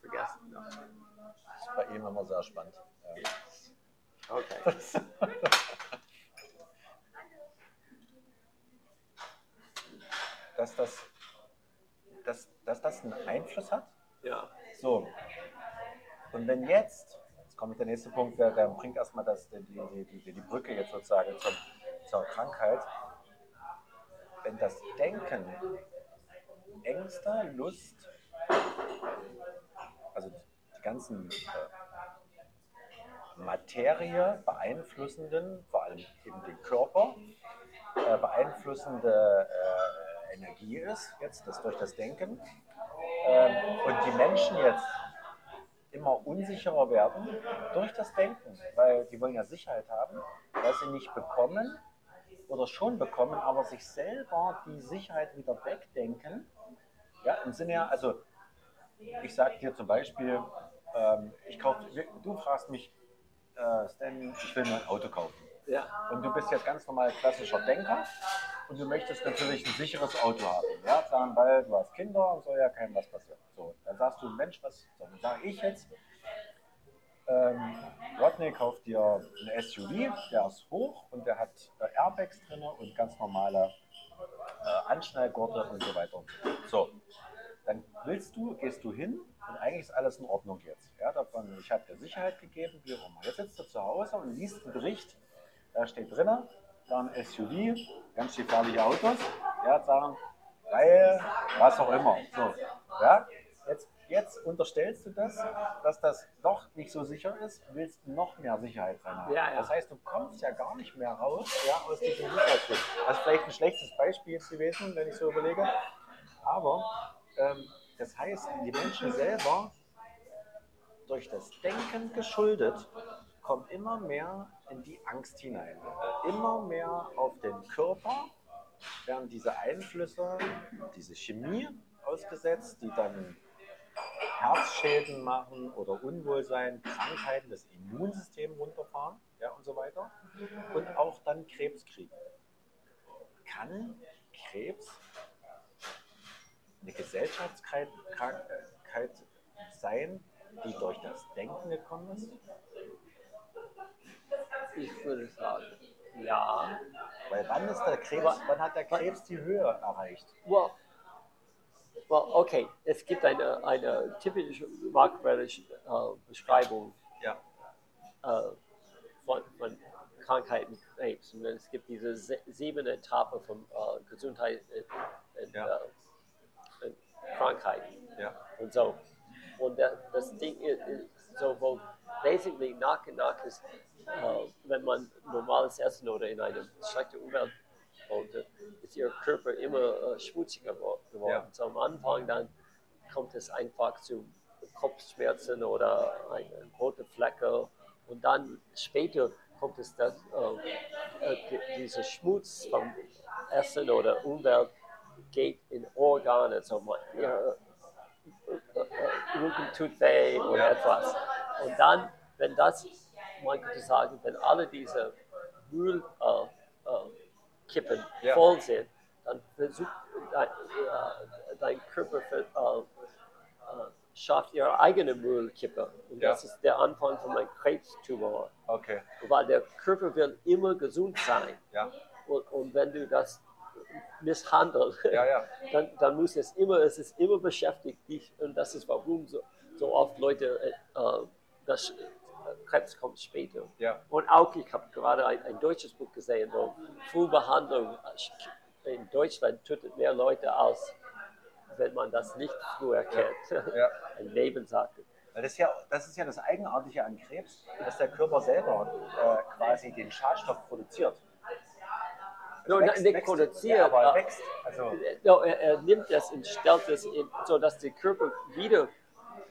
S1: vergessen. No.
S2: Das ist bei ihm immer sehr spannend. Ja.
S1: Okay. <laughs>
S2: dass, das, dass, dass das einen Einfluss hat.
S1: Ja.
S2: So. Und wenn jetzt, jetzt kommt der nächste Punkt, der, der bringt erstmal das, die, die, die, die Brücke jetzt sozusagen zum, zur Krankheit. Wenn das Denken, Ängste, Lust, also die ganzen äh, Materie beeinflussenden, vor allem eben den Körper, äh, beeinflussende äh, Energie ist, jetzt das durch das Denken, ähm, und die Menschen jetzt immer unsicherer werden durch das Denken, weil die wollen ja Sicherheit haben, weil sie nicht bekommen oder schon bekommen, aber sich selber die Sicherheit wieder wegdenken. Ja, im Sinne also ich sage dir zum Beispiel, ähm, ich kauf, du fragst mich, äh, Stan, ich will mir ein Auto kaufen.
S1: Ja.
S2: Und du bist jetzt ganz normal klassischer Denker und du möchtest natürlich ein sicheres Auto haben. Ja, sagen, weil du hast Kinder und soll ja keinem was passieren. So, dann sagst du, Mensch, was, dann sage ich jetzt, ähm, Rodney kauft dir ein SUV, der ist hoch und der hat äh, Airbags drin und ganz normale äh, Anschnallgurte und so weiter. So, dann willst du, gehst du hin und eigentlich ist alles in Ordnung jetzt. Ja, davon, ich habe dir Sicherheit gegeben, wie auch immer. Jetzt sitzt du zu Hause und liest einen Bericht, da steht drin, da ein SUV, ganz gefährliche Autos, ja, sagen, weil, was auch immer. So, ja, jetzt, jetzt unterstellst du das, dass das doch nicht so sicher ist, willst noch mehr Sicherheit haben.
S1: Ja, ja.
S2: Das heißt, du kommst ja gar nicht mehr raus ja, aus diesem Sicherheitsgefühl. Das ist vielleicht ein schlechtes Beispiel gewesen, wenn ich so überlege. Aber ähm, das heißt, die Menschen selber, durch das Denken geschuldet, kommen immer mehr in die Angst hinein. Immer mehr auf den Körper werden diese Einflüsse, diese Chemie ausgesetzt, die dann Herzschäden machen oder Unwohlsein, Krankheiten, das Immunsystem runterfahren ja, und so weiter. Und auch dann Krebs kriegen. Kann Krebs eine Gesellschaftskrankheit Krankheit sein, die durch das Denken gekommen ist?
S1: Ich würde sagen, ja.
S2: Weil wann ist der Krebs, wann hat der Krebs die Höhe erreicht?
S1: Well, well okay, es gibt eine, eine typische makrobische äh, Beschreibung
S2: Ja.
S1: äh, von, von Krankheiten Krebs. Und es gibt diese se sieben Etappen von äh, Gesundheit und, und,
S2: Ja.
S1: Äh, und Krankheiten
S2: Ja.
S1: und so. Und das, das Ding ist, ist so, wo basically nach und nach ist, äh, wenn man normales Essen oder in eine schlechte Umwelt wohnt, ist ihr Körper immer äh, schmutziger wo- geworden.
S2: Ja.
S1: So am Anfang dann kommt es einfach zu Kopfschmerzen oder ein, ein rote Flecke und dann später kommt es, dass äh, äh, die- dieser Schmutz vom Essen oder Umwelt geht in Organe, so man, ihr, äh, äh, Rücken tut weh oder etwas. Und dann, wenn das, man könnte sagen, wenn alle diese Müllkippen äh, äh, voll sind, dann versucht dein, äh, dein Körper für, äh, äh, schafft ihre eigene Müllkippe. Und
S2: Ja.
S1: das ist der Anfang von einem Krebstumor.
S2: Okay.
S1: Weil der Körper will immer gesund sein.
S2: Ja.
S1: Und, und wenn du das misshandelst,
S2: Ja, ja. <laughs>
S1: dann, dann muss es immer, es ist immer beschäftigt dich und das ist warum so, so oft Leute, äh, äh, das äh, Krebs kommt später.
S2: Ja.
S1: Und auch, ich habe gerade ein, ein deutsches Buch gesehen, wo Frühbehandlung in Deutschland tötet mehr Leute aus, wenn man das nicht früh erkennt. <laughs> Ein Nebensache.
S2: Weil das, ist ja, das ist ja das Eigenartige an Krebs, dass der Körper selber äh, quasi den Schadstoff produziert.
S1: No,
S2: wächst-
S1: nicht
S2: wächst-
S1: produziert,
S2: Ja, aber wächst. Also,
S1: No, er, er nimmt das und stellt es in, so dass der Körper wieder,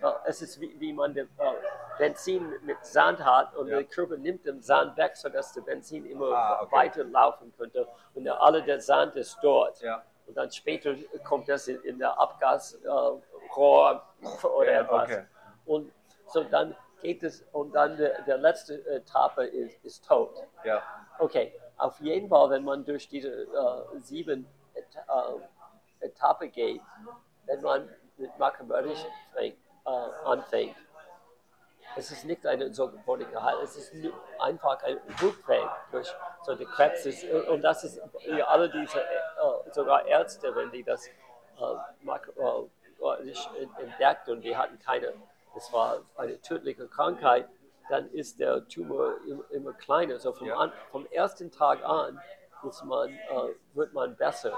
S1: äh, es ist wie, wie man den, äh, Benzin mit Sand hat und
S2: Ja.
S1: der Körper nimmt den Sand weg, sodass der Benzin immer
S2: Ah, okay.
S1: weiterlaufen könnte und der, alle der Sand ist dort.
S2: ja.
S1: Und dann später kommt das in, in der Abgasrohr äh, Rohr oder
S2: Ja,
S1: etwas.
S2: okay.
S1: Und so dann geht es und dann der, der letzte Etappe ist, ist tot.
S2: Ja.
S1: Okay, auf jeden Fall, wenn man durch diese äh, sieben Et äh, Etappe geht, wenn man mit mathematisch fängt, äh, anfängt, es ist nicht eine sogenannte Heilung, es ist einfach ein Rückweg durch so die Krebs und das ist ja, alle diese, äh, sogar Ärzte, wenn die das äh, äh, entdeckt und die hatten keine, es war eine tödliche Krankheit, dann ist der Tumor immer, immer kleiner. So vom,
S2: Ja.
S1: an, vom ersten Tag an man, äh, wird man besser.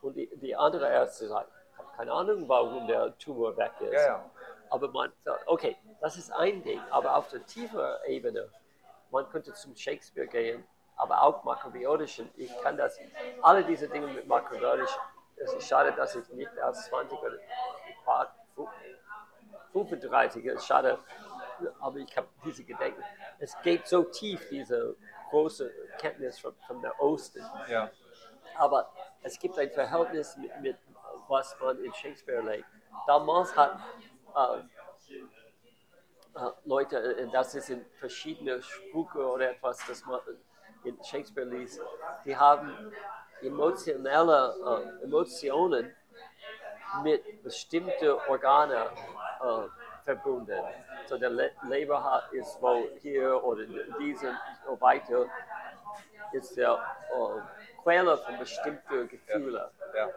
S1: Und die, die andere Ärzte sagen, ich habe keine Ahnung, warum der Tumor weg ist.
S2: Ja, ja.
S1: Aber man sagt, okay, das ist ein Ding, aber auf der tieferen Ebene, man könnte zum Shakespeare gehen, aber auch makrobiotischen. Ich kann das, alle diese Dinge mit makrobiotisch, es ist schade, dass ich nicht erst 20 oder ich war 35, ist schade, aber ich habe diese Gedanken. Es geht so tief, diese große Kenntnis von, von der Osten.
S2: Ja.
S1: Aber es gibt ein Verhältnis mit, mit was man in Shakespeare legt. Damals hat äh, äh, Leute, äh, das ist in verschiedene Spuke oder etwas, das man in Shakespeare liest, die haben emotionelle äh, Emotionen mit bestimmten Organen äh, verbunden. So der Le Leber hat, ist wohl hier oder diese so weiter, ist der äh, Quelle von bestimmten Gefühlen.
S2: Ja.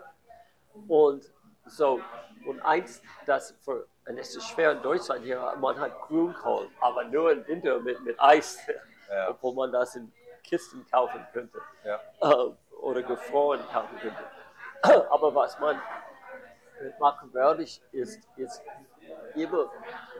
S1: Und so, und eins, das für, und es ist schwer in Deutschland hier, man hat Grünkohl, aber nur im Winter mit, mit Eis,
S2: Ja. <laughs>
S1: obwohl man das in Kisten kaufen könnte
S2: Ja.
S1: äh, oder gefroren kaufen könnte. <clears throat> Aber was man mit makrobiotisch ist, ist immer,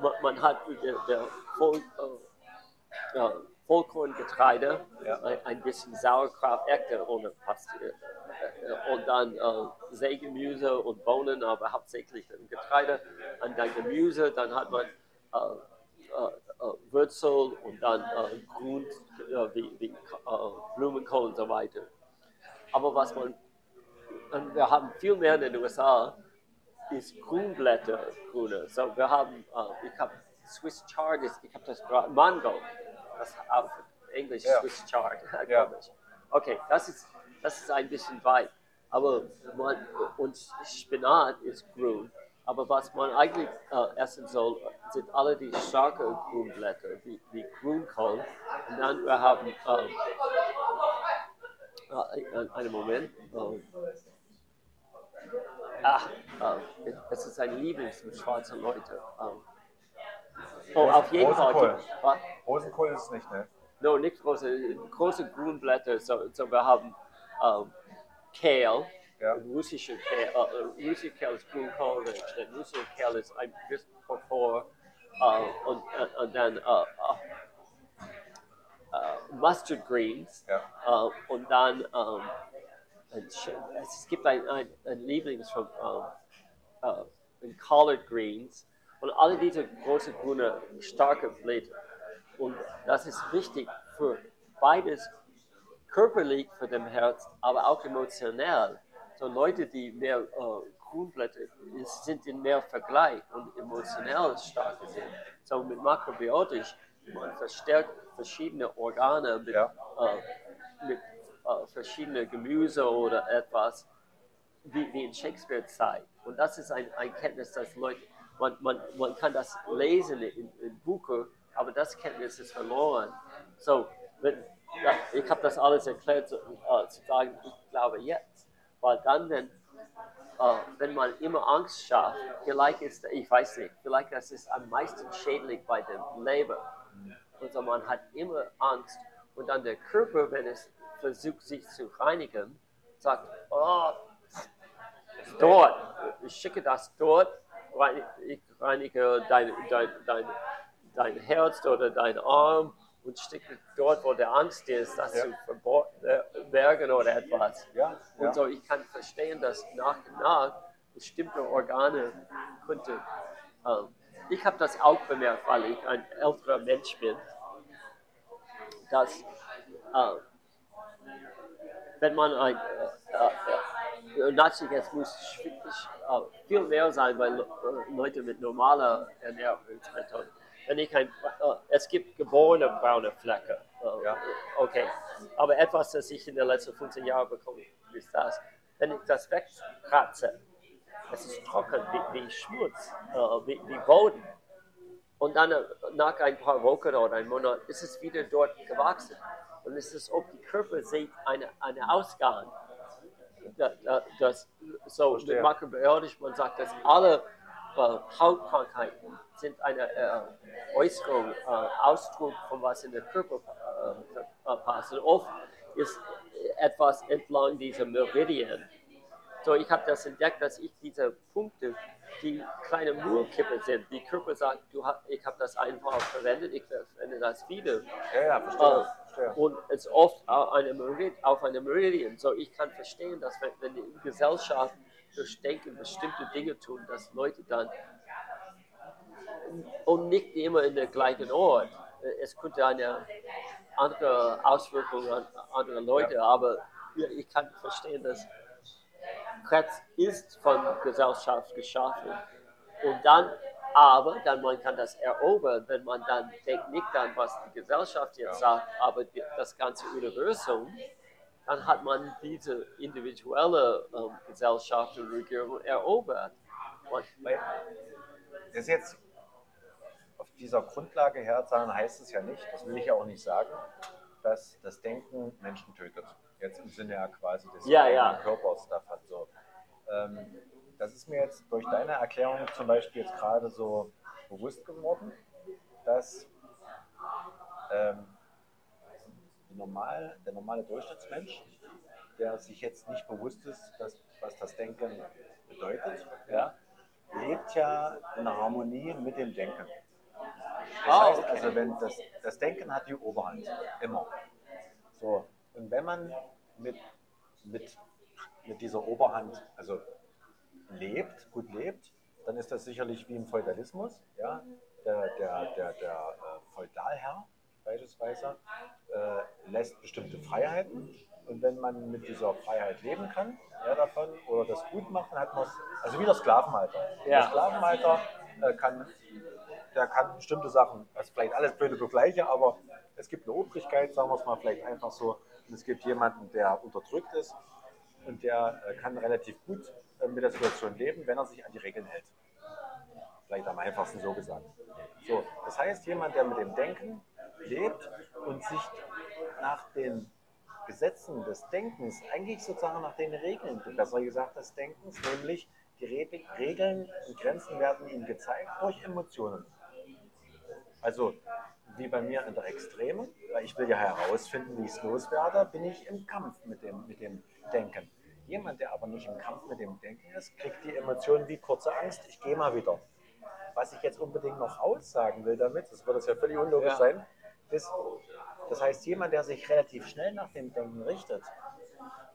S1: man, man hat der, der Voll, äh, ja, Vollkorngetreide,
S2: Ja.
S1: ein, ein bisschen Sauerkraut, echte ohne Paste, äh, und dann äh, Sägemüse und Bohnen, aber hauptsächlich Getreide, und dann Gemüse, dann hat man äh, äh, äh, Würzel und dann äh, Grün, äh, wie, wie äh, Blumenkohl und so weiter. Aber was man, wir haben viel mehr in den USA, ist Grünblätter, grüne. So wir haben, äh, ich habe Swiss Chard, ich habe das gerade, Mango, das auf Englisch
S2: Ja.
S1: Swiss Chard, <laughs>
S2: Ja.
S1: glaube ich. Okay, das ist, das ist ein bisschen weit. Aber man, und Spinat ist grün. Aber was man eigentlich äh, essen soll, sind alle die starken Grünblätter, wie, wie Grünkohl. Und dann wir haben, ähm, äh, einen Moment, ähm, äh, es ist ein Lieblings mit schwarzen Leuten. Ähm, oh, auf jeden Fall.
S2: Rosenkohl. Ist es nicht, ne?
S1: No, nicht große, große Grünblätter. So, so wir haben ähm, Kale,
S2: Ja.
S1: russische Kale, äh, russische Kale ist Grünkohl, der russische Kale ist ein bisschen Purpur äh, und, äh, und dann äh, äh, äh, Mustard Greens
S2: Ja.
S1: und dann es gibt ein, ein, ein Lieblings von äh, in Collard Greens und alle diese großen grüne starke Blätter. Und das ist wichtig für beides körperlich für den Herz, aber auch emotionell. So Leute, die mehr äh, Grünblätter sind in mehr Vergleich und emotionell stark sind. So mit Makrobiotisch, man verstärkt verschiedene Organe mit,
S2: Ja.
S1: äh, mit äh, verschiedenen Gemüse oder etwas, wie, wie in Shakespeare Zeit. Und das ist ein, ein Kenntnis, dass Leute, man, man, man kann das lesen in, in Büchern, aber das Kenntnis ist verloren. So, wenn, ja, ich habe das alles erklärt, so, äh, zu sagen, ich glaube jetzt. Weil dann, wenn, äh, wenn man immer Angst schafft, vielleicht ist, ich weiß nicht, vielleicht das ist am meisten schädlich bei dem Leber. Also man hat immer Angst und dann der Körper, wenn es versucht, sich zu reinigen, sagt, oh, dort, ich schicke das dort, ich reinige dein, dein, dein, dein Herz oder dein Arm und stecke dort, wo der Angst ist, das
S2: Ja.
S1: zu verbergen oder etwas.
S2: Ja.
S1: Und
S2: ja.
S1: so, ich kann verstehen, dass nach und nach bestimmte Organe könnte. Ähm, ich habe das auch bemerkt, weil ich ein älterer Mensch bin, dass äh, wenn man ein äh, äh, natürlich es muss äh, viel mehr sein, weil äh, Leute mit normaler Ernährungsmethode. Wenn ich ein, äh, es gibt geborene braune Flecke.
S2: Ja.
S1: Okay. Aber etwas, das ich in den letzten 15 Jahren bekomme, ist das, wenn ich das wegkratze, es ist trocken wie, wie Schmutz, wie, wie Boden. Und dann nach ein paar Wochen oder einem Monat ist es wieder dort gewachsen. Und es ist, ob die Körper sieht, eine, eine Ausgang. Da, da, das, so
S2: Verstehe.
S1: mit Makrobiotisch, man sagt, dass alle äh, Hautkrankheiten sind eine äh, Äußerung, äh, Ausdruck von was in der Körper äh, äh, passt. Und oft ist etwas entlang dieser Meridien. So, ich habe das entdeckt, dass ich diese Punkte, die kleine Müllkippe sind, die Körper sagt, du ich habe das einfach verwendet, ich verwende das wieder.
S2: Ja, ja, verstehe.
S1: Und es ist oft auf eine Merid auf eine Meridian. So, ich kann verstehen, dass wenn, wenn die Gesellschaft durch Denken bestimmte Dinge tun, dass Leute dann und nicht immer in der gleichen Ort. Es könnte eine andere Auswirkung an andere Leute, aber ja, ich kann verstehen, dass Krebs ist von Gesellschaft geschaffen. Und dann Aber dann man kann das erobern, wenn man dann denkt nicht an, was die Gesellschaft jetzt sagt, aber die, das ganze Universum, dann hat man diese individuelle ähm, Gesellschaft und Regierung erobert. Und,
S2: das jetzt auf dieser Grundlage her sagen, heißt es ja nicht, das will ich ja auch nicht sagen, dass das Denken Menschen tötet. Jetzt im Sinne ja quasi des
S1: Ja, ja.
S2: Körpers davon so. Ähm, das ist mir jetzt durch deine Erklärung zum Beispiel jetzt gerade so bewusst geworden, dass ähm, normal, der normale Durchschnittsmensch, der sich jetzt nicht bewusst ist, dass, was das Denken bedeutet, ja, lebt ja in Harmonie mit dem Denken. Das
S1: Ah,
S2: heißt
S1: okay.
S2: also, wenn das, das Denken hat die Oberhand, immer. So, und wenn man mit, mit, mit dieser Oberhand, also lebt, gut lebt, dann ist das sicherlich wie im Feudalismus. Ja? Der, der, der, der äh, Feudalherr beispielsweise äh, lässt bestimmte Freiheiten und wenn man mit dieser Freiheit leben kann, ja, davon, oder das gut macht, dann hat man es, also wie der Sklavenhalter.
S1: Ja.
S2: Der Sklavenhalter äh, kann, der kann bestimmte Sachen, also vielleicht alles blöde für Gleiche, aber es gibt eine Obrigkeit, sagen wir es mal vielleicht einfach so, und es gibt jemanden, der unterdrückt ist und der äh, kann relativ gut mit der Situation leben, wenn er sich an die Regeln hält. Vielleicht am einfachsten so gesagt. So, das heißt, jemand, der mit dem Denken lebt und sich nach den Gesetzen des Denkens, eigentlich sozusagen nach den Regeln, besser gesagt des Denkens, nämlich die Re Regeln und Grenzen werden ihm gezeigt durch Emotionen. Also wie bei mir in der Extreme, weil ich will ja herausfinden, wie ich es loswerde, bin ich im Kampf mit dem, mit dem Denken. Jemand, der aber nicht im Kampf mit dem Denken ist, kriegt die Emotionen wie kurze Angst, ich gehe mal wieder. Was ich jetzt unbedingt noch aussagen will damit, das wird jetzt ja völlig unlogisch
S1: Ja.
S2: sein, ist, das heißt, jemand, der sich relativ schnell nach dem Denken richtet,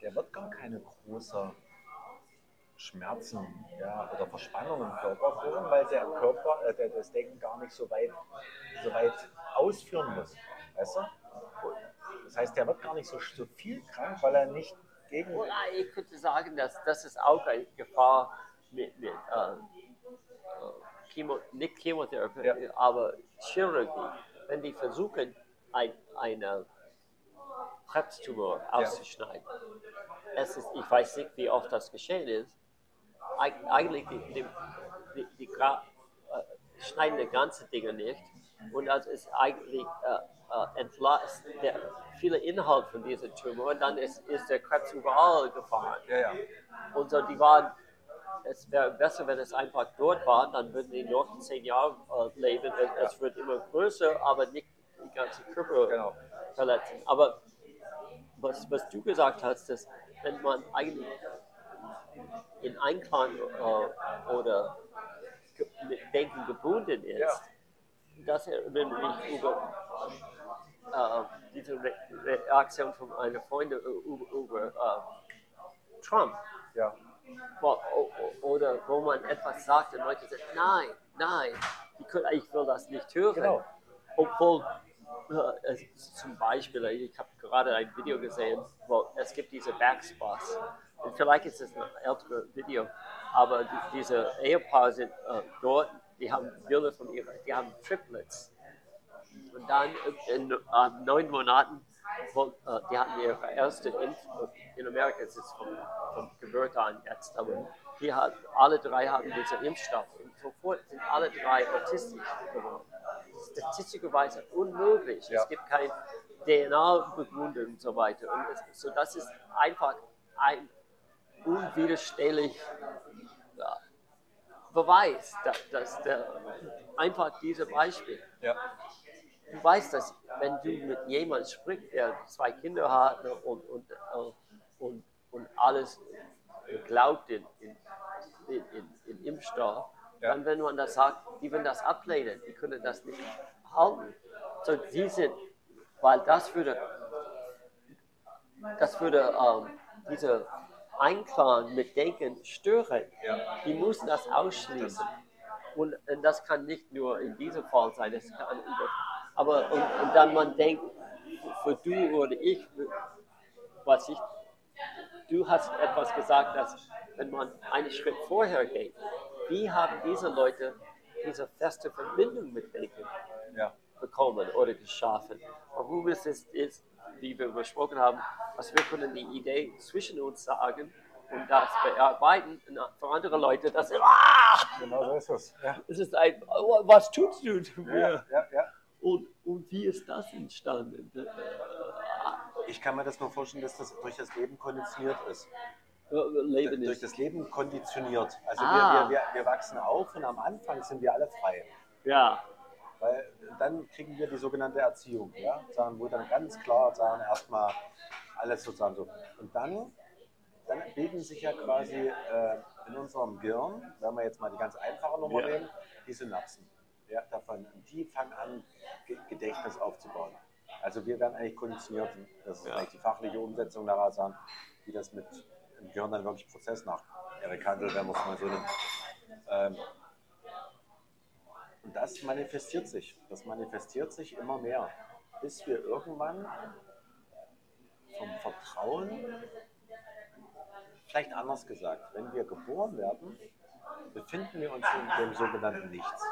S2: der wird gar keine große Schmerzen ja, oder Verspannungen im Körper führen, weil der Körper, äh, der, das Denken gar nicht so weit, so weit ausführen muss. Weißt du? Das heißt, der wird gar nicht so, so viel krank, weil er nicht gegen.
S1: Oder ich könnte sagen, dass das ist auch eine Gefahr mit, mit äh, äh, Chemo, nicht Chemotherapie,
S2: Ja.
S1: aber Chirurgie. Wenn die versuchen, ein, eine Krebstumor auszuschneiden. Es ist, ich weiß nicht, wie oft das geschehen ist. Eig- Eigentlich die, die, die, die äh, schneiden die ganze Dinge nicht. Und das ist eigentlich äh, äh, entlassen der viele Inhalt von diesem Tumor. Und dann ist, ist der Krebs überall gefahren.
S2: Ja, ja.
S1: Und so, die waren, es wäre besser, wenn es einfach dort war, dann würden die noch zehn Jahre äh, leben. Es, wird immer größer, aber nicht die ganze Körper
S2: Genau.
S1: verletzen. Aber was, was du gesagt hast, dass wenn man eigentlich in Einklang äh, oder mit Denken gebunden ist, Das erinnert mich über äh, diese Re Reaktion von einer Freundin über, über äh, Trump
S2: Ja.
S1: wo, oder wo man etwas sagt und Leute sagen, nein, nein, ich, will das nicht hören.
S2: Genau.
S1: Obwohl, äh, zum Beispiel, ich habe gerade ein Video gesehen, wo es gibt diese Backspots. Und vielleicht ist es ein älteres Video, aber die, diese Ehepaare sind äh, dort, die haben Bilder von ihrer, die haben Triplets. Und dann in, in neun Monaten, äh, die hatten ihre erste Impfung. In Amerika ist es von, von Geburt an jetzt, aber die hat, alle drei hatten diesen Impfstoff. Und sofort sind alle drei autistisch geworden. Statistischerweise unmöglich.
S2: Ja.
S1: Es gibt kein DNA-Begründung und so weiter. Und es, so das ist einfach ein unwiderstehlich Beweis, dass, dass der, einfach dieses Beispiel.
S2: Ja.
S1: Du weißt, dass wenn du mit jemandem sprichst, der zwei Kinder hat und, und, äh, und, und alles glaubt in, in, in, in, in Impfstoff,
S2: Ja.
S1: dann wenn man das sagt, die werden das ablehnen, die können das nicht halten. So, die sind, weil das würde, das würde ähm, diese Einklang mit Denken stören.
S2: Ja.
S1: Die müssen das ausschließen. Und, und das kann nicht nur in diesem Fall sein, das kann über, aber und, und dann man denkt, für du oder ich, was ich, du hast etwas gesagt, dass wenn man einen Schritt vorher geht, wie haben diese Leute diese feste Verbindung mit Bacon
S2: Ja.
S1: bekommen oder geschaffen. Warum ist es ist, wie wir besprochen haben, dass wir können die Idee zwischen uns sagen und das bearbeiten und für andere Leute, das ah,
S2: Genau so ist es. Ja,
S1: es ist ein, was tust du
S2: ja, ja. ja.
S1: Und, und wie ist das entstanden?
S2: Ich kann mir das nur vorstellen, dass das durch das Leben konditioniert ist.
S1: Leben
S2: Durch
S1: ist.
S2: das Leben konditioniert. Also
S1: Ah.
S2: wir, wir, wir, wir wachsen auf und am Anfang sind wir alle frei.
S1: Ja,
S2: Weil dann kriegen wir die sogenannte Erziehung, ja? sagen, wo dann ganz klar sagen, erstmal alles sozusagen so. Und dann, dann bilden sich ja quasi äh, in unserem Gehirn, wenn wir jetzt mal die ganz einfache Nummer
S1: Ja.
S2: nehmen, die Synapsen. Ja, davon, die fangen an, Ge- Gedächtnis aufzubauen. Also wir werden eigentlich konditioniert, das ist
S1: Ja.
S2: vielleicht die fachliche Umsetzung daraus sagen, wie das mit im Gehirn dann wirklich Prozess nach Eric Handel, wenn man es mal so nimmt. Ähm, und das manifestiert sich. Das manifestiert sich immer mehr, bis wir irgendwann vom Vertrauen, vielleicht anders gesagt, wenn wir geboren werden, befinden wir uns in dem sogenannten Nichts,